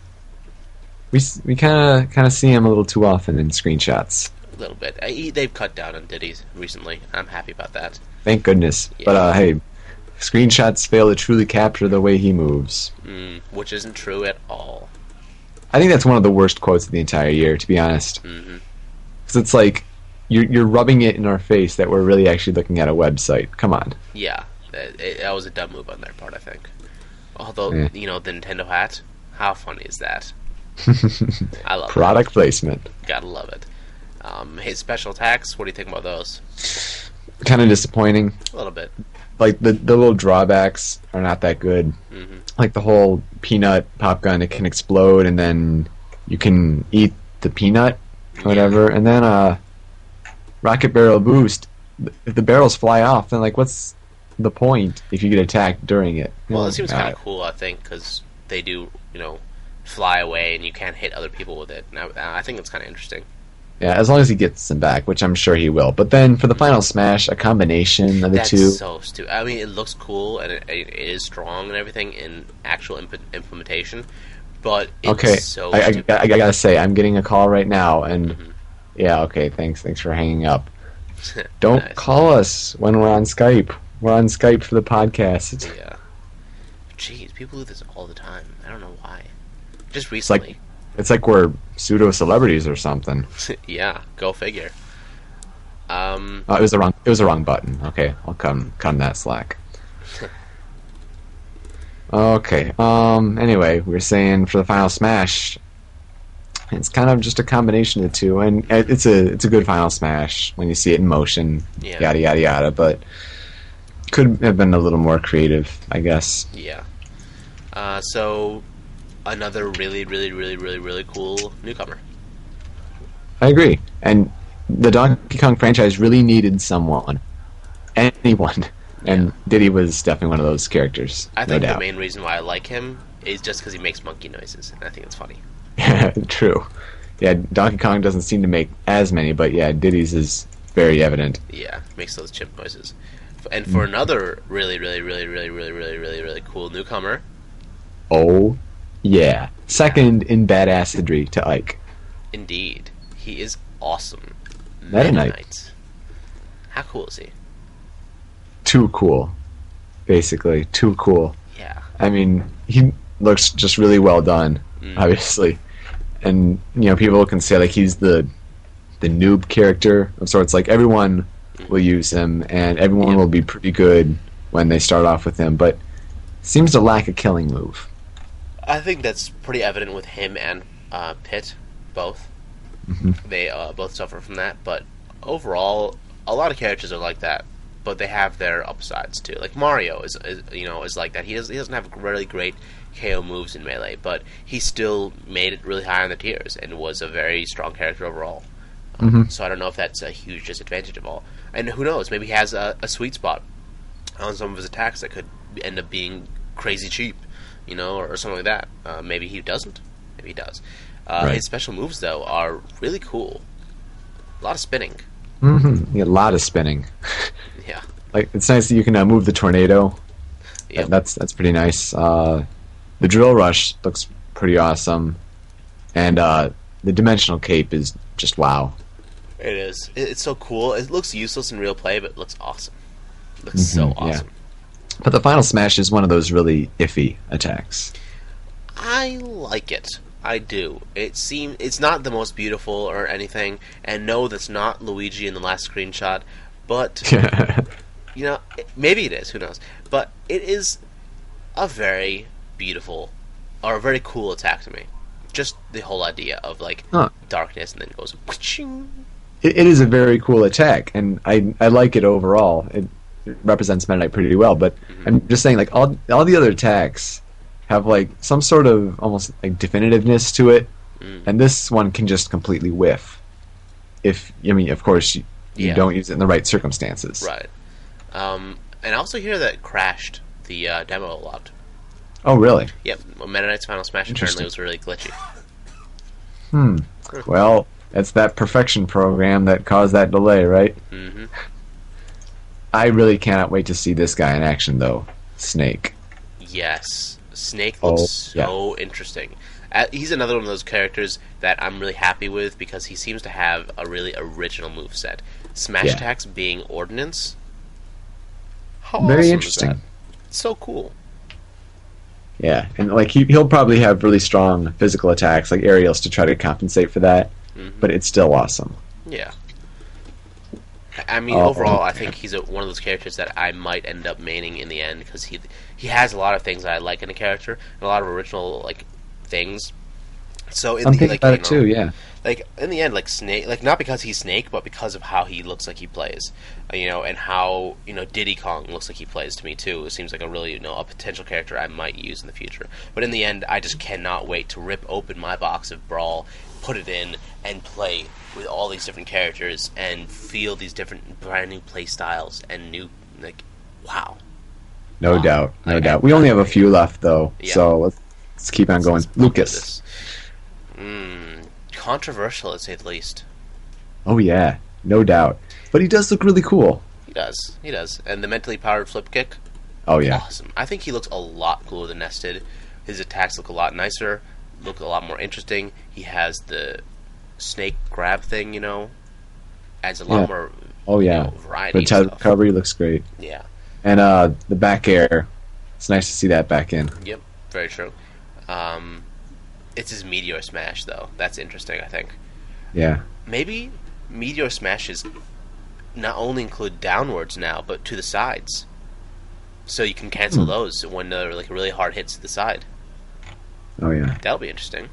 We we kind of kind of see him a little too often in screenshots. A little bit. He, they've cut down on Diddy's recently. I'm happy about that. Thank goodness. But uh, hey, screenshots fail to truly capture the way he moves. Mm, which isn't true at all. I think that's one of the worst quotes of the entire year, to be honest. Because it's like you're you're rubbing it in our face that we're really actually looking at a website. Come on. Yeah, that, it, that was a dumb move on their part, I think. Although Yeah. you know the Nintendo hat, how funny is that? I love Product placement. Gotta love it. Um, his special attacks. What do you think about those? Kind of disappointing. A little bit. Like the the little drawbacks are not that good. hmm Like the whole peanut pop gun, it can explode and then you can eat the peanut, or whatever. And then uh, rocket barrel boost. If the barrels fly off, then like what's the point if you get attacked during it? Well, it seems Uh, kind of cool, I think, because they do, you know, fly away and you can't hit other people with it. And I, I think it's kind of interesting. Yeah, as long as he gets them back, which I'm sure he will. But then for the final smash, a combination of the That's two. so stupid. I mean, it looks cool and it, it is strong and everything in actual imp- implementation, but it's okay, so I, I, stupid. I, gotta say, I'm getting a call right now, and Mhm. yeah, okay, thanks, thanks for hanging up. Don't Nice. call us when we're on Skype. We're on Skype for the podcast. Yeah. Jeez, people do this all the time. I don't know why. Just recently. It's like we're pseudo celebrities or something. yeah, go figure. Um, Oh, it was the wrong. It was the wrong button. Okay, I'll come come that slack. Okay. Um. Anyway, we are saying for the final smash, it's kind of just a combination of the two, and it's a it's a good final smash when you see it in motion. Yeah. Yada yada yada. But could have been a little more creative, I guess. yeah. Uh, so, another really, really, really, really, really cool newcomer. I agree. And the Donkey Kong franchise really needed someone, anyone, and. Diddy was definitely one of those characters. I no think the main reason why I like him is just because he makes monkey noises, and I think it's funny. Yeah, true. Yeah, Donkey Kong doesn't seem to make as many, but yeah, Diddy's is very evident. Yeah, makes those chimp noises. And mm. for another really, really, really, really, really, really, really, really cool newcomer, Oh, yeah. Second in badassery to Ike. indeed, he is awesome. Meta Knight. Knight. How cool is he? Too cool. Basically, too cool. Yeah. I mean, he looks just really well done, Mm. obviously. And, you know, people can say, like, he's the the noob character of sorts. Like, everyone will use him, and everyone Yep. will be pretty good when they start off with him, but seems to lack a killing move. I think that's pretty evident with him and uh, Pit, both. Mhm. They uh, both suffer from that, but overall, a lot of characters are like that. But they have their upsides too. Like Mario is, is you know, is like that. He does, he doesn't have really great KO moves in melee, but he still made it really high on the tiers and was a very strong character overall. Um, Mhm. So I don't know if that's a huge disadvantage of all. And who knows? Maybe he has a, a sweet spot on some of his attacks that could end up being crazy cheap, you know, or, or something like that. Uh, maybe he doesn't. Maybe he does. Uh, Right. His special moves, though, are really cool. A lot of spinning. hmm A lot of spinning. Yeah. Like, it's nice that you can uh, move the tornado. Yep. That's that's pretty nice. Uh, the drill rush looks pretty awesome, and uh, the dimensional cape is just wow. It is. It's so cool. It looks useless in real play, but it looks awesome. It looks so awesome. yeah. But the final smash is one of those really iffy attacks. I like it. I do. It seem it's not the most beautiful or anything, and no, that's not Luigi in the last screenshot. But you know, maybe it is. Who knows? But it is a very beautiful or a very cool attack to me. Just the whole idea of like Huh. darkness and then it goes. it, it is a very cool attack, and I I like it overall. It represents Meta Knight pretty well. But I'm just saying, like all all the other attacks have like some sort of almost like definitiveness to it, Mm. and this one can just completely whiff. If I mean, of course, you, you Yeah. don't use it in the right circumstances. Right. Um, and I also hear that crashed the uh, demo a lot. Oh, really? Yep, Meta Knight's Final Smash apparently was really glitchy. Hmm. Well, it's that perfection program that caused that delay, right? hmm I really cannot wait to see this guy in action, though. Snake. Yes, Snake Oh, looks so interesting. Uh, he's another one of those characters that I'm really happy with because he seems to have a really original move set. Smash Yeah. attacks being ordnance. How Very awesome interesting. So cool. Yeah, and like he he'll probably have really strong physical attacks like aerials to try to compensate for that, Mhm. but it's still awesome. Yeah. I mean, Oh. overall, I think he's a, one of those characters that I might end up maining in the end because he he has a lot of things that I like in a character and a lot of original like things. So in I'm the thinking like about it know, too. Yeah. like in the end, like Snake, like not because he's Snake, but because of how he looks like he plays, uh, you know, and how you know Diddy Kong looks like he plays to me too. It seems like a really you know a potential character I might use in the future. But in the end, I just cannot wait to rip open my box of Brawl, put it in, and play with all these different characters and feel these different brand new play styles and new like wow. No Wow. doubt. No Like, doubt. I- We only have a few left though, Yeah. so let's, let's keep on going. Lucas. Mm, controversial to say the least. Oh yeah, no doubt. But he does look really cool. He does. He does. And the mentally powered flip kick. Oh yeah. awesome. I think he looks a lot cooler than Ness did. His attacks look a lot nicer, look a lot more interesting. He has the snake grab thing, you know, adds a lot Yeah. more Oh you yeah. know, variety. The recovery looks great, Yeah. and uh the back air. It's nice to see that back in. Yep. Very true. Um, it's his meteor smash though. That's interesting. I think Yeah. maybe meteor smashes not only include downwards now, but to the sides. So you can cancel Hmm. those when they're like really hard hits to the side. Oh yeah. That'll be interesting.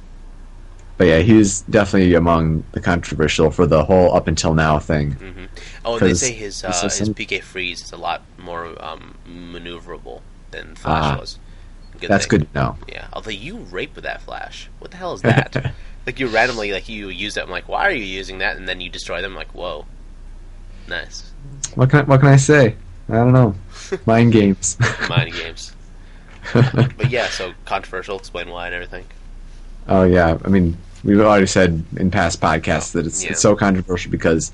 But yeah, he's definitely among the controversial for the whole up until now thing. hmm Oh, they say his uh, his some- PK freeze is a lot more um, maneuverable than Flash Ah. was. That's thing. good to know. Yeah. Although you rape with that flash. What the hell is that? like you randomly like you use it. I'm like, why are you using that? And then you destroy them. I'm like, whoa, nice What can I, what can I say? I don't know. Mind games. mind games. But yeah, so controversial. Explain why and everything. oh yeah, I mean we've already said in past podcasts that it's Yeah. it's so controversial because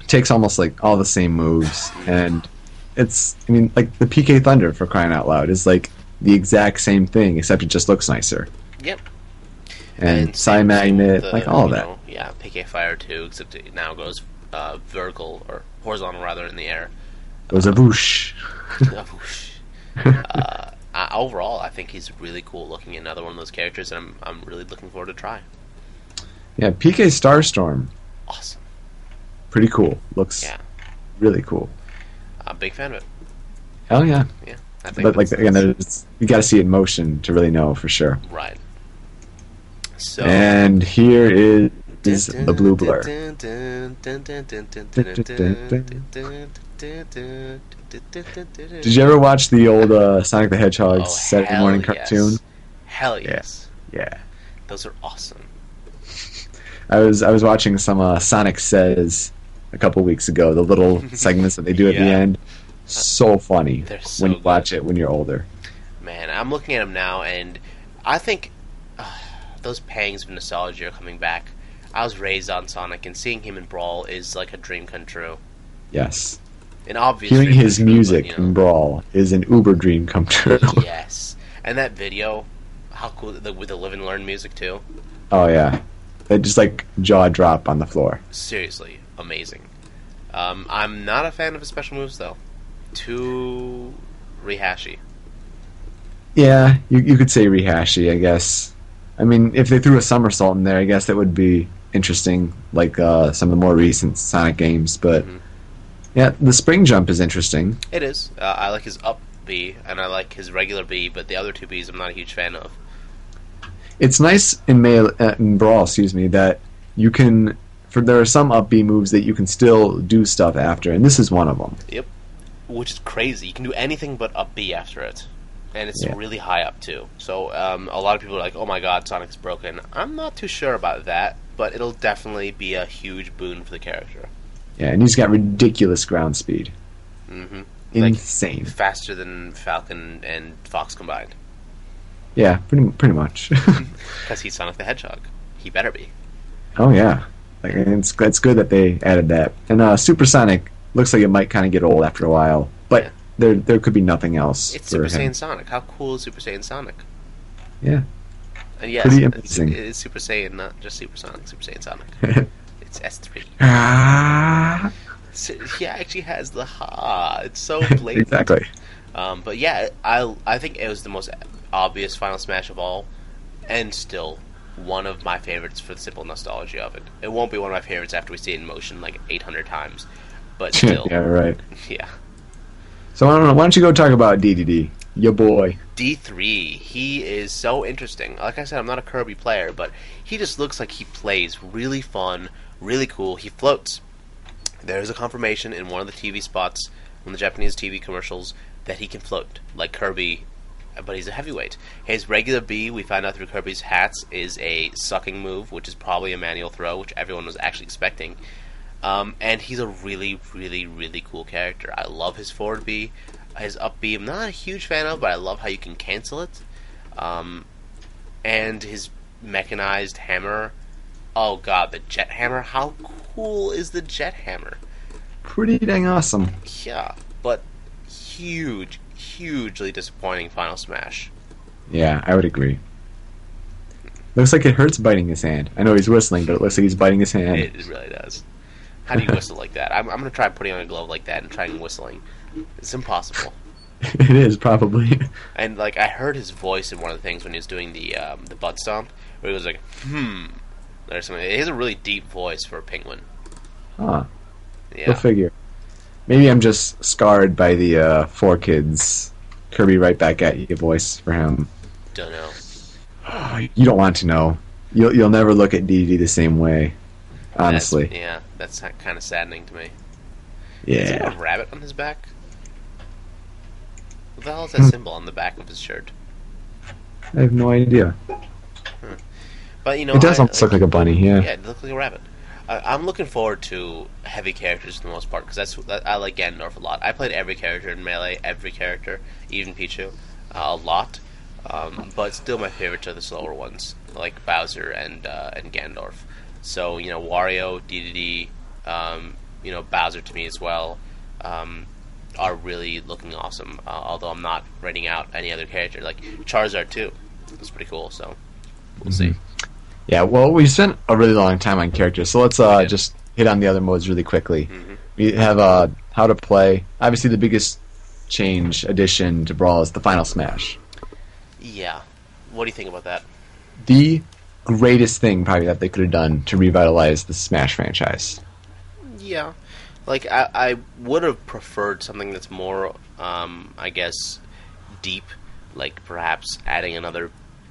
it takes almost like all the same moves and it's I mean like the PK Thunder for crying out loud is like the exact same thing except it just looks nicer. Yep. And, PSI Magnet, uh, like all that. know, yeah, PK Fire too, except it now goes uh, vertical or horizontal rather in the air. Goes a boosh. Whoosh. uh, uh, overall, I think he's really cool looking. Another one of those characters, and I'm I'm really looking forward to try. Yeah, PK Starstorm, Awesome. pretty cool. Looks Yeah. really cool. I'm a big fan of it. Hell yeah. Yeah. I think But like again, there's, you got to see it in motion to really know for sure. right. So And here is, is the blue blur. Did you ever watch the old uh, Sonic the Hedgehog Oh, Saturday morning yes. cartoon? Hell yes. Yeah. Those are awesome. I was I was watching some uh, Sonic Says a couple weeks ago. The little segments that they do at the end, so funny so when you good. watch it when you're older. Man, I'm looking at them now, and I think uh, those pangs of nostalgia are coming back. I was raised on Sonic, and seeing him in Brawl is like a dream come true. Yes, An obvious hearing his true, but, music you know. in Brawl is an uber dream come true. yes, and that video, how cool the, with the live and learn music too. oh yeah, it just like jaw drop on the floor. Seriously, amazing. Um, I'm not a fan of his special moves though. Too rehashy. Yeah, you you could say rehashy, I guess. I mean, if they threw a somersault in there, I guess that would be interesting, like uh, some of the more recent Sonic games. But Mhm. Yeah, the spring jump is interesting. It is. Uh, I like his up B, and I like his regular B, but the other two Bs I'm not a huge fan of. It's nice in Melee, uh, in Brawl, excuse me, that you can. For there are some up B moves that you can still do stuff after, and this is one of them. Yep, which is crazy. You can do anything but up B after it, and it's Yeah. really high up too. So um, a lot of people are like, "Oh my God, Sonic's broken." I'm not too sure about that, but it'll definitely be a huge boon for the character. Yeah, and he's got ridiculous ground speed, Mm-hmm. Like insane. faster than Falcon and Fox combined, Yeah, pretty pretty much. because he's Sonic the Hedgehog. He better be. oh yeah, like it's it's good that they added that. And uh, Supersonic looks like it might kind of get old after a while, but Yeah. there there could be nothing else. It's Super him. Saiyan Sonic. How cool is Super Saiyan Sonic? Yeah. And yes, Pretty it's, amazing. it's Super Saiyan, not just Super Sonic. Super Saiyan Sonic. It's S3. ah, So he actually has the ha. It's so blatant. exactly. Um, but yeah, I I think it was the most obvious Final Smash of all, and still one of my favorites for the simple nostalgia of it. It won't be one of my favorites after we see it in motion like 800 times, but still, yeah, right. yeah. So I don't know. Why don't you go talk about DDD, your boy? D3, he is so interesting. Like I said, I'm not a Kirby player, but he just looks like he plays really fun, really cool. He floats. There's a confirmation in one of the TV spots, on the Japanese TV commercials, that he can float, like Kirby, but he's a heavyweight. His regular B, we find out through Kirby's hats, is a sucking move, which is probably a manual throw, which everyone was actually expecting. Um, and he's a really, really, really cool character. I love his forward B. His up B, I'm not a huge fan of, but I love how you can cancel it. Um, and his mechanized hammer. Oh god, the jet hammer. How cool is the jet hammer? Pretty dang awesome. Yeah, but huge, hugely disappointing Final Smash. Yeah, I would agree. Looks like it hurts biting his hand. I know he's whistling, but it looks like he's biting his hand. It really does. How do you whistle like that? I'm, I'm gonna try putting on a glove like that and trying whistling. It's impossible. it is probably. And like I heard his voice in one of the things when he was doing the um, the butt stomp, where he was like, "Hmm," or something. He has a really deep voice for a penguin. Huh. Go Yeah, figure. Maybe I'm just scarred by the uh, four kids. Kirby right back at you voice for him. don't know. You don't want to know. You'll you'll never look at DD the same way. That's- Honestly. yeah, that's kind of saddening to me. Is there Yeah. a rabbit on his back? What the hell is Hmm. that symbol on the back of his shirt? I have no idea. But you know, it does I- almost look like a bunny. Yeah. Yeah, it looks like a rabbit. I, I'm looking forward to heavy characters for the most part because that's that, I like Ganondorf a lot. I played every character in Melee, every character, even Pichu, uh, a lot. Um, but still, my favorites are the slower ones, like Bowser and uh, and Ganondorf. So you know, Wario, DDD, um, you know, Bowser to me as well, um, are really looking awesome. Uh, although I'm not writing out any other character, like Charizard too. It's pretty cool. So we'll see. Yeah, well, we spent a really long time on characters, so let's uh, did. just hit on the other modes really quickly. Mhm. We have uh, how to play. Obviously, the biggest change addition to Brawl is the Final Smash. Yeah. What do you think about that? The greatest thing probably that they could have done to revitalize the Smash franchise. Yeah, like I, I would have preferred something that's more, um, I guess, deep, like perhaps adding another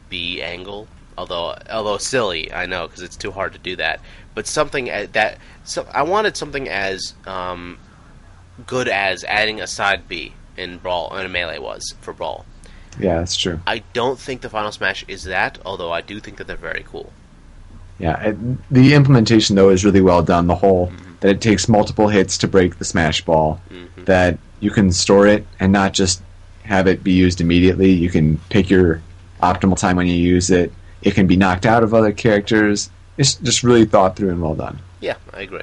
B angle. Although, although silly, I know because it's too hard to do that. But something that, so I wanted something as um, good as adding a side B in Brawl in a Melee was for Brawl. Yeah, that's true. I don't think the Final Smash is that, although I do think that they're very cool. Yeah, it, the implementation though is really well done. The whole that it takes multiple hits to break the Smash Ball. Mhm. That you can store it and not just have it be used immediately. You can pick your optimal time when you use it. It can be knocked out of other characters. It's just really thought through and well done. Yeah, I agree.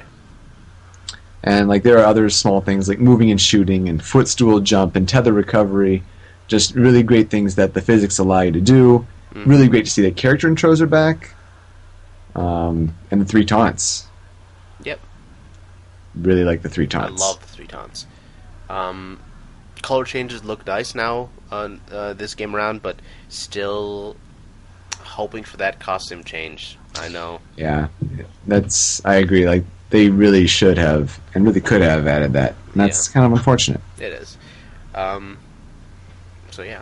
And like there are other small things like moving and shooting and footstool jump and tether recovery. Just really great things that the physics allow you to do. Mhm. Really great to see that character intros are back. Um, and the three taunts. Yep. Really like the three taunts. I love the three taunts. Um, color changes look nice now on uh, this game around, but still hoping for that costume change. I know. Yeah, that's I agree. Like they really should have and really could have added that. And that's kind of unfortunate. It is. Um, so yeah.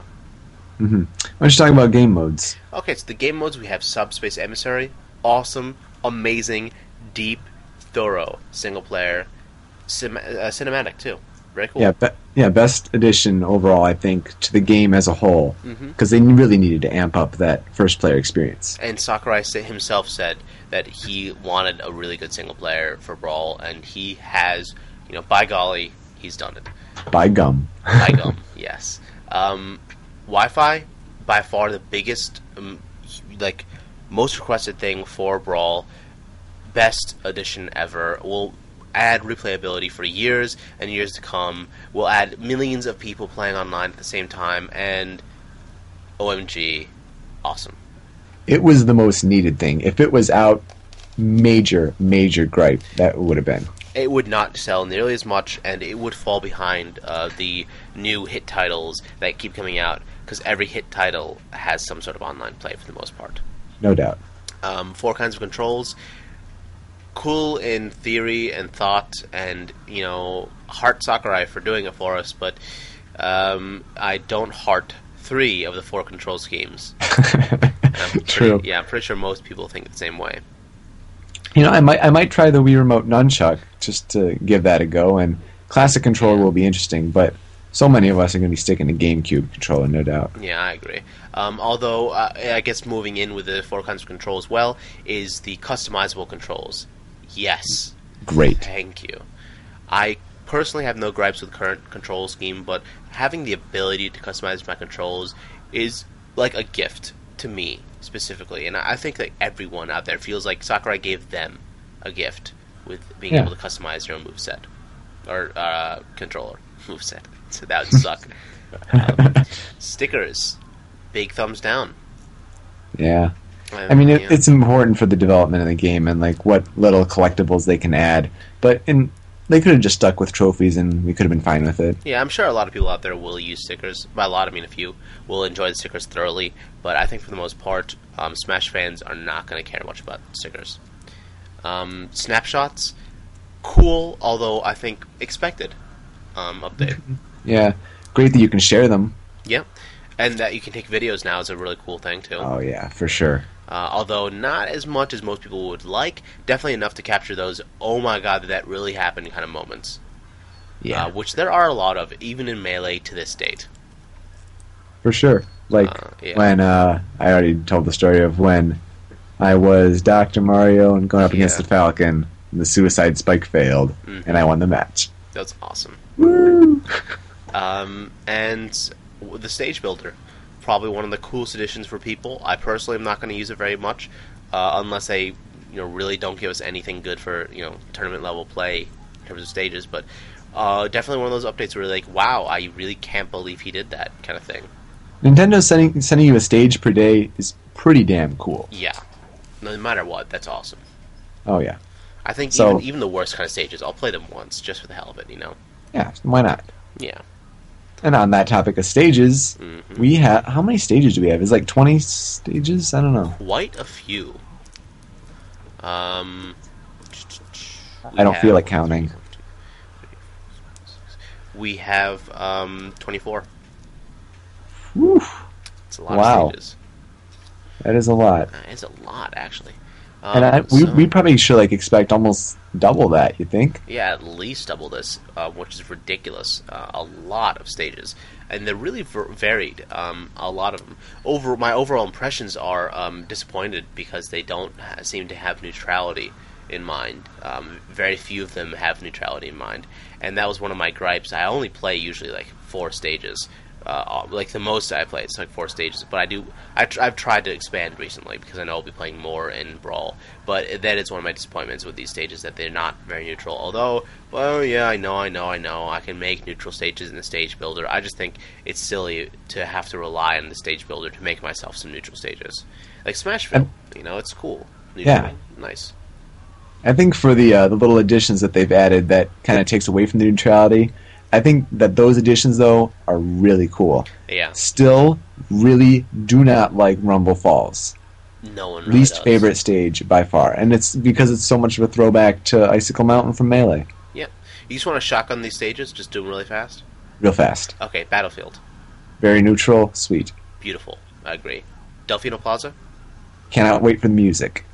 Mm-hmm. Why don't you talk about game modes? Okay, so the game modes we have Subspace Emissary, awesome, amazing, deep, thorough, single player, uh, cinematic too. Cool. Yeah, be- yeah, best addition overall, I think, to the game as a whole, because they really needed to amp up that first player experience. And Sakurai himself said that he wanted a really good single player for Brawl, and he has, you know, by golly, he's done it. By gum. By gum, yes. Um, Wi-Fi, by far the biggest, um, like, most requested thing for Brawl. Best addition ever. Will add replayability for years and years to come. We'll add millions of people playing online at the same time, and OMG, awesome. It was the most needed thing. If it was out, major, major gripe that would have been. it would not sell nearly as much, and it would fall behind uh, the new hit titles that keep coming out because every hit title has some sort of online play for the most part. No doubt. Um, four kinds of controls, cool in theory and thought, and you know, heart Sakurai for doing it for us, but um, I don't heart three of the four control schemes. I'm pretty- True. Yeah, I'm pretty sure most people think the same way. You know, I might I might try the Wii Remote Nunchuck just to give that a go. And classic controller will be interesting, but so many of us are going to be sticking to GameCube controller, no doubt. Yeah, I agree. Um, although uh, I guess moving in with the four kinds of control as well is the customizable controls. Yes, Great. thank you. I personally have no gripes with the current control scheme, but having the ability to customize my controls is like a gift to me specifically, and I I think that everyone out there feels like Sakurai gave them a gift with being Yeah. able to customize their own moveset or uh, controller moveset. So that would suck. um, stickers, big thumbs down. Yeah. I mean, it, it's important for the development of the game and like what little collectibles they can add. But in they could have just stuck with trophies, and we could have been fine with it. Yeah, I'm sure a lot of people out there will use stickers. By a lot, I mean a few will enjoy the stickers thoroughly. But I think for the most part, um, Smash fans are not going to care much about stickers. Um, snapshots, cool, although I think expected um, update. Yeah, great that you can share them. yeah, and that you can take videos now is a really cool thing too. Oh yeah, for sure. Uh, although not as much as most people would like, definitely enough to capture those "oh my god, that really happened" kind of moments. Yeah, uh, which there are a lot of, even in melee to this date. for sure. Like Uh, yeah. when uh, I already told the story of when I was Doctor Mario and going up against Yeah. the Falcon, and the Suicide Spike failed, Mhm. and I won the match. That's awesome. Woo! Um, and the stage builder, probably one of the coolest additions for people. I personally am not going to use it very much, uh, unless they, you know, really don't give us anything good for you know tournament level play in terms of stages. But uh, definitely one of those updates where like, wow, I really can't believe he did that kind of thing. Nintendo sending sending you a stage per day is pretty damn cool. Yeah, no matter what, that's awesome. Oh yeah, I think So- even even the worst kind of stages, I'll play them once just for the hell of it. You know? yeah. Why not? Yeah. And on that topic of stages, hmm we have how many stages do we have? Is like twenty stages? I don't know. Quite a few. Um, I don't feel like counting. We have um, 24. Whew, It's a lot Wow. of stages. that is a lot. Uh, It's a lot, actually. And Um, I, we, so- we probably should like expect almost double that. You think? yeah, at least double this, uh, which is ridiculous. Uh, a lot of stages, and they're really ver- varied. Um, a lot of them. Over my overall impressions are um, disappointed because they don't ha- seem to have neutrality in mind. Um, very few of them have neutrality in mind, and that was one of my gripes. I only play usually like four stages. Uh, like the most I play, it's like four stages. But I do, I tr- I've tried to expand recently because I know I'll be playing more in Brawl. But that is one of my disappointments with these stages that they're not very neutral. Although, well, yeah, I know, I know, I know, I can make neutral stages in the stage builder. I just think it's silly to have to rely on the stage builder to make myself some neutral stages, like Smashville. You know, it's cool. Yeah. Nice. I think for the uh, the little additions that they've added that kind of takes away from the neutrality, I think that those additions though are really cool. Yeah, Still, really do not like Rumble Falls. no one really Least does. favorite stage by far, and it's because it's so much of a throwback to Icicle Mountain from Melee. Yeah. You just want to shotgun these stages, just do them really fast. Real fast, Okay, Battlefield, very neutral, sweet. beautiful. I agree. Delfino Plaza. Cannot wait for the music.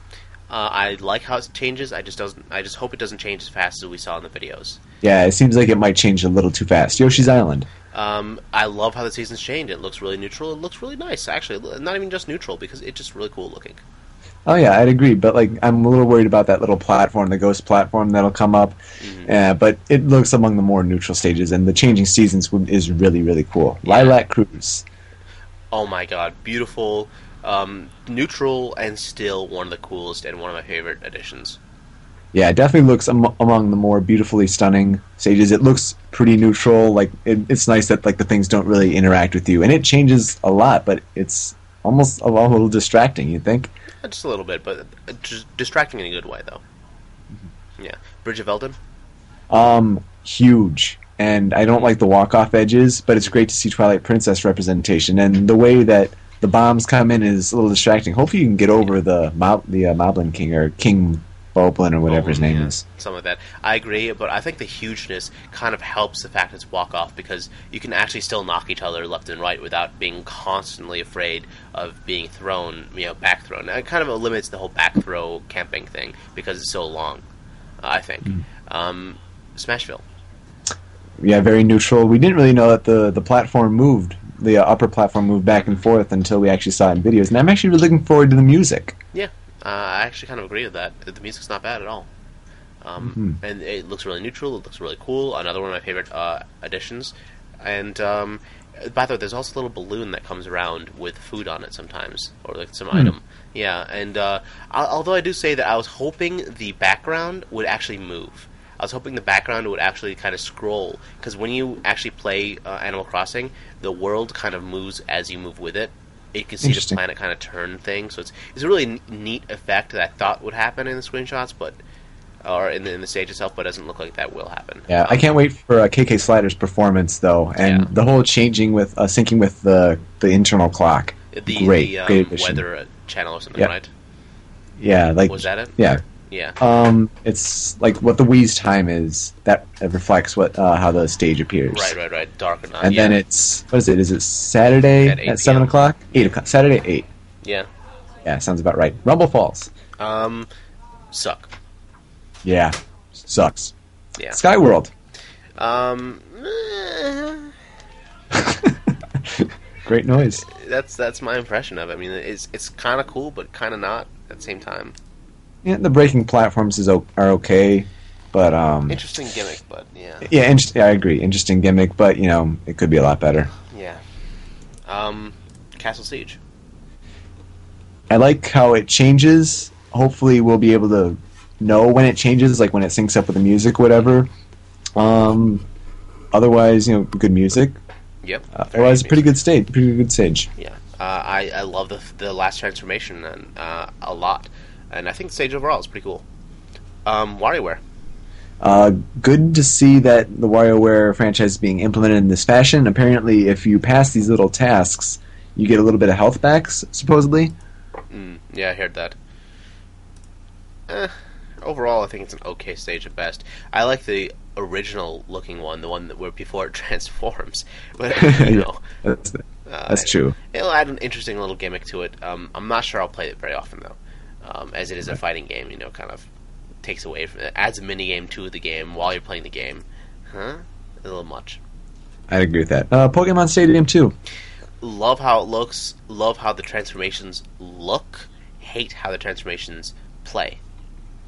Uh, I like how it changes. I just doesn't. I just hope it doesn't change as fast as we saw in the videos. Yeah, it seems like it might change a little too fast. Yoshi's Island. Um, I love how the season's changed. It looks really neutral. It looks really nice, actually. Not even just neutral because it's just really cool looking. Oh yeah, I'd agree, but like I'm a little worried about that little platform, the ghost platform that'll come up. Mhm. Uh, but it looks among the more neutral stages, and the changing seasons is really really cool. Yeah. Lylat Cruise. Oh my god, beautiful, um, neutral, and still one of the coolest and one of my favorite additions. Yeah, it definitely looks am- among the more beautifully stunning stages. It looks pretty neutral. Like it, it's nice that like the things don't really interact with you, and it changes a lot. But it's almost a little distracting. You think? Just a little bit, but distracting in a good way, though. Yeah, Bridge of Eldin. Um, huge. And I don't like the walk off edges, but it's great to see Twilight Princess representation. And the way that the bombs come in is a little distracting. Hopefully, you can get over the Mob- the uh, Moblin King or King Boblin or whatever his Oh, name yeah, is. Something like that. I agree, but I think the hugeness kind of helps the fact it's walk off because you can actually still knock each other left and right without being constantly afraid of being thrown, you know, back thrown. It kind of eliminates the whole back throw camping thing because it's so long. Uh, I think. Hmm. Um, Smashville. Yeah, very neutral. We didn't really know that the the platform moved. The uh, upper platform moved back and forth until we actually saw it in videos. And I'm actually really looking forward to the music. Yeah, uh, I actually kind of agree with that. The music's not bad at all. Um, And it looks really neutral. It looks really cool. Another one of my favorite uh, additions. And um, by the way, there's also a little balloon that comes around with food on it sometimes, or like some item. Yeah, and uh, al- although I do say that I was hoping the background would actually move. I was hoping the background would actually kind of scroll because when you actually play uh, Animal Crossing, the world kind of moves as you move with it. You can see the planet kind of turn thing, so it's it's a really n- neat effect that I thought would happen in the screenshots, but or in the, in the stage itself, but it doesn't look like that will happen. Yeah, I Um, can't wait for uh, KK Slider's performance though, and Yeah. the whole changing with uh, syncing with the the internal clock. the great, the um, great addition. weather uh, channel or something, Yeah. right? Yeah, like Was that it? yeah, Yeah. um, it's like what the Wii's time is. That reflects what uh, how the stage appears. Right, right, right. Dark or not? And yeah. then it's what is it? Is it Saturday At at, seven o'clock? Eight o'clock. Saturday at eight. yeah. Yeah, sounds about right. Rumble Falls. Um, suck. Yeah, sucks. Yeah. Skyworld. Um, great noise. That's that's my impression of it. I mean, it's it's kind of cool, but kind of not at the same time. Yeah, the breaking platforms is o- are okay, but um, Interesting gimmick, but yeah, yeah, inter- yeah, I agree. Interesting gimmick, but you know, it could be a lot better. yeah. Um, Castle Siege. I like how it changes. Hopefully, we'll be able to know when it changes, like when it syncs up with the music, whatever. Um, otherwise, you know, good music. Yep. Uh, otherwise, pretty good stage. Pretty good stage. Yeah, uh, I I love the the last transformation and uh, a lot, and I think the stage overall is pretty cool. Um, WarioWare. Uh, good to see that the WarioWare franchise is being implemented in this fashion. Apparently, if you pass these little tasks, you get a little bit of health backs, supposedly. Mm, yeah, I heard that. Eh, overall, I think it's an okay stage at best. I like the original looking one, the one that where before it transforms. But you know, That's, uh, true. It'll add an interesting little gimmick to it. Um, I'm not sure I'll play it very often though, um, as it is a fighting game. You know, kind of takes away from it, adds a mini game to the game while you're playing the game. Huh? A little much. I'd agree with that. Uh, Pokemon Stadium 2. Love how it looks. Love how the transformations look. Hate how the transformations play.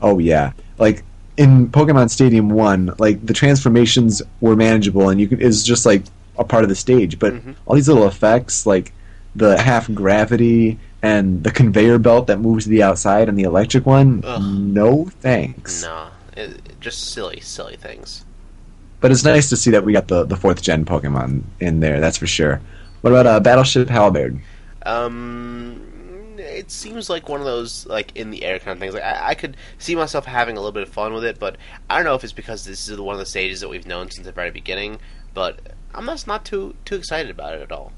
Oh, yeah. Like, in Pokemon Stadium 1, like, the transformations were manageable, and you could, it was just, like, a part of the stage. But Mhm. all these little effects, like the half gravity and the conveyor belt that moves to the outside and the electric one, Ugh. no thanks. It, it- just silly, silly things. But it's nice to see that we got the, the fourth gen Pokemon in there, that's for sure. What about uh, Battleship Halberd? Um, it seems like one of those like in the air kind of things. Like I, I could see myself having a little bit of fun with it, but I don't know if it's because this is one of the stages that we've known since the very beginning. But I'm just not too too excited about it at all.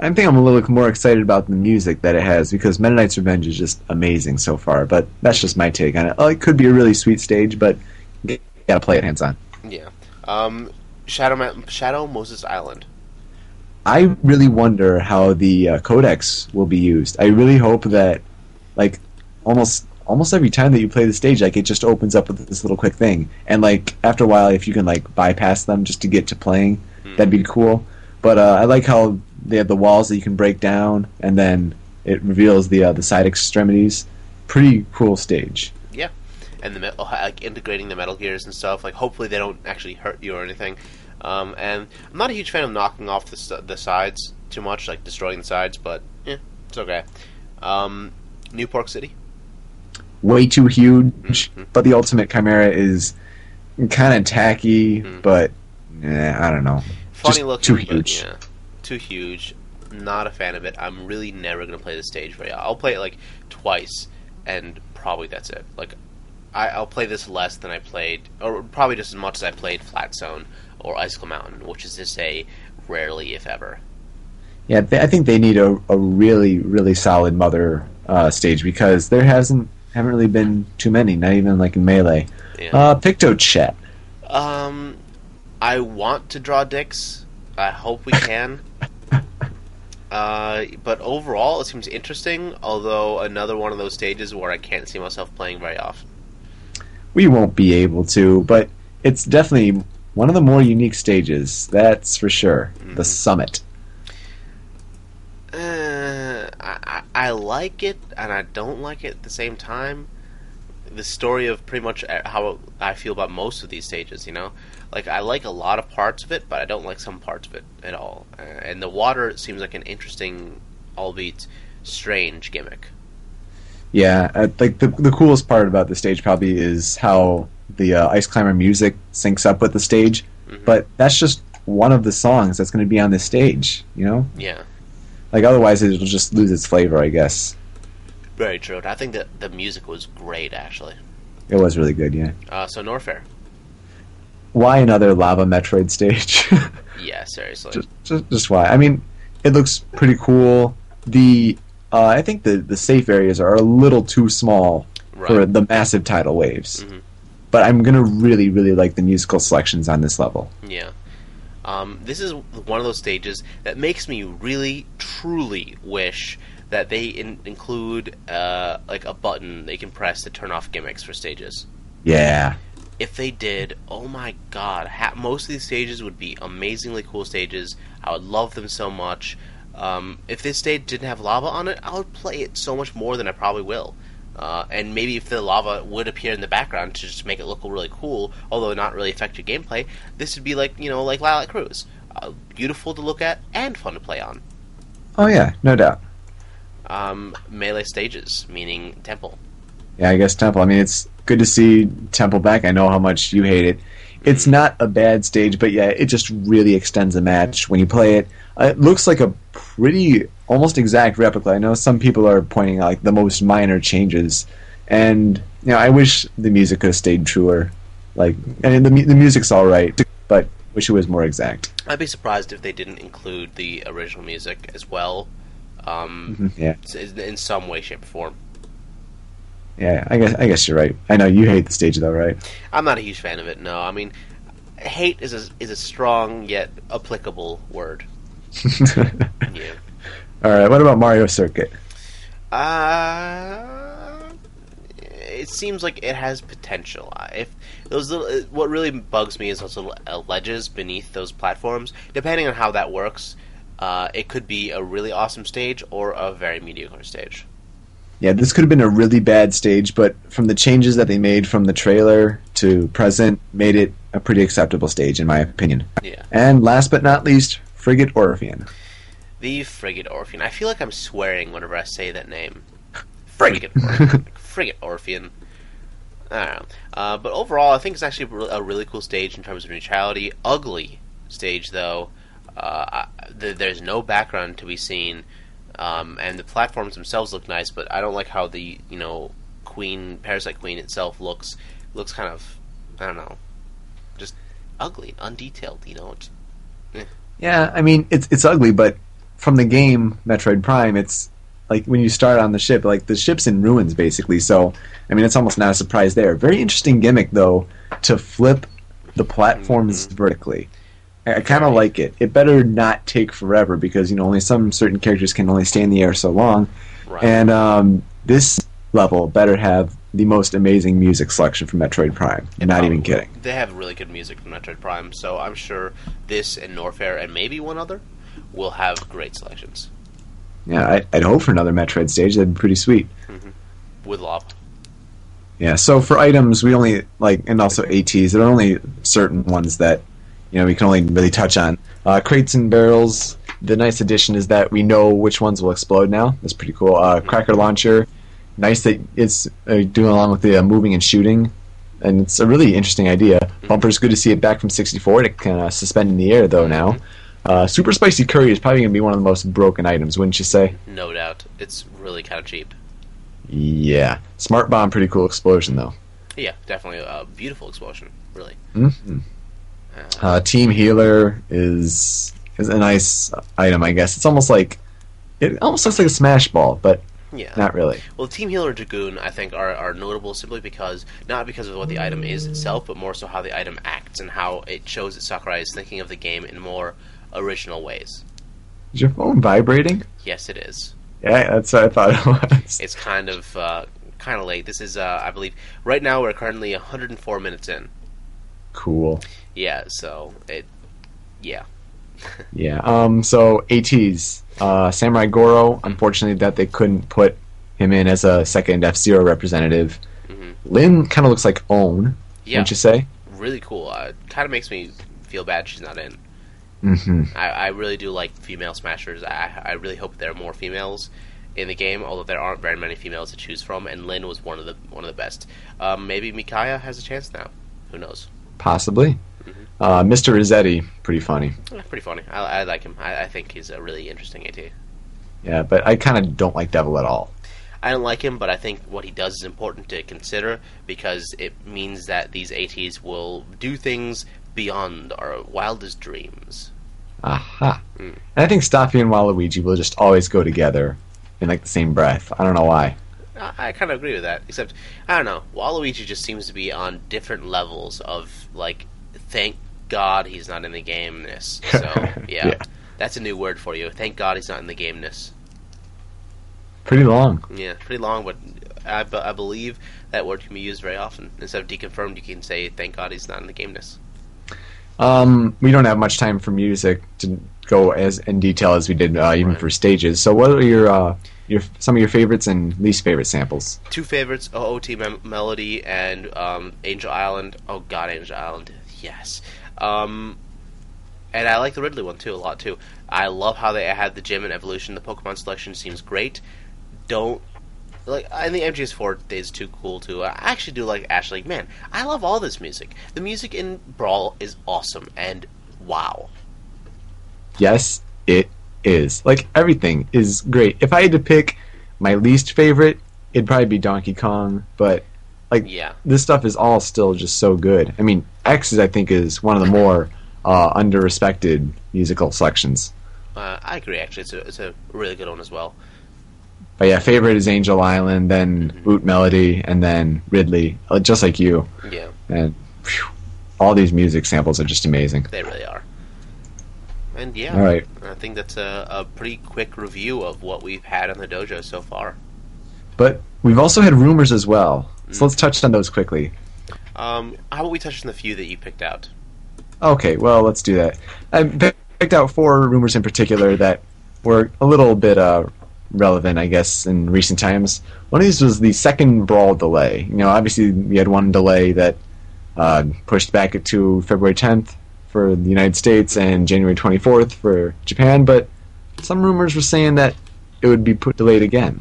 I think I'm a little more excited about the music that it has because Meta Knight's Revenge is just amazing so far. But that's just my take on it. Oh, it could be a really sweet stage, but you gotta play it hands on. Yeah. Um, Shadow Ma- Shadow Moses Island. I really wonder how the uh, codecs will be used. I really hope that, like, almost almost every time that you play the stage, like it just opens up with this little quick thing, and like after a while, if you can like bypass them just to get to playing, Hmm. that'd be cool. But uh, I like how they have the walls that you can break down, and then it reveals the uh, the side extremities. Pretty cool stage. Yeah, and the metal, like integrating the metal gears and stuff. Like hopefully they don't actually hurt you or anything. Um, and I'm not a huge fan of knocking off the the sides too much, like destroying the sides. But yeah, it's okay. Um, New Pork City. Way too huge, Mhm. but the Ultimate Chimera is kind of tacky. Mhm. But eh, I don't know. Funny Just looking, too but huge. yeah, too huge. Not a fan of it. I'm really never gonna play the stage very. I'll play it like twice, and probably that's it. Like, I, I'll play this less than I played, or probably just as much as I played Flat Zone or Icicle Mountain, which is to say, rarely if ever. Yeah, I think they need a, a really, really solid mother uh, stage because there hasn't haven't really been too many, not even like in melee. Yeah. Uh, Pictochat. Um, I want to draw dicks. I hope we can. uh, but overall, it seems interesting. Although another one of those stages where I can't see myself playing very often. We won't be able to, but it's definitely one of the more unique stages. That's for sure. The Mhm. summit. Uh, I, I I like it and I don't like it at the same time. The story of pretty much uh, how I feel about most of these stages, you know, like I like a lot of parts of it, but I don't like some parts of it at all. Uh, and the water seems like an interesting, albeit strange gimmick. Yeah, uh, like the the coolest part about the stage probably is how the uh, Ice Climber music syncs up with the stage. Mhm. But that's just one of the songs that's going to be on this stage. You know, Yeah, like otherwise it'll just lose its flavor. I guess very true. I think that the music was great, actually. it was really good. Yeah. Uh, so Norfair, Why another lava Metroid stage? yeah, seriously. just, just, just why? I mean, it looks pretty cool. The uh, I think the the safe areas are a little too small for the massive tidal waves. Mhm. But I'm gonna really, really like the musical selections on this level. Yeah. Um, this is one of those stages that makes me really, truly wish that they in- include uh, like a button they can press to turn off gimmicks for stages. Yeah, If they did, oh my god, ha- most of these stages would be amazingly cool stages. I would love them so much. Um, if this stage didn't have lava on it, I would play it so much more than I probably will. Uh, and maybe if the lava would appear in the background to just make it look really cool, although not really affect your gameplay, this would be like you know like Lylat Cruise, uh, beautiful to look at and fun to play on. Oh yeah, no doubt. Um, melee stages, meaning temple. Yeah, I guess Temple. I mean, it's good to see Temple back. I know how much you hate it. It's not a bad stage, but yeah, it just really extends the match when you play it. Uh, it looks like a pretty, almost exact replica. I know some people are pointing out like the most minor changes, and you know, I wish the music could have stayed truer. Like, and the the music's all right, but wish it was more exact. I'd be surprised if they didn't include the original music as well, um, Mhm, Yeah, in some way, shape, or form. Yeah. I guess I guess you're right. I know you hate the stage though, right? I'm not a huge fan of it. No, I mean, hate is a, is a strong yet applicable word. Yeah. all right. What about Mario Circuit? Uh, it seems like it has potential. If those little, uh, what really bugs me is those little uh, ledges beneath those platforms. Depending on how that works, uh, it could be a really awesome stage or a very mediocre stage. Yeah, this could have been a really bad stage, but from the changes that they made from the trailer to present, made it a pretty acceptable stage, in my opinion. Yeah. And last but not least, Frigate Orpheon. The Frigate Orpheon. I feel like I'm swearing whenever I say that name. Frigate. Frigate Orpheon. Frigate Orpheon. I don't know. Uh, but overall, I think it's actually a a really cool stage in terms of neutrality. Ugly stage, though. Uh, I- th- there's no background to be seen, um, and the platforms themselves look nice. But I don't like how the you know Queen Parasite Queen itself looks. Looks kind of I don't know, just ugly, undetailed. You know, It's- Yeah, I mean it's it's ugly, but from the game Metroid Prime, it's like when you start on the ship, like the ship's in ruins basically. So I mean, it's almost not a surprise there. Very interesting gimmick though to flip the platforms vertically. I, kind of like it. It better not take forever because you know only some certain characters can only stay in the air so long. right. And um, this level better have the most amazing music selection from Metroid Prime. And not even kidding. They have really good music from Metroid Prime, so I'm sure this and Norfair and maybe one other will have great selections Yeah, I, I'd hope for another Metroid stage. That'd be pretty sweet. with lava. Yeah. So for items, we only like, and also ATs. There are only certain ones that you know we can only really touch on. Uh, crates and barrels. The nice addition is that we know which ones will explode now. That's pretty cool. Uh, cracker launcher. Nice that it's uh, doing along with the uh, moving and shooting, and it's a really interesting idea. Bumper's good to see it back from 64 to kind of suspend in the air though now. Uh, super spicy curry is probably going to be one of the most broken items, wouldn't you say? No doubt. It's really kind of cheap. Yeah. Smart bomb, pretty cool explosion though. Yeah, definitely a beautiful explosion. Really. hmm Uh, Team Healer is is a nice item, I guess. It's almost like it almost looks like a smash ball, but yeah. not really. Well, Team Healer and Dragoon, I think, are, are notable simply because not because of what the item is itself, but more so how the item acts and how it shows that Sakurai is thinking of the game in more original ways. Is your phone vibrating? Yes, it is. Yeah, that's what I thought it was. It's kind of uh, kind of late. This is, uh, I believe, right now we're currently 104 minutes in. cool. Yeah, so it, yeah, Yeah. Um. So ATs, uh, Samurai Goro. Unfortunately, that they couldn't put him in as a second F Zero representative. Mhm. Lyn kind of looks like Own. yeah, Wouldn't you say? really cool. Uh, kind of makes me feel bad she's not in. Mm-hmm. I, I really do like female smashers. I, I really hope there are more females in the game, although there aren't very many females to choose from. And Lyn was one of the one of the best. Um, maybe Micaiah has a chance now. Who knows? Possibly. Uh, Mr. Resetti, pretty funny. Eh, pretty funny. I, I like him. I, I think he's a really interesting AT. Yeah, but I kind of don't like Devil at all. I don't like him, but I think what he does is important to consider because it means that these ATs will do things beyond our wildest dreams. Aha. Mm. And I think Stafy and Waluigi will just always go together in like the same breath. I don't know why. I, I kind of agree with that. Except, I don't know. Waluigi just seems to be on different levels of like, thank God he's not in the gameness. So yeah, Yeah. that's a new word for you. Thank God he's not in the gameness. Pretty long. Yeah, pretty long, but I, believe that word can be used very often. Instead of deconfirmed, you can say thank God he's not in the gameness. Um, we don't have much time for music to go as in detail as we did uh, even Right. for stages. So, what are your uh, your some of your favorites and least favorite samples? Two favorites: OOT Mem- Melody and um, Angel Island. Oh God, Angel Island. Yes. Um, and I like the Ridley one too a lot too. I love how they had the gym and evolution. The Pokemon selection seems great. Don't like and the MGS4 is too cool too. I actually do like Ashley. Man, I love all this music. The music in Brawl is awesome and wow. Yes, it is. Like everything is great. If I had to pick my least favorite, it'd probably be Donkey Kong. But like Yeah. this stuff is all still just so good. I mean, X is I think is one of the more uh, under-respected musical selections. Uh, I agree. Actually, it's a it's a really good one as well. But yeah, favorite is Angel Island, then Boot Melody, and then Ridley, uh, just like you. Yeah, And phew, all these music samples are just amazing. they really are. And yeah, All right. I think that's a, a pretty quick review of what we've had on the dojo so far. But we've also had rumors as well. So let's touch on those quickly. Um, how about we touch on the few that you picked out? Okay, well, let's do that. I picked out four rumors in particular that were a little bit uh, relevant, I guess, in recent times. One of these was the second brawl delay. You know, obviously we had one delay that uh, pushed back it to February 10th for the United States and January 24th for Japan, but some rumors were saying that it would be put delayed again.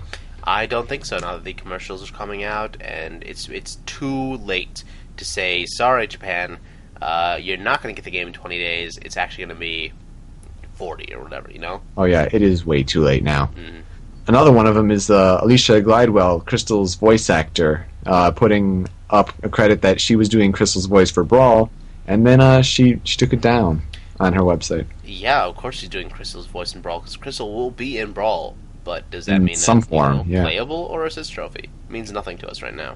I don't think so. Now that the commercials are coming out, and it's it's too late to say sorry, Japan. Uh, you're not going to get the game in 20 days. It's actually going to be 40 or whatever. You know. Oh yeah, it is way too late now. Mhm. Another one of them is uh, Alesia Glidewell, Krystal's voice actor, uh, putting up a credit that she was doing Krystal's voice for Brawl, and then uh, she she took it down on her website. Yeah, of course she's doing Krystal's voice in Brawl because Krystal will be in Brawl. But does that In mean some that, you know, form, yeah. playable or assist trophy? It means nothing to us right now.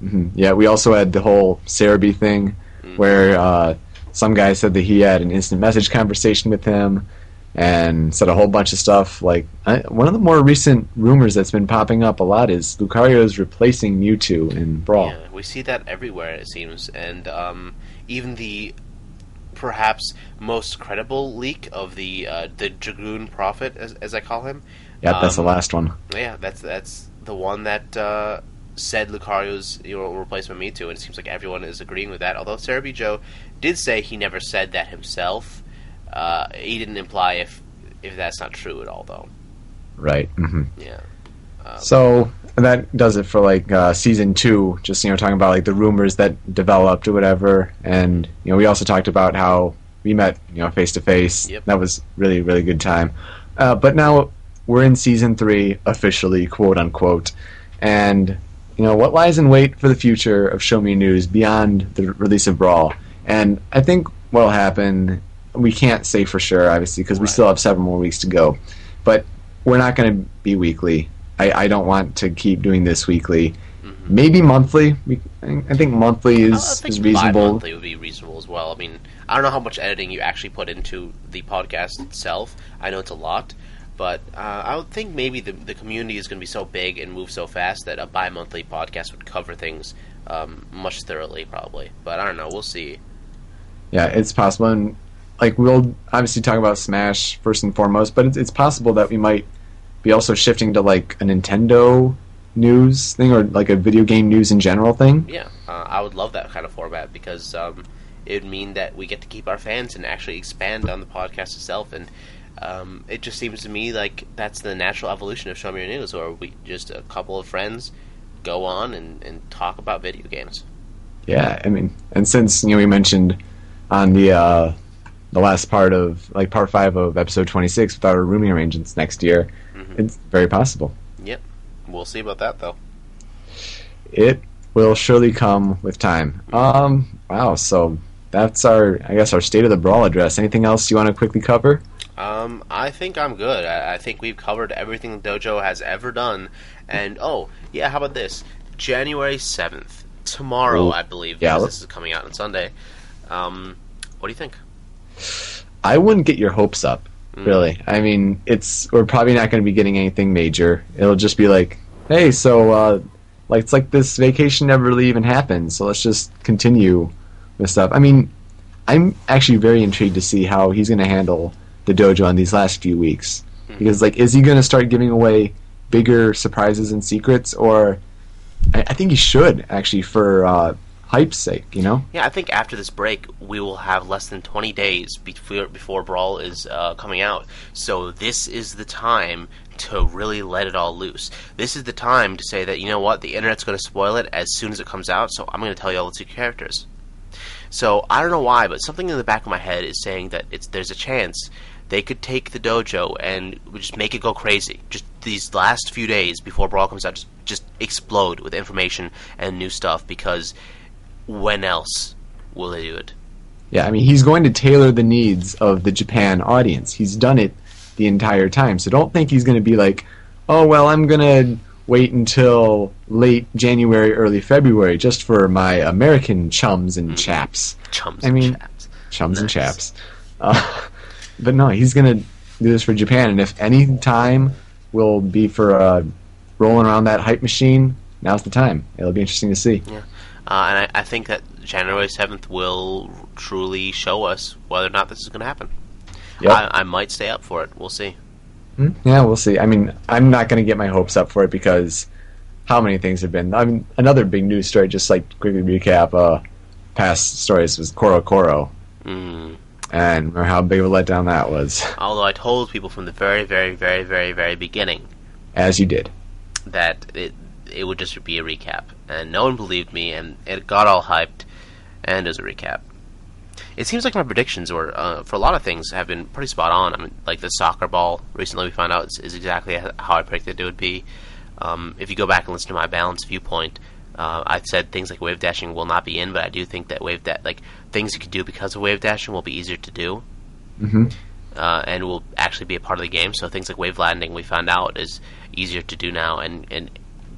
hmm Yeah, we also had the whole Cerebi thing, Mhm. where uh, some guy said that he had an instant message conversation with him, and said a whole bunch of stuff. Like I, one of the more recent rumors that's been popping up a lot is Lucario's replacing Mewtwo in Brawl. Yeah, we see that everywhere it seems, and um, even the perhaps most credible leak of the uh, the Dragoon Prophet, as, as I call him. Yeah, that's the Um, last one. Yeah, that's that's the one that uh, said Lucario's you know replacement Mewtwo, and it seems like everyone is agreeing with that. Although Cerebi Joe did say he never said that himself. Uh, he didn't imply if if that's not true at all, though. Right. hmm Yeah. Um, So that does it for like uh, season two. Just you know, talking about like the rumors that developed or whatever, and you know, we also talked about how we met, you know, face to face. That was really really good time. Uh, but now we're in season three officially, quote unquote, and you know what lies in wait for the future of Show Me News beyond the release of Brawl. And I think what'll happen, we can't say for sure, obviously, because we still have several more weeks to go. But we're not going to be weekly. I, I don't want to keep doing this weekly. mhm. Maybe monthly. We, I think monthly I is, think is reasonable. Bi-monthly would be reasonable as well. I mean, I don't know how much editing you actually put into the podcast itself. I know it's a lot, but uh, I would think maybe the the community is going to be so big and move so fast that a bi-monthly podcast would cover things um, much thoroughly, probably. But I don't know. We'll see. Yeah, it's possible. And like we'll obviously talk about Smash first and foremost, but it's, it's possible that we might be also shifting to like a Nintendo news thing or like a video game news in general thing. Yeah, uh, I would love that kind of format because um, it would mean that we get to keep our fans and actually expand on the podcast itself. And um, it just seems to me like that's the natural evolution of Show Me Your News, where we just a couple of friends go on and, and talk about video games. Yeah, I mean, and since you know we mentioned on the uh, the last part of like part five of episode twenty six with our rooming arrangements next year, Mhm. it's very possible. Yep, we'll see about that though. It will surely come with time. Um, wow. So that's our, I guess, our state of the brawl address. Anything else you want to quickly cover? Um, I think I'm good. I, I think we've covered everything dojo has ever done. And oh, yeah, how about this? January seventh, tomorrow, Ooh. I believe. Yeah, this is coming out on Sunday. Um, what do you think? I wouldn't get your hopes up. Mm. Really. I mean, it's we're probably not going to be getting anything major. It'll just be like, hey, so uh, like it's like this vacation never really even happened. So let's just continue with stuff. I mean, I'm actually very intrigued to see how he's going to handle the dojo in these last few weeks. Mm-hmm. Because like, is he going to start giving away bigger surprises and secrets, or I, I think he should actually for uh, hype's sake, you know? Yeah, I think after this break, we will have less than 20 days before, before Brawl is uh, coming out. So this is the time to really let it all loose. This is the time to say that, you know what, the internet's going to spoil it as soon as it comes out, so I'm going to tell you all the two characters. So I don't know why, but something in the back of my head is saying that it's there's a chance they could take the dojo and just make it go crazy. Just these last few days before Brawl comes out, just just explode with information and new stuff because when else will they do it? Yeah, I mean, he's going to tailor the needs of the Japan audience. He's done it the entire time. So don't think he's going to be like, oh, well, I'm going to wait until late January, early February just for my American chums and chaps. Chums I and mean, chaps. Chums and chaps. Uh, but no, he's going to do this for Japan. And if any time will be for uh, rolling around that hype machine, now's the time. It'll be interesting to see. Uh, and I, I think that January 7th will truly show us whether or not this is going to happen. Yep. I, I might stay up for it. We'll see. Hmm, Yeah, we'll see. I mean, I'm not going to get my hopes up for it because how many things have been. I mean, another big news story, just like quickly recap uh, past stories, was CoroCoro. Mm. And remember how big of a letdown that was, Although I told people from the very, very, very, very, very beginning as you did. that it it would just be a recap, and no one believed me, and it got all hyped, and as a recap. It seems like my predictions were uh, for a lot of things have been pretty spot on. I mean, like the soccer ball recently we found out is, is exactly how I predicted it would be. Um, if you go back and listen to my balanced viewpoint, uh, I said things like wave dashing will not be in, but I do think that wave da- like things you can do because of wave dashing will be easier to do hmm uh, and will actually be a part of the game. So things like wave landing, we found out, is easier to do now, and and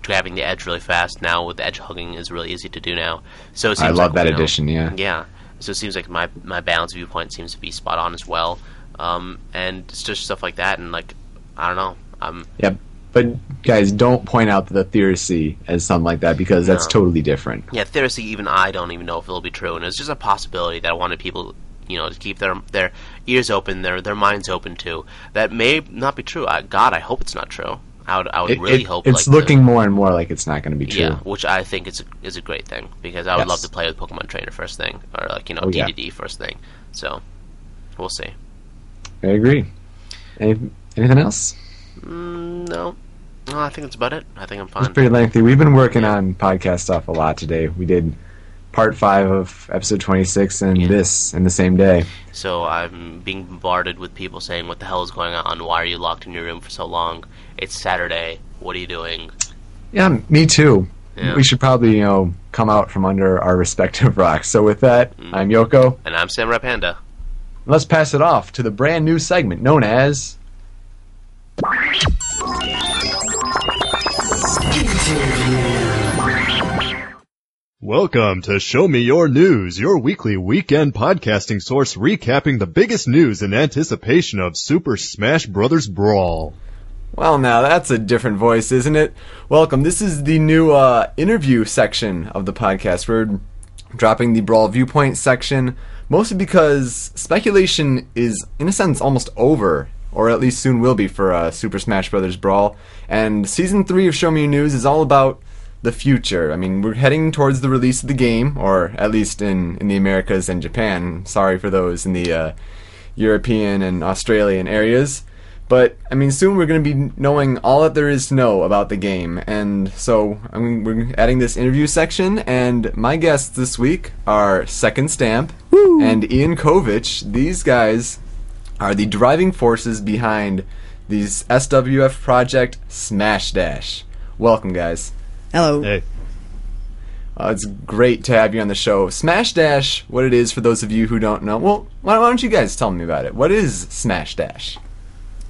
grabbing the edge really fast now with edge hugging is really easy to do now. So it I love like, that you know, addition, yeah. Yeah. So it seems like my my balance viewpoint seems to be spot on as well, um, and it's just stuff like that, and like I don't know, I'm Yep. But guys, don't point out the theory as something like that because that's No. totally different. yeah, theoretically, even I don't even know if it'll be true, and it's just a possibility that I wanted people, you know, to keep their their ears open, their their minds open to. That may not be true. I, God, I hope it's not true. I would I would It- really it- hope. it's like, the- looking more and more like it's not going to be true. Yeah, which I think is a, is a great thing because I would Yes. love to play with Pokemon Trainer first thing, or like you know Oh, D yeah. first thing. So we'll see. I agree. Any, anything else? Mm, no, no, I think that's about it. I think I'm fine. It's pretty lengthy. We've been working on podcast stuff a lot today. We did part five of episode 26 and Yeah. this in the same day. So I'm being bombarded with people saying, "What the hell is going on? Why are you locked in your room for so long? It's Saturday. What are you doing?" Yeah, me too. Yeah. We should probably, you know, come out from under our respective rocks. So with that, Mm. I'm Yoko. And I'm Samurai Panda. Let's pass it off to the brand new segment known as Welcome to Show Me Your News, your weekly weekend podcasting source recapping the biggest news in anticipation of Super Smash Bros. Brawl. Well, now that's a different voice, isn't it? Welcome. This is the new uh, interview section of the podcast. We're dropping the Brawl Viewpoint section, mostly because speculation is, in a sense, almost over, or at least soon will be for uh, Super Smash Bros. Brawl. And season three of Show Me Your News is all about the future. I mean, we're heading towards the release of the game, or at least in, in the Americas and Japan. Sorry for those in the uh, European and Australian areas. But I mean, soon we're going to be knowing all that there is to know about the game, and so I mean, we're adding this interview section. And my guests this week are Second Stamp and Ian Kovich. These guys are the driving forces behind these SWF project Smash Dash. Welcome, guys. Hello. Hey, Uh, it's great to have you on the show. Smash Dash, what it is for those of you who don't know. Well, why why don't you guys tell me about it? What is Smash Dash?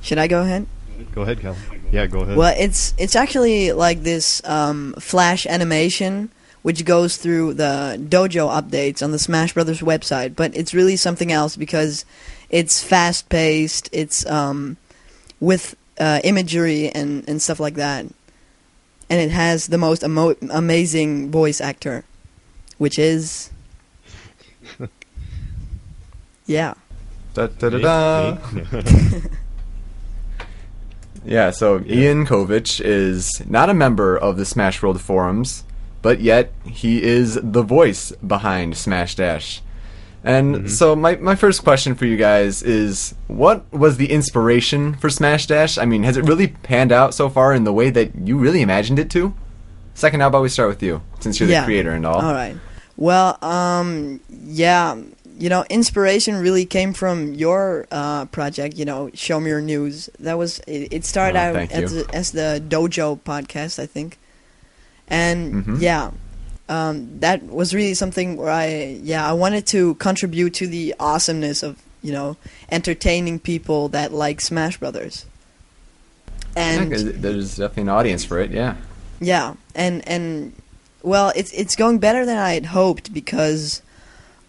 Should I go ahead? go ahead, Cal. Yeah, go ahead. Well, it's it's actually like this um, flash animation which goes through the dojo updates on the Smash Brothers website, but it's really something else because it's fast paced. It's um, with uh, imagery and and stuff like that, and it has the most amo- amazing voice actor, which is yeah. Da, da, da, da. Yeah, so Ian Kovic is not a member of the Smash World forums, but yet he is the voice behind Smash Dash. And so my, my first question for you guys is what was the inspiration for Smash Dash? I mean, has it really panned out so far in the way that you really imagined it to? Second, how about we start with you, since you're Yeah. the creator and all. All right. Well, um, yeah, you know, inspiration really came from your uh, project. You know, show me your news. That was it. it started Oh, out as, as the Dojo podcast, I think, and Mhm. yeah, um, that was really something where I yeah I wanted to contribute to the awesomeness of you know entertaining people that like Smash Brothers. Yeah, there's definitely an audience for it, yeah. yeah, and and well, it's it's going better than I had hoped because,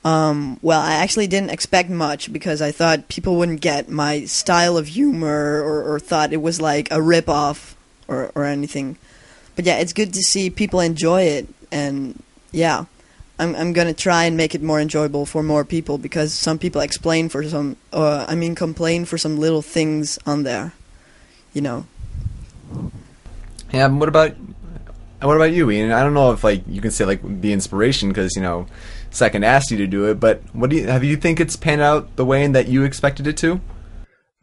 um, well, I actually didn't expect much because I thought people wouldn't get my style of humor or, or thought it was like a rip off or or anything. But yeah, it's good to see people enjoy it, and yeah, I'm I'm gonna try and make it more enjoyable for more people because some people explain for some, uh, I mean, complain for some little things on there, you know. Yeah, what about what about you, Ian? I don't know if like you can say like the inspiration because you know second asked you to do it, but what do you have you think it's panned out the way that you expected it to?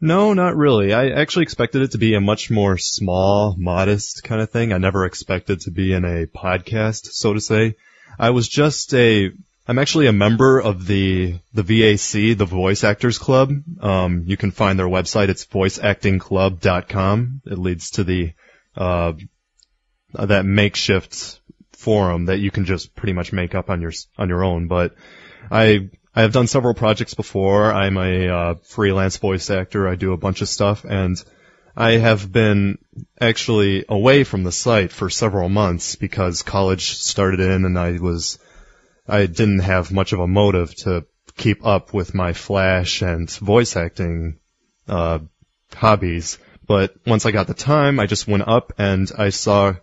No, not really. I actually expected it to be a much more small, modest kind of thing. I never expected to be in a podcast, so to say. I was just a, I'm actually a member of the, the VAC, the Voice Actors Club. Um, you can find their website. It's voiceactingclub.com. It leads to the, uh, that makeshift forum that you can just pretty much make up on your, on your own. But I I have done several projects before. I'm a uh, freelance voice actor. I do a bunch of stuff, and I have been actually away from the site for several months because college started in, and I was I didn't have much of a motive to keep up with my Flash and voice acting uh, hobbies. But once I got the time, I just went up and I saw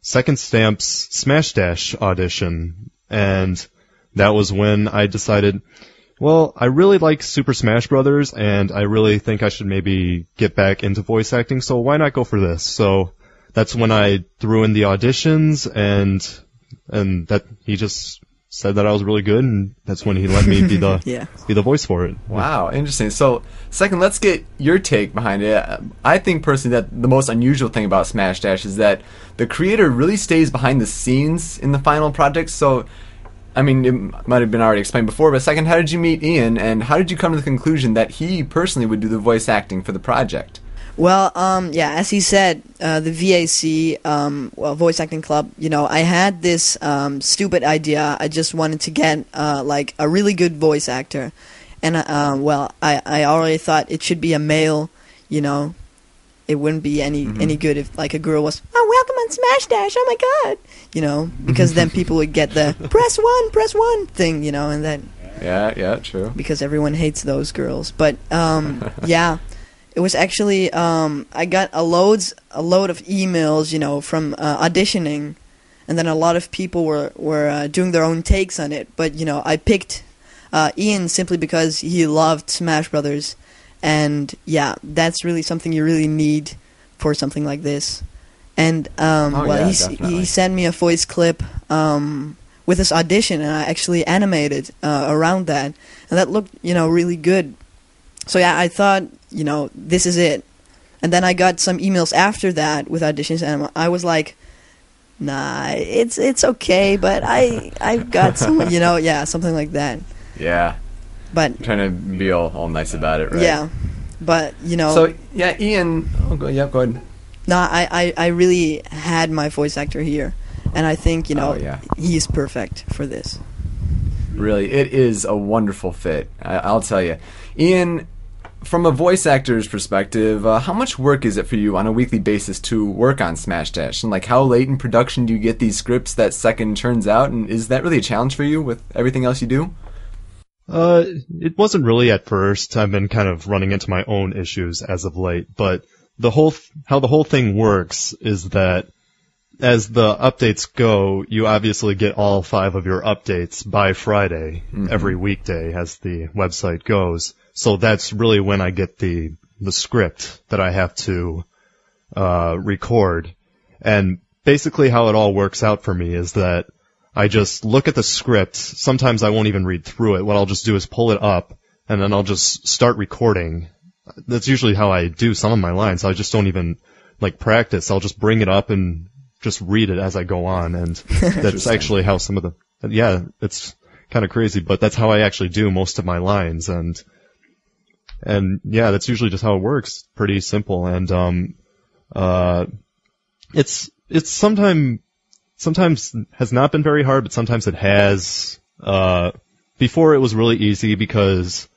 Second Stamp's Smash Dash audition, and that was when I decided, well, I really like Super Smash Brothers, and I really think I should maybe get back into voice acting, so why not go for this? So that's when I threw in the auditions, and and that he just said that I was really good, and that's when he let me be the Yeah. be the voice for it. Wow, interesting. So, second, let's get your take behind it. I think personally that the most unusual thing about Smash Dash is that the creator really stays behind the scenes in the final project. So, I mean, it might have been already explained before, but second, how did you meet Ian, and how did you come to the conclusion that he personally would do the voice acting for the project? Well, um, yeah, as he said, uh, the VAC, um, well, voice acting club. You know, I had this um, stupid idea. I just wanted to get uh, like a really good voice actor, and uh, well, I I already thought it should be a male. You know, it wouldn't be any any good if like a girl was. Oh, welcome on Smash Dash! Oh my God! You know, because then people would get the press one, press one thing. You know, and then Yeah, yeah, true. because everyone hates those girls. But um, yeah, it was actually um, I got a loads a load of emails, you know, from uh, auditioning, and then a lot of people were were uh, doing their own takes on it. But you know, I picked uh, Ian simply because he loved Smash Brothers, and yeah, that's really something you really need for something like this. And um, Oh, well, yeah, he s- he sent me a voice clip um, with his audition, and I actually animated uh, around that, and that looked you know really good. So yeah, I thought you know this is it, and then I got some emails after that with auditions, and I was like, nah, it's it's okay, but I I've got some you know yeah something like that, Yeah, but trying to be all, all nice about it, right? yeah, but you know So, yeah, Ian. Oh, go, yeah, go ahead. no, I, I I really had my voice actor here, and I think you know Oh, yeah. he's perfect for this. Really, it is a wonderful fit. I, I'll tell you, Ian. From a voice actor's perspective, uh, how much work is it for you on a weekly basis to work on Smash Dash? And like, how late in production do you get these scripts that second turns out? And is that really a challenge for you with everything else you do? Uh, it wasn't really at first. I've been kind of running into my own issues as of late, but the whole, th- how the whole thing works is that as the updates go, you obviously get all five of your updates by Friday, every weekday as the website goes. So that's really when I get the, the script that I have to, uh, record. And basically how it all works out for me is that I just look at the script. Sometimes I won't even read through it. What I'll just do is pull it up and then I'll just start recording. That's usually how I do some of my lines. I just don't even like practice. I'll just bring it up and just read it as I go on. And that's actually how some of the, yeah, it's kind of crazy, but that's how I actually do most of my lines. And, and yeah, that's usually just how it works. Pretty simple. And, um, uh, it's, it's sometime, sometimes has not been very hard, but sometimes it has. Uh, before it was really easy because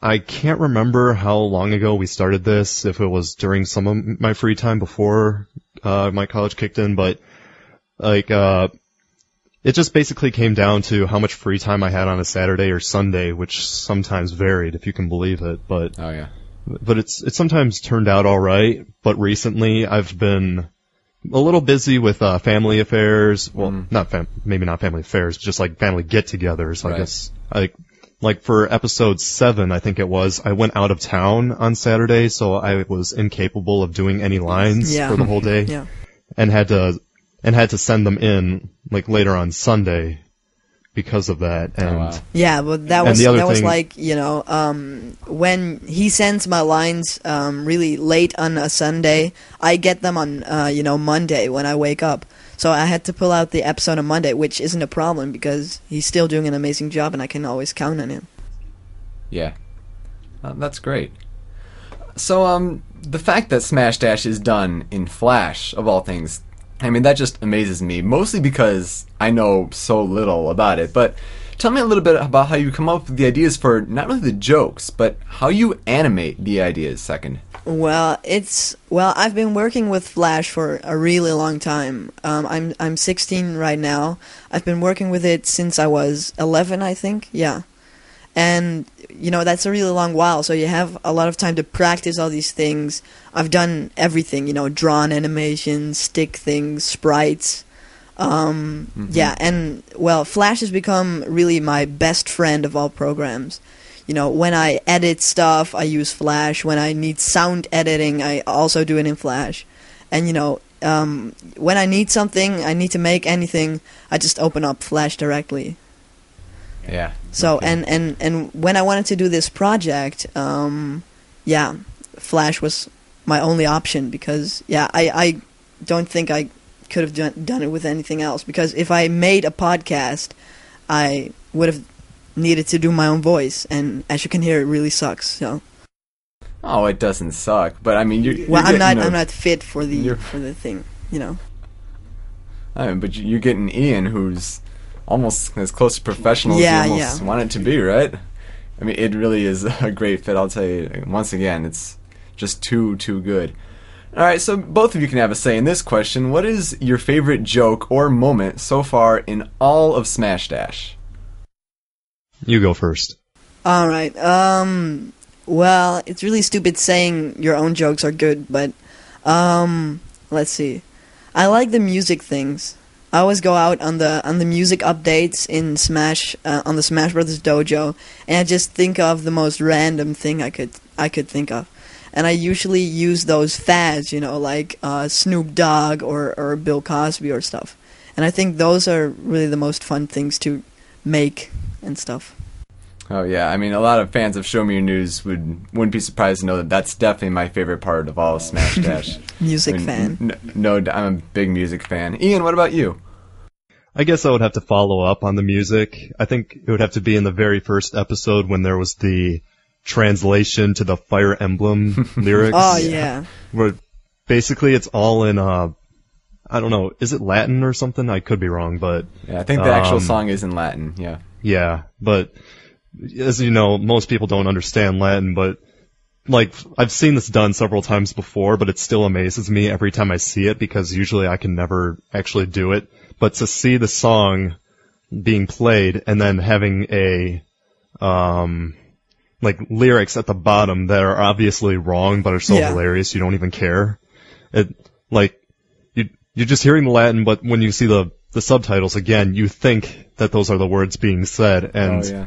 I can't remember how long ago we started this, if it was during some of my free time before, uh, my college kicked in, but, like, uh, it just basically came down to how much free time I had on a Saturday or Sunday, which sometimes varied, if you can believe it, but, Oh yeah. but it's, it's sometimes turned out alright, but recently I've been a little busy with, uh, family affairs, well, not fam- maybe not family affairs, just like family get-togethers, I Right. guess, like, like for episode seven, I think it was, I went out of town on Saturday, so I was incapable of doing any lines Yeah. for the whole day, Yeah. and had to, and had to send them in, like later on Sunday, because of that, and, Oh, wow. Yeah, but that was the other that was like you know um, when he sends my lines um, really late on a Sunday, I get them on uh, you know Monday when I wake up. So I had to pull out the episode on Monday, which isn't a problem because he's still doing an amazing job, and I can always count on him. Yeah. Uh, that's great. So, um, the fact that Smash Dash is done in Flash, of all things, I mean, that just amazes me, mostly because I know so little about it. But tell me a little bit about how you come up with the ideas for not really the jokes, but how you animate the ideas, second. Well, it's well. I've been working with Flash for a really long time. Um, I'm I'm 16 right now. I've been working with it since I was 11, I think. Yeah, and you know that's a really long while. So you have a lot of time to practice all these things. I've done everything. You know, drawn animations, stick things, sprites. Um, Yeah, and well, Flash has become really my best friend of all programs you know, when I edit stuff, I use Flash. When I need sound editing, I also do it in Flash. And you know, um, when I need something, I need to make anything, I just open up Flash directly. Yeah. So Okay. and and and when I wanted to do this project, um, yeah, Flash was my only option because yeah, I I don't think I could have done done it with anything else because if I made a podcast, I would have needed to do my own voice, and as you can hear, it really sucks. So Oh, it doesn't suck, but I mean, you're, well, I'm not a- I'm not fit for the for the thing, you know. I mean, but you're getting Ian, who's almost as close to professional Yeah, as you almost yeah. want it to be, right? I mean, it really is a great fit. I'll tell you once again, it's just too too good. All right, so both of you can have a say in this question. What is your favorite joke or moment so far in all of Smash Dash? you go first. All right. Um. Well, it's really stupid saying your own jokes are good, but um, let's see. I like the music things. I always go out on the on the music updates in Smash uh, on the Smash Brothers Dojo, and I just think of the most random thing I could I could think of, and I usually use those fads, you know, like uh, Snoop Dogg or or Bill Cosby or stuff, and I think those are really the most fun things to make and stuff. Oh yeah, I mean, a lot of fans of Show Me Your News would wouldn't be surprised to know that that's definitely my favorite part of all of Smash Dash. Music I mean, fan. n- no, I'm a big music fan. Ian, what about you? I guess I would have to follow up on the music. I think it would have to be in the very first episode when there was the translation to the Fire Emblem lyrics. Oh yeah. Where basically it's all in, uh, I don't know, is it Latin or something? I could be wrong, but Yeah, I think the actual Um, song is in Latin. Yeah. yeah, but as you know, most people don't understand Latin, but like, I've seen this done several times before, but it still amazes me every time I see it because usually I can never actually do it. But to see the song being played and then having a, um, like lyrics at the bottom that are obviously wrong but are so Yeah. hilarious you don't even care. It, like, you, you're just hearing the Latin, but when you see the the subtitles again, you think that those are the words being said, and oh yeah.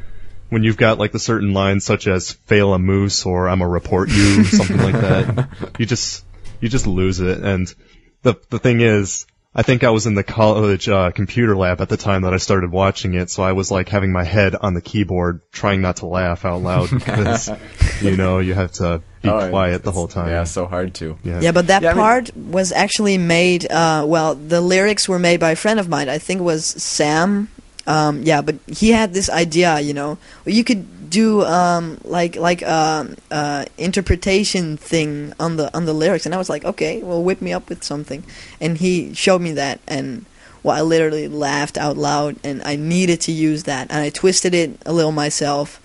When you've got like the certain lines such as "fail a moose" or "I'm a report you," something like that, you just you just lose it. And the the thing is, I think I was in the college uh, computer lab at the time that I started watching it, so I was like having my head on the keyboard, trying not to laugh out loud because you know you have to be Oh, quiet the whole time. Yeah, so hard to. Yeah. Yeah, but that Yeah, I mean- part was actually made. Uh, well, the lyrics were made by a friend of mine. I think it was Sam. Um, yeah, but he had this idea, you know, you could do um, like like um, uh, interpretation thing on the on the lyrics, and I was like, okay, well, whip me up with something, and he showed me that, and well, I literally laughed out loud, and I needed to use that, and I twisted it a little myself,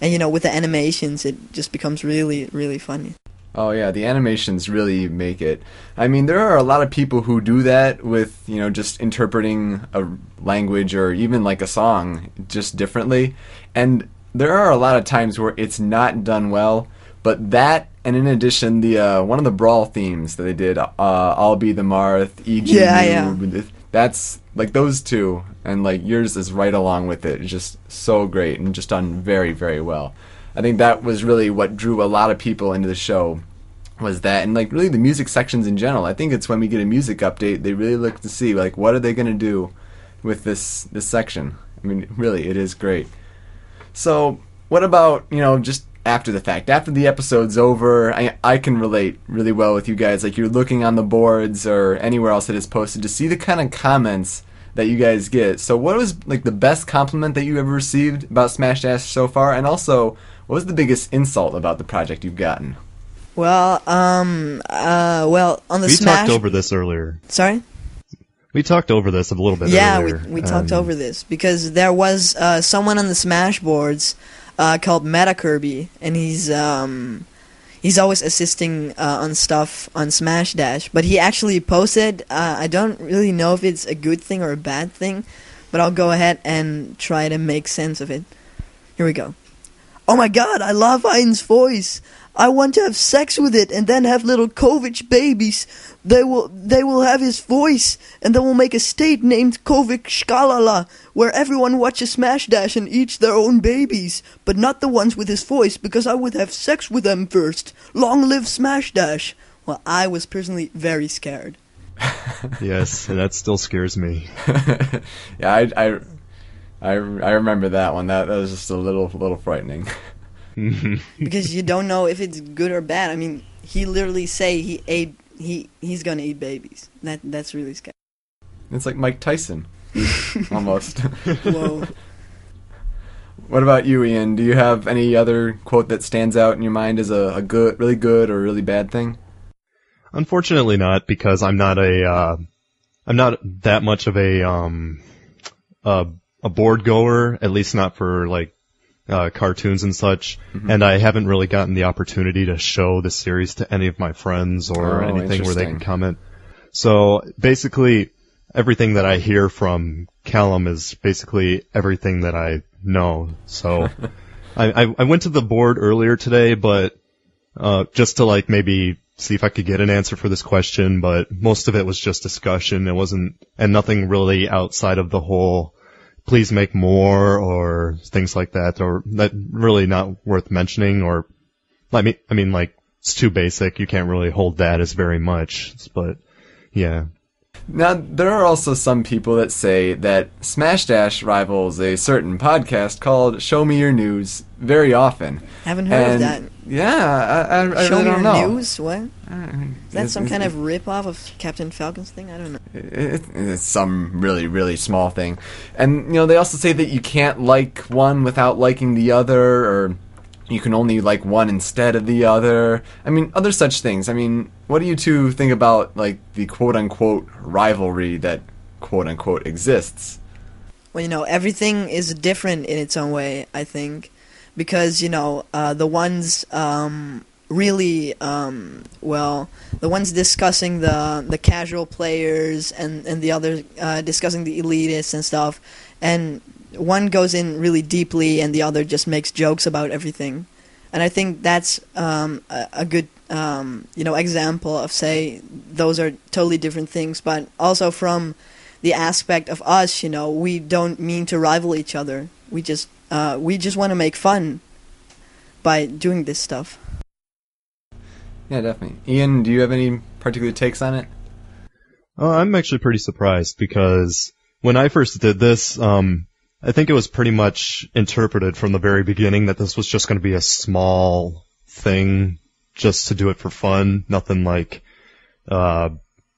and you know, with the animations, it just becomes really really funny. Oh yeah, the animations really make it. I mean, there are a lot of people who do that with, you know, just interpreting a language or even like a song just differently. And there are a lot of times where it's not done well, but that and in addition the uh, one of the brawl themes that they did, uh, I'll be the Marth, EG Yeah, yeah. That's like those two and like yours is right along with it. It's just so great and just done very very well. I think that was really what drew a lot of people into the show was that and like really the music sections in general. I think it's when we get a music update they really look to see like what are they going to do with this this section. I mean really it is great. So, what about, you know, just after the fact? After the episode's over, I I can relate really well with you guys like you're looking on the boards or anywhere else that is posted to see the kind of comments that you guys get. So, what was like the best compliment that you ever received about Smash Dash so far and also what was the biggest insult about the project you've gotten? Well, um, uh, well, on the we Smash. talked over this earlier. Sorry. We talked over this a little bit Yeah, earlier. we we talked um, over this because there was uh, someone on the Smash boards uh, called Meta Kirby, and he's um, he's always assisting uh, on stuff on Smash Dash. But he actually posted. Uh, I don't really know if it's a good thing or a bad thing, but I'll go ahead and try to make sense of it. Here we go. Oh my god, I love Ein's voice. I want to have sex with it and then have little Kovic babies. They will they will have his voice and then we'll make a state named Kovic Shkalala where everyone watches Smash Dash and eats their own babies, but not the ones with his voice because I would have sex with them first. Long live Smash Dash. Well, I was personally very scared. Yes, that still scares me. yeah, I, I, I, I remember that one. That, that was just a little little frightening. because you don't know if it's good or bad. I mean, he literally say he ate he he's gonna eat babies. That that's really scary. It's like Mike Tyson, almost. Whoa. what about you, Ian? Do you have any other quote that stands out in your mind as a, a good, really good, or really bad thing? Unfortunately not, because I'm not a, uh, I'm not that much of a, um, a, a board goer, at least not for like, uh, cartoons and such, and I haven't really gotten the opportunity to show the series to any of my friends or Oh, anything where they can comment. So basically, everything that I hear from Callum is basically everything that I know. So I, I, I went to the board earlier today, but uh, just to like maybe see if I could get an answer for this question, but most of it was just discussion. It wasn't, and nothing really outside of the whole, please make more or things like that, or that really not worth mentioning, or, I mean, I mean like, it's too basic. You can't really hold that as very much, but yeah. Now, there are also some people that say that Smash Dash rivals a certain podcast called Show Me Your News very often. Haven't heard of that. Yeah, I, I, I Show really me your know. news. What? Is that some kind of rip off of Captain Falcon's thing? I don't know. It, it's some really, really small thing. And, you know, they also say that you can't like one without liking the other, or you can only like one instead of the other. I mean, other such things. I mean, what do you two think about, like, the quote unquote rivalry that quote unquote exists? Well, you know, everything is different in its own way. I think because you know uh, the ones um, really um, well, the ones discussing the the casual players and and the other uh, discussing the elitists and stuff, and one goes in really deeply and the other just makes jokes about everything. and I think that's um, a, a good um, you know example of say those are totally different things, but also from the aspect of us, you know, we don't mean to rival each other. We just uh, we just want to make fun by doing this stuff. Yeah, definitely. Ian, do you have any particular takes on it? Uh, I'm actually pretty surprised because when I first did this, um, I think it was pretty much interpreted from the very beginning that this was just going to be a small thing just to do it for fun. Nothing like, uh,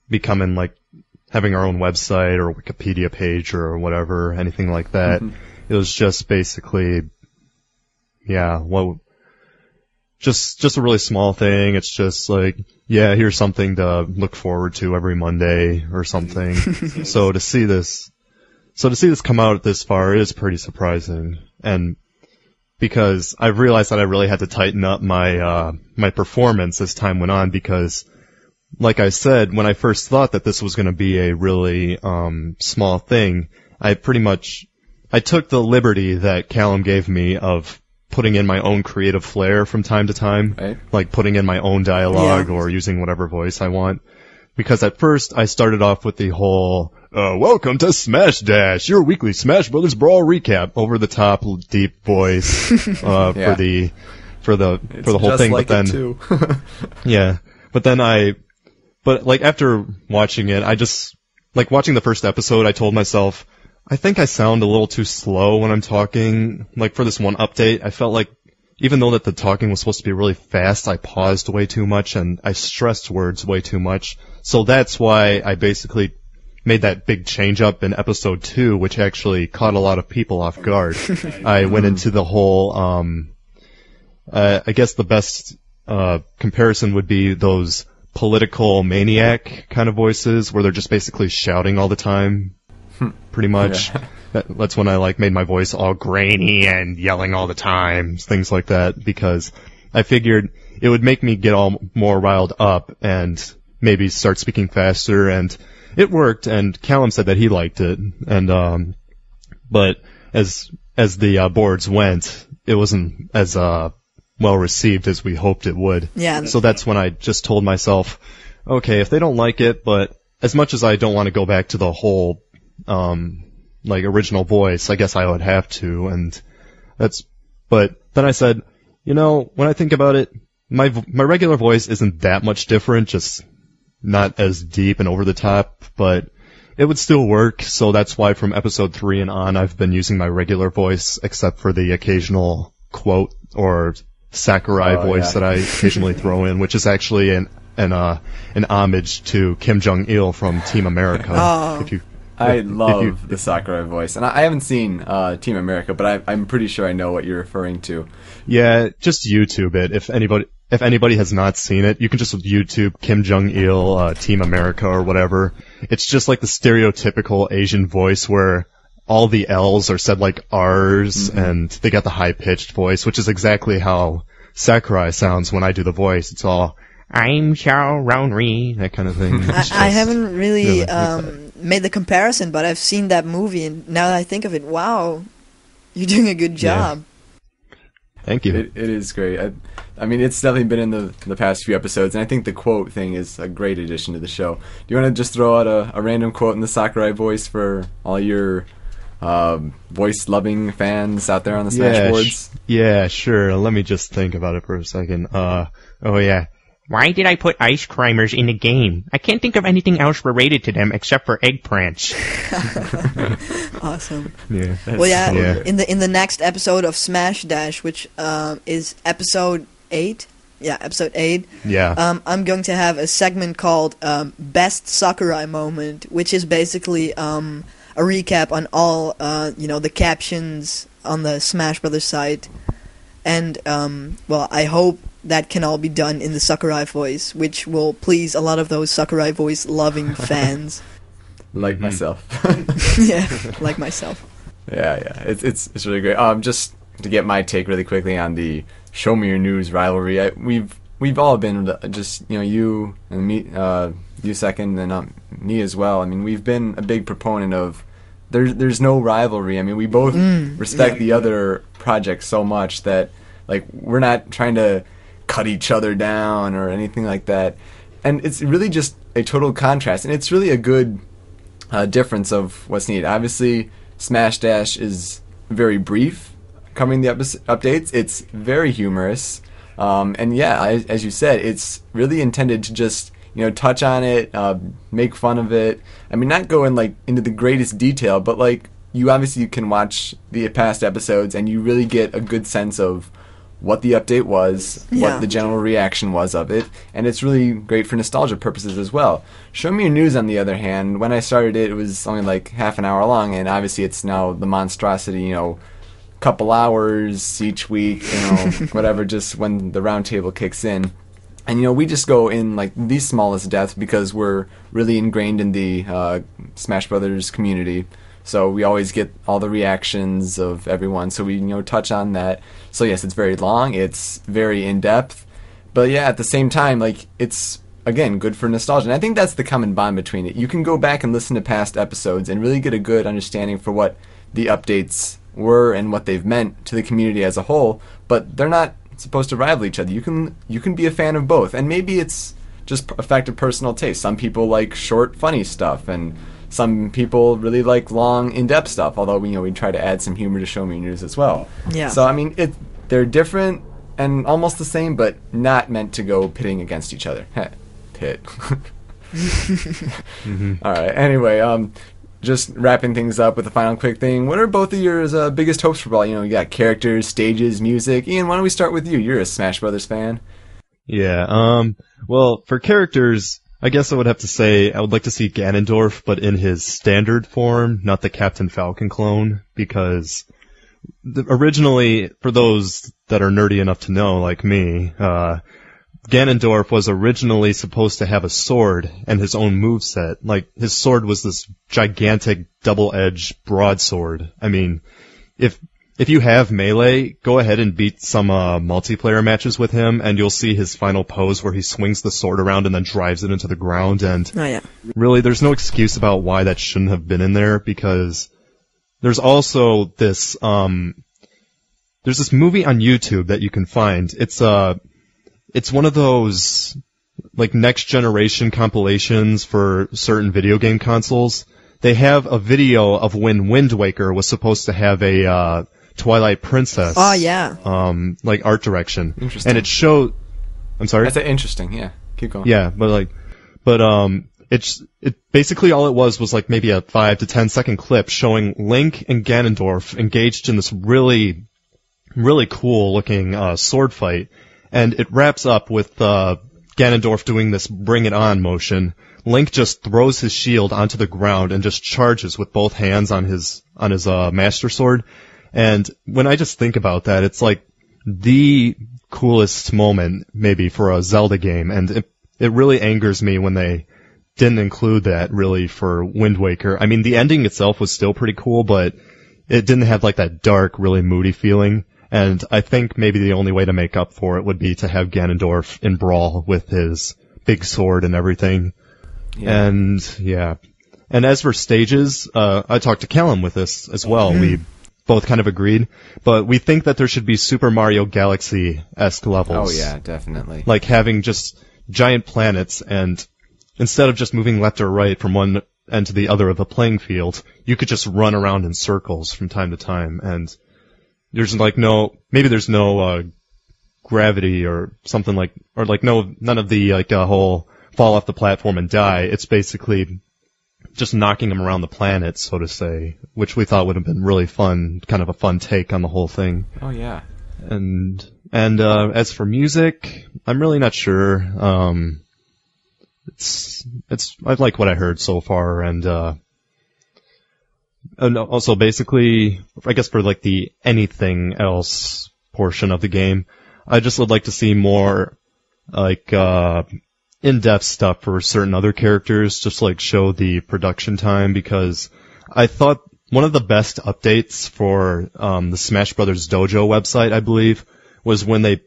becoming like having our own website or Wikipedia page or whatever, anything like that. It was just basically, yeah, what, just, just a really small thing. It's just like, yeah, here's something to look forward to every Monday or something. so to see this, so to see this come out this far is pretty surprising. And because I've realized that I really had to tighten up my, uh, my performance as time went on because like I said, when I first thought that this was going to be a really, um, small thing, I pretty much, I took the liberty that Callum gave me of putting in my own creative flair from time to time, Right. like putting in my own dialogue Yeah. or using whatever voice I want. Because at first I started off with the whole, uh, welcome to Smash Dash, your weekly Smash Brothers Brawl recap, over the top, deep voice, uh, Yeah. for the, for the, It's for the whole just thing, like but then, it too. yeah. But then I, but like after watching it, I just, like watching the first episode, I told myself, I think I sound a little too slow when I'm talking. Like for this one update, I felt like even though that the talking was supposed to be really fast, I paused way too much and I stressed words way too much. So that's why I basically made that big change up in episode two, which actually caught a lot of people off guard. I went into the whole, um, uh, I guess the best uh, comparison would be those political maniac kind of voices where they're just basically shouting all the time, pretty much. That, that's when I like made my voice all grainy and yelling all the time, things like that, because I figured it would make me get all more riled up and maybe start speaking faster and it worked and Callum said that he liked it and um but as as the uh, boards went it wasn't as uh well received as we hoped it would. Yeah. So that's when I just told myself, okay, if they don't like it, but as much as I don't want to go back to the whole, um, like original voice, I guess I would have to, and that's, but then I said, you know, when I think about it, my, my regular voice isn't that much different, just not as deep and over the top, but it would still work, so that's why from episode three and on, I've been using my regular voice, except for the occasional quote or Sakurai Oh, voice yeah. that I occasionally throw in, which is actually an an uh, an homage to Kim Jong Il from Team America. Oh. If you, I if- if love you- the Sakurai voice, and I, I haven't seen uh, Team America, but I, I'm pretty sure I know what you're referring to. yeah, just YouTube it. If anybody if anybody has not seen it, you can just YouTube Kim Jong Il, uh, Team America, or whatever. It's just like the stereotypical Asian voice where all the L's are said like R's, and they got the high pitched voice, which is exactly how Sakurai sounds when I do the voice. It's all I'm Xiao Rounri, that kind of thing. I, It's I haven't really really um, made the comparison, but I've seen that movie, and now that I think of it, wow, you're doing a good Yeah. job. Thank you. It, it is great. I, I mean, it's definitely been in the the past few episodes, and I think the quote thing is a great addition to the show. Do you want to just throw out a, a random quote in the Sakurai voice for all your um, voice loving fans out there on the Smash yeah, boards? sh- yeah, sure. Let me just think about it for a second. Uh, oh yeah. Why did I put ice crimers in the game? I can't think of anything else related to them except for eggplants. Awesome. Yeah. well, yeah, Yeah. in the in the next episode of Smash Dash, which um, is episode eight, yeah, episode eight. Yeah. Um, I'm going to have a segment called um, Best Sakurai Moment, which is basically um, a recap on all uh, you know the captions on the Smash Brothers site, and um, well, I hope that can all be done in the Sakurai voice, which will please a lot of those Sakurai voice loving fans. Like myself. yeah, like myself. Yeah, yeah, it's it's it's really great. Um, just to get my take really quickly on the show me your news rivalry. I, we've we've all been just you know you and me, uh, you second, and um, me as well. I mean, we've been a big proponent of there's there's no rivalry. I mean, we both respect yeah. the other project so much that Like we're not trying to cut each other down or anything like that. And it's really just a total contrast, and it's really a good uh, difference of what's needed. Obviously, Smash Dash is very brief, covering the epi- updates. It's very humorous, um, and yeah, I, as you said, it's really intended to just you know touch on it, uh, make fun of it. I mean, not go in like into the greatest detail, but like you obviously can watch the past episodes and you really get a good sense of what the update was, Yeah. what the general reaction was of it, and it's really great for nostalgia purposes as well. Show Me Your News, on the other hand, when I started it, it was only like half an hour long, and obviously it's now the monstrosity, you know, couple hours each week, you know, whatever, just when the roundtable kicks in. And you know, we just go in like the smallest depth because we're really ingrained in the uh, Smash Brothers community. So we always get all the reactions of everyone. So we you know touch on that. So yes, it's very long. It's very in depth. But yeah, at the same time, like it's again good for nostalgia. And I think that's the common bond between it. You can go back and listen to past episodes and really get a good understanding for what the updates were and what they've meant to the community as a whole. But they're not supposed to rival each other. You can you can be a fan of both, and maybe it's just of personal taste. Some people like short, funny stuff, and some people really like long, in-depth stuff. Although you know we try to add some humor to Show Me News as well. Yeah. So I mean, it they're different and almost the same, but not meant to go pitting against each other. Heh, Pit. All right. Anyway, um, just wrapping things up with a final quick thing. What are both of your uh, biggest hopes for Brawl? You know, you got characters, stages, music. Ian, why don't we start with you? You're a Smash Brothers fan. Yeah. Um. Well, for characters, I guess I would have to say I would like to see Ganondorf, but in his standard form, not the Captain Falcon clone, because the, originally, for those that are nerdy enough to know, like me, uh, Ganondorf was originally supposed to have a sword and his own moveset. Like, his sword was this gigantic double-edged broadsword. I mean, if if you have melee, go ahead and beat some uh, multiplayer matches with him, and you'll see his final pose where he swings the sword around and then drives it into the ground. And Oh yeah. really, there's no excuse about why that shouldn't have been in there because there's also this um, there's this movie on YouTube that you can find. It's uh, it's one of those like next generation compilations for certain video game consoles. They have a video of when Wind Waker was supposed to have a uh, Twilight Princess. Oh yeah. Um, like art direction. Interesting. And it showed. I'm sorry. That's interesting. Yeah. Keep going. Yeah, but like, but um, it's it basically all it was was like maybe a five to ten second clip showing Link and Ganondorf engaged in this really, really cool looking uh, sword fight, and it wraps up with uh, Ganondorf doing this "Bring It On" motion. Link just throws his shield onto the ground and just charges with both hands on his on his uh, Master Sword. And when I just think about that, it's like the coolest moment maybe for a Zelda game, and it, it really angers me when they didn't include that really for Wind Waker. I mean, the ending itself was still pretty cool, but it didn't have like that dark, really moody feeling. And I think maybe the only way to make up for it would be to have Ganondorf in Brawl with his big sword and everything. And yeah. And as for stages, uh, I talked to Callum with this as well. We both kind of agreed, but we think that there should be Super Mario Galaxy-esque levels. Oh yeah, definitely. Like having just giant planets and instead of just moving left or right from one end to the other of the playing field, you could just run around in circles from time to time and there's like no, maybe there's no, uh, gravity or something like, or like no, none of the like, uh, whole fall off the platform and die. It's basically just knocking them around the planet, so to say, which we thought would have been really fun, kind of a fun take on the whole thing. oh yeah. And and uh, as for music, I'm really not sure. Um, it's it's I like what I heard so far, and uh, and also basically, I guess for like the anything else portion of the game, I just would like to see more like uh, in-depth stuff for certain other characters, just like show the production time because I thought one of the best updates for um, the Smash Brothers Dojo website, I believe, was when they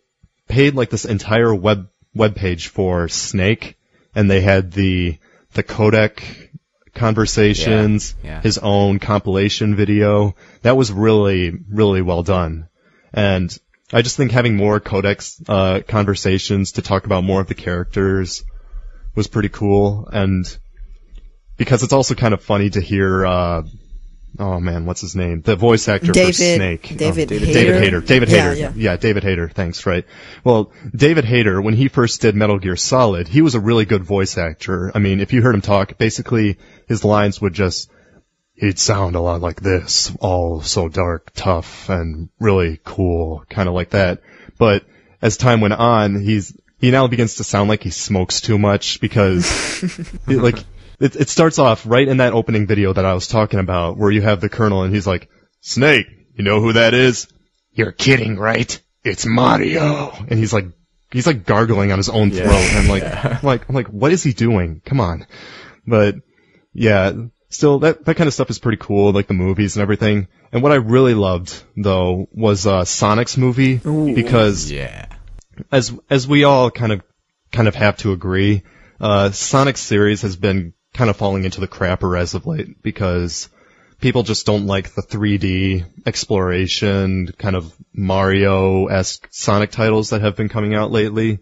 paid like this entire web web page for Snake, and they had the the codec conversations, Yeah, yeah. his own compilation video. That was really really well done, and I just think having more codecs uh, conversations to talk about more of the characters was pretty cool, and because it's also kind of funny to hear. Uh, oh man, what's his name? The voice actor David- for Snake. David oh, Hayter? David Hayter. David Yeah, Hayter. yeah. David Hayter. Thanks. Right. Well, David Hayter, when he first did Metal Gear Solid, he was a really good voice actor. I mean, if you heard him talk, basically his lines would just he'd sound a lot like this, all so dark, tough, and really cool, kind of like that. But as time went on, he's he now begins to sound like he smokes too much because, it, like, it, it starts off right in that opening video that I was talking about, where you have the Colonel and he's like, "Snake, you know who that is? You're kidding, right? It's Mario." And he's like, he's like gargling on his own throat. And I'm like, I'm like, I'm like, what is he doing? Come on. But yeah, still that that kind of stuff is pretty cool, like the movies and everything. And what I really loved though was uh, Sonic's movie because Yeah. as as we all kind of kind of have to agree, uh, Sonic series has been kind of falling into the crapper as of late because people just don't like the 3D exploration kind of Mario-esque Sonic titles that have been coming out lately.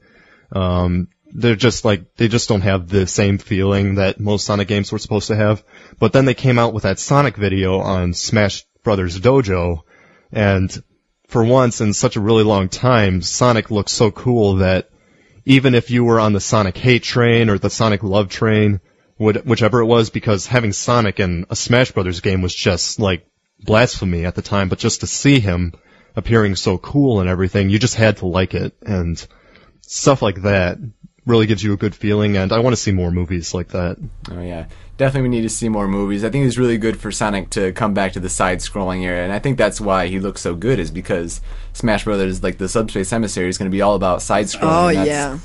Um, they're just like they just don't have the same feeling that most Sonic games were supposed to have. But then they came out with that Sonic video on Smash Brothers Dojo, and for once in such a really long time, Sonic looked so cool that even if you were on the Sonic hate train or the Sonic love train, whichever it was, because having Sonic in a Smash Brothers game was just like blasphemy at the time, but just to see him appearing so cool and everything, you just had to like it, and stuff like that really gives you a good feeling, and I want to see more movies like that. Oh yeah, definitely we need to see more movies. I think it's really good for Sonic to come back to the side-scrolling era, and I think that's why he looks so good is because Smash Brothers, like the Subspace Emissary, is going to be all about side-scrolling. Oh and that's, yeah.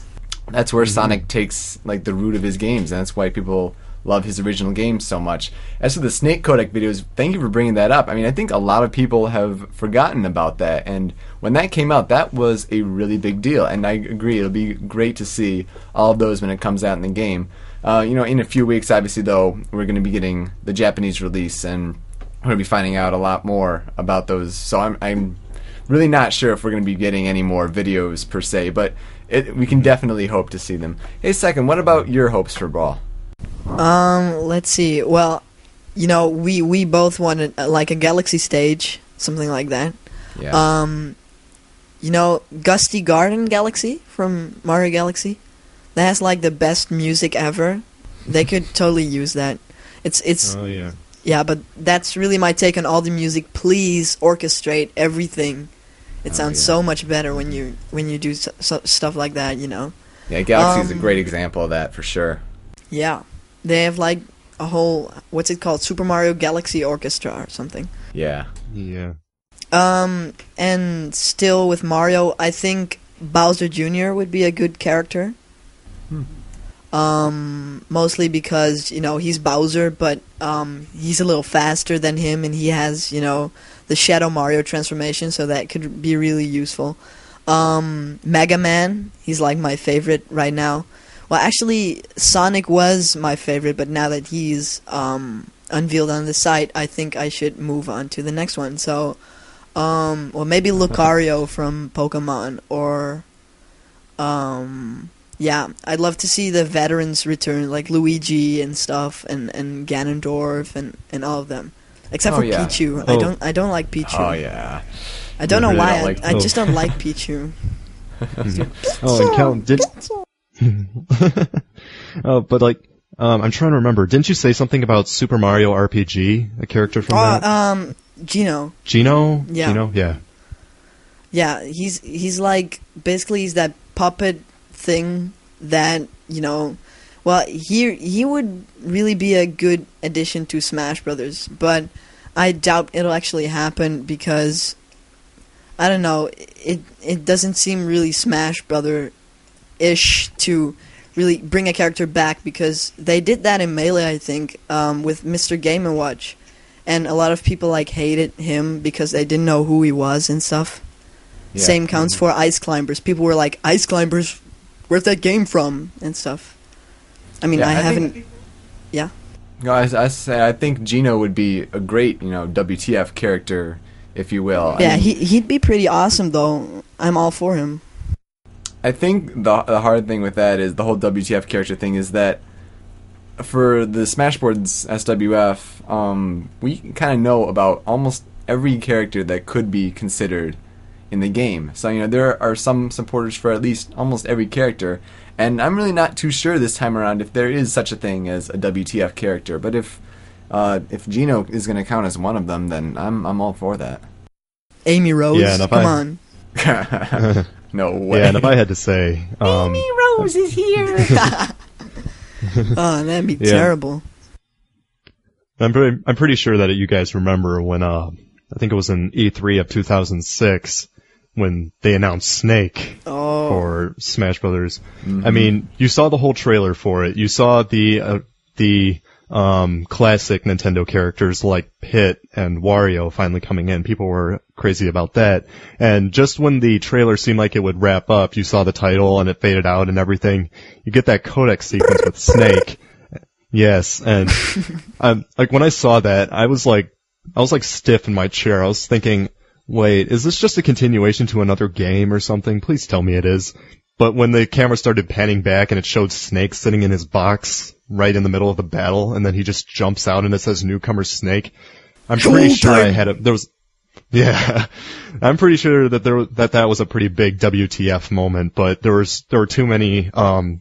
that's where mm-hmm. Sonic takes like the root of his games, and that's why people love his original games so much. As for the Snake Codec videos, thank you for bringing that up. I mean, I think a lot of people have forgotten about that, and when that came out, that was a really big deal. And I agree, it'll be great to see all of those when it comes out in the game. Uh, you know, in a few weeks, obviously, though, we're going to be getting the Japanese release, and we're going to be finding out a lot more about those. So I'm, I'm really not sure if we're going to be getting any more videos per se, but it, we can definitely hope to see them. Hey, second, what about your hopes for Brawl? Um, let's see. Well, you know, we we both wanted uh, like a galaxy stage, something like that. Yeah. Um, you know, Gusty Garden Galaxy from Mario Galaxy, that has like the best music ever. They could totally use that. It's it's Oh yeah. yeah, but that's really my take on all the music. Please orchestrate everything. It Oh, sounds yeah. so much better when you when you do s- so, stuff like that. You know. yeah, Galaxy is a um, great example of that for sure. Yeah, they have like a whole what's it called Super Mario Galaxy Orchestra or something. Yeah. Yeah. Um, and still with Mario, I think Bowser Jr. would be a good character. Um, mostly because you know he's Bowser, but um, he's a little faster than him, and he has you know the Shadow Mario transformation, so that could be really useful. Um, Mega Man, he's like my favorite right now. Well, actually, Sonic was my favorite, but now that he's um, unveiled on the site, I think I should move on to the next one. So, um, well, maybe Lucario from Pokemon, or, um, yeah, I'd love to see the veterans return, like Luigi and stuff, and and Ganondorf and and all of them, except Oh, for yeah. Pichu. I Oh. don't I don't like Pichu. Oh yeah. I don't You know really why. don't I, like- I oh. just don't like Pichu. Oh, and Count did. oh, but like, um, I'm trying to remember. Didn't you say something about Super Mario RPG? A character from Oh, that? um, Geno. Geno. yeah. Geno. Yeah. Yeah, he's he's like basically he's that puppet thing that you know. Well, he he would really be a good addition to Smash Brothers, but I doubt it'll actually happen because I don't know. It it doesn't seem really Smash Brother ish to really bring a character back because they did that in Melee, I think, um, with Mr. Game and Watch, and a lot of people like hated him because they didn't know who he was and stuff. Yeah. Same counts for Ice Climbers. People were like, "Ice Climbers, where's that game from?" and stuff. I mean, Yeah, I, I haven't. think- yeah. No, I, I say I think Geno would be a great, you know, WTF character if you will. I Yeah, mean, he he'd be pretty awesome though. I'm all for him. I think the the hard thing with that is the whole WTF character thing is that for the Smashboards SWF, um, we kind of know about almost every character that could be considered in the game. So you know there are some supporters for at least almost every character, and I'm really not too sure this time around if there is such a thing as a WTF character. But if uh, if Geno is going to count as one of them, then I'm I'm all for that. Amy Rose, Yeah, come I- on. no way. Yeah, and if I had to say, um, Rose is here. oh, that'd be Yeah. terrible. I'm pretty, I'm pretty sure that you guys remember when, uh, I think it was in E3 of 2006 when they announced Snake Oh, for Smash Brothers. I mean, you saw the whole trailer for it. You saw the, uh, the, um, classic Nintendo characters like Pit and Wario finally coming in. People were crazy about that. And just when the trailer seemed like it would wrap up, you saw the title and it faded out and everything. You get that codec sequence with Snake. Yes, and um, like when I saw that, I was like, I was like stiff in my chair. I was thinking, wait, is this just a continuation to another game or something? Please tell me it is. But when the camera started panning back and it showed Snake sitting in his box right in the middle of the battle, and then he just jumps out and it says newcomer Snake, I'm pretty sure I had a, there was, yeah, I'm pretty sure that there that that was a pretty big WTF moment, but there was there were too many um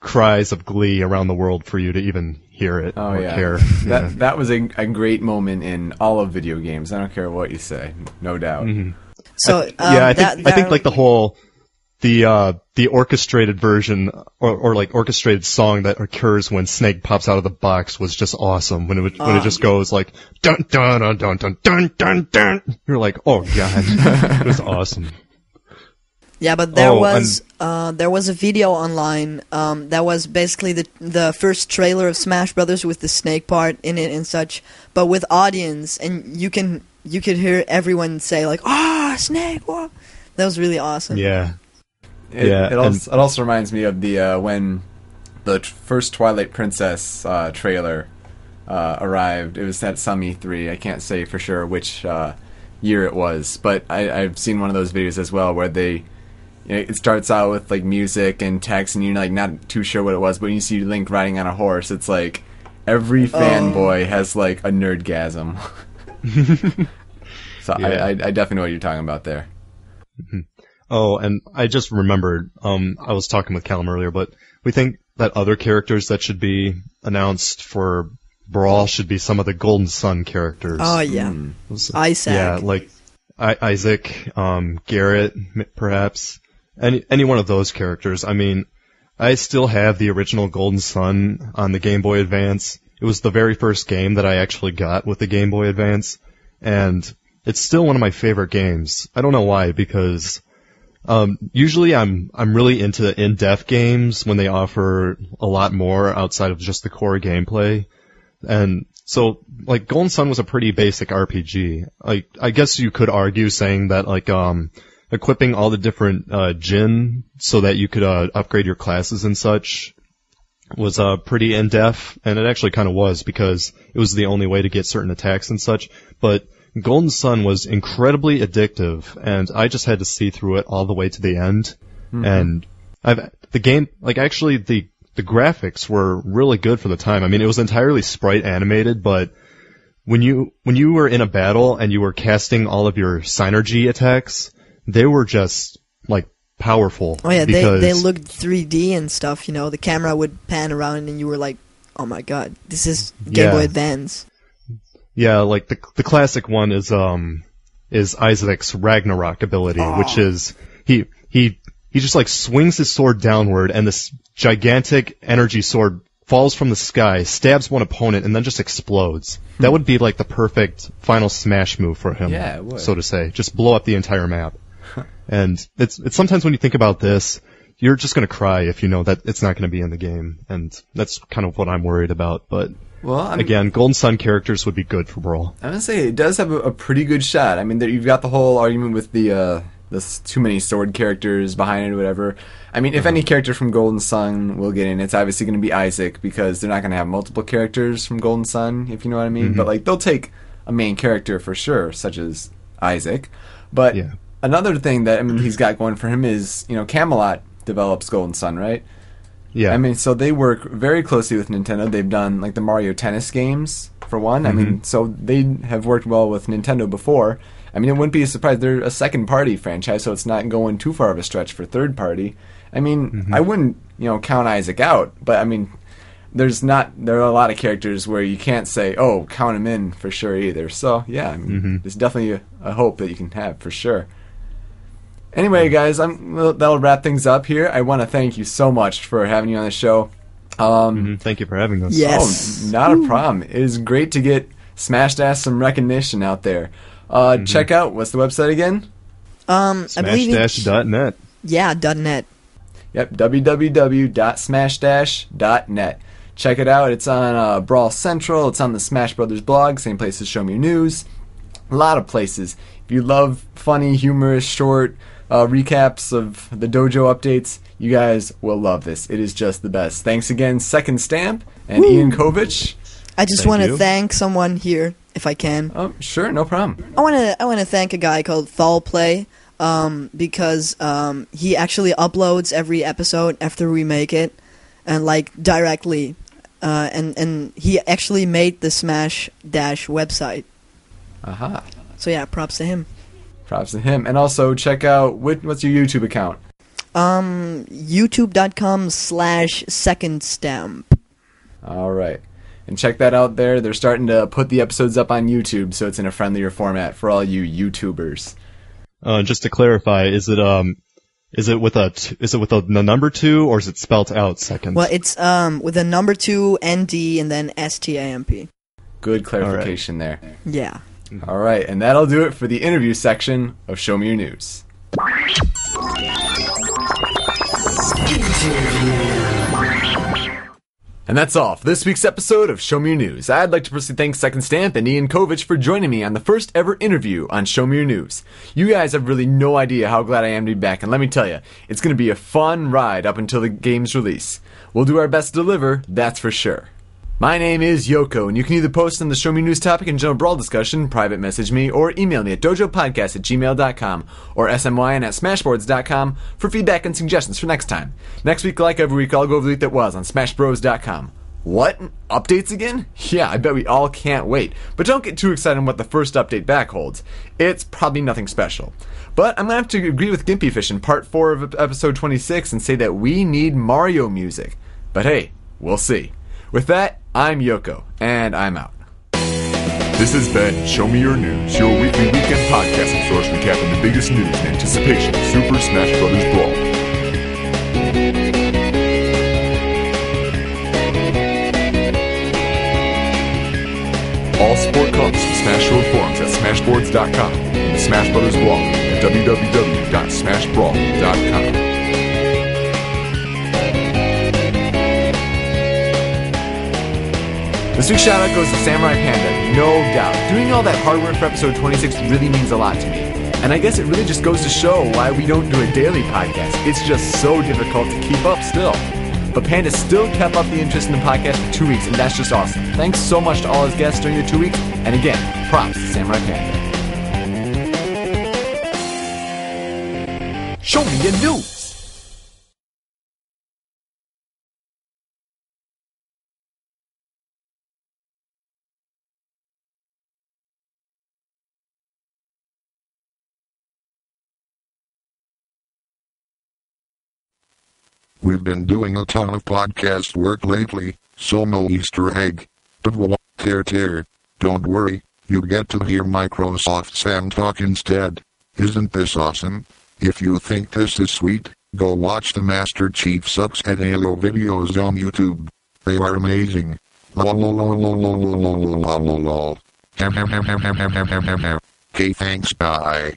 cries of glee around the world for you to even hear it Oh or yeah, care. that Yeah. that was a, a great moment in all of video games. I don't care what you say, no doubt. so um, yeah, I think that, I think like the whole the uh, the orchestrated version or, or like orchestrated song that occurs when Snake pops out of the box was just awesome. When it would, when it ah. just goes like dun dun dun dun dun dun dun. dun. You're like, oh god, it was awesome. Yeah, but there oh, was and- uh, there was a video online um, that was basically the the first trailer of Smash Brothers with the snake part in it and such, but with audience, and you can you could hear everyone say like, "Ah, oh, snake!" what That was really awesome. Yeah, it, Yeah, it, also, it also reminds me of the uh, when the t- first Twilight Princess uh, trailer uh, arrived. It was at some E3. I can't say for sure which uh, year it was, but I, I've seen one of those videos as well where they. You know, it starts out with like music and text, and you're like not too sure what it was. But when you see Link riding on a horse, it's like every fanboy has like a nerdgasm. so I, Yeah. I, I definitely know what you're talking about there. Oh, and I just remembered, um, I was talking with Callum earlier, but we think that other characters that should be announced for Brawl should be some of the Golden Sun characters. Oh yeah, Those- Isaac. Yeah, like I- Isaac, um, Garet, perhaps. Any, any one of those characters. I mean, I still have the original Golden Sun on the Game Boy Advance. It was the very first game that I actually got with the Game Boy Advance, and it's still one of my favorite games. I don't know why, because um, usually I'm I'm really into in-depth games when they offer a lot more outside of just the core gameplay. And so like Golden Sun was a pretty basic RPG. Like I guess you could argue saying that like um equipping all the different uh Djinn so that you could uh, upgrade your classes and such was uh pretty in-depth and it actually kind of was because it was the only way to get certain attacks and such. But Golden Sun was incredibly addictive and I just had to see through it all the way to the end. Mm-hmm. And I've the game like actually the the graphics were really good for the time. I mean, it was entirely sprite animated, but when you when you were in a battle and you were casting all of your synergy attacks, they were just like powerful. Oh yeah, they they looked 3D and stuff. You know, the camera would pan around and you were like, "Oh my god, this is Game Yeah. Boy Advance." Yeah, like the the classic one is um is Isaac's Ragnarok ability, which is he he he just like swings his sword downward and this gigantic energy sword falls from the sky, stabs one opponent, and then just explodes. That would be like the perfect final smash move for him. Yeah, so to say. Just blow up the entire map. and it's it's sometimes when you think about this, you're just gonna cry if you know that it's not gonna be in the game. And that's kind of what I'm worried about. But Well, I'm, again, Golden Sun characters would be good for Brawl. I'm gonna say it does have a, a pretty good shot. I mean, there, you've got the whole argument with the uh, the too many sword characters behind it, or whatever. I mean, if any character from Golden Sun will get in, it's obviously going to be Isaac because they're not going to have multiple characters from Golden Sun, if you know what I mean. But like, they'll take a main character for sure, such as Isaac. But Yeah. another thing that I mean he's got going for him is you know Camelot develops Golden Sun, right? Yeah. I mean, so they work very closely with Nintendo. They've done like the Mario Tennis games for one. I mean, mm-hmm. so they have worked well with Nintendo before. I mean, it wouldn't be a surprise. They're a second party franchise, so it's not going too far of a stretch for third party. I mean, mm-hmm. I wouldn't you know count Isaac out, but I mean, there's not there are a lot of characters where you can't say oh count him in for sure either. So yeah, I mean, mm-hmm. there's definitely a, a hope that you can have for sure. Anyway, guys, I'm, that'll wrap things up here. I want to thank you so much for having you on the show. Um, Mhm. Thank you for having us. Yes. Oh, not a problem. It is great to get Smash Dash some recognition out there. Uh, Check out what's the website again? Um, I believe Smash-net. yeah, dot .net. Yep, www.smashdash.net. Check it out. It's on uh, Brawl Central. It's on the Smash Brothers blog. Same place as Show Me Your News. A lot of places. If you love funny, humorous, short uh, recaps of the dojo updates, you guys will love this. It is just the best. Thanks again, Second Stamp and Ian Kovich. I just want to thank someone here, if I can. Oh, sure, no problem. I want to I want to thank a guy called Thalplay um, because um, he actually uploads every episode after we make it, and like directly, uh, and and he actually made the Smash Dash website. Aha. So yeah, props to him. Props to him. And also check out what, what's your YouTube account? Um, YouTube.com slash Second Stamp. All right. And check that out there. They're starting to put the episodes up on YouTube, so it's in a friendlier format for all you YouTubers. Uh, just to clarify, is it um, is it with a t- is it with a the number two or is it spelt out second? Well, it's um with a number two ND and then S T A M P. Good clarification there. Yeah. Mm-hmm. All right, and that'll do it for the interview section of Show Me Your News. And that's all for this week's episode of Show Me Your News. I'd like to personally thank Second Stamp and Ian Kovich for joining me on the first ever interview on Show Me Your News. You guys have really no idea how glad I am to be back, and let me tell you, it's going to be a fun ride up until the game's release. We'll do our best to deliver, that's for sure. My name is Yoko, and you can either post on the Show Me News topic and general brawl discussion, private message me, or email me at dojopodcast at gmail.com or smyn at smashboards.com for feedback and suggestions for next time. Next week, like every week, I'll go over the week that was on smashbros.com. What? Updates again? Yeah, I bet we all can't wait. But don't get too excited on what the first update back holds. It's probably nothing special. But I'm gonna have to agree with Gimpy Fish in part 4 of episode 26 and say that we need Mario music. But hey, we'll see. With that, I'm Yoko, and I'm out. This has been Show Me Your News, your weekly weekend podcasting source recapping the biggest news in anticipation of Super Smash Bros. Brawl. All support comes from Smash World forums at smashboards.com and the Smash Brothers blog at www.smashbrawl.com. This week's shout out goes to Samurai Panda, no doubt. Doing all that hard work for episode 26 really means a lot to me. And I guess it really just goes to show why we don't do a daily podcast. It's just so difficult to keep up still. But Panda still kept up the interest in the podcast for two weeks, and that's just awesome. Thanks so much to all his guests during the two weeks, and again, props to Samurai Panda. Show me your news! We've been doing a ton of podcast work lately, so no Easter egg. But tear tear. Don't worry, you get to hear Microsoft Sam talk instead. Isn't this awesome? If you think this is sweet, go watch the Master Chief Sucks at Halo videos on YouTube. They are amazing. Okay, thanks, bye.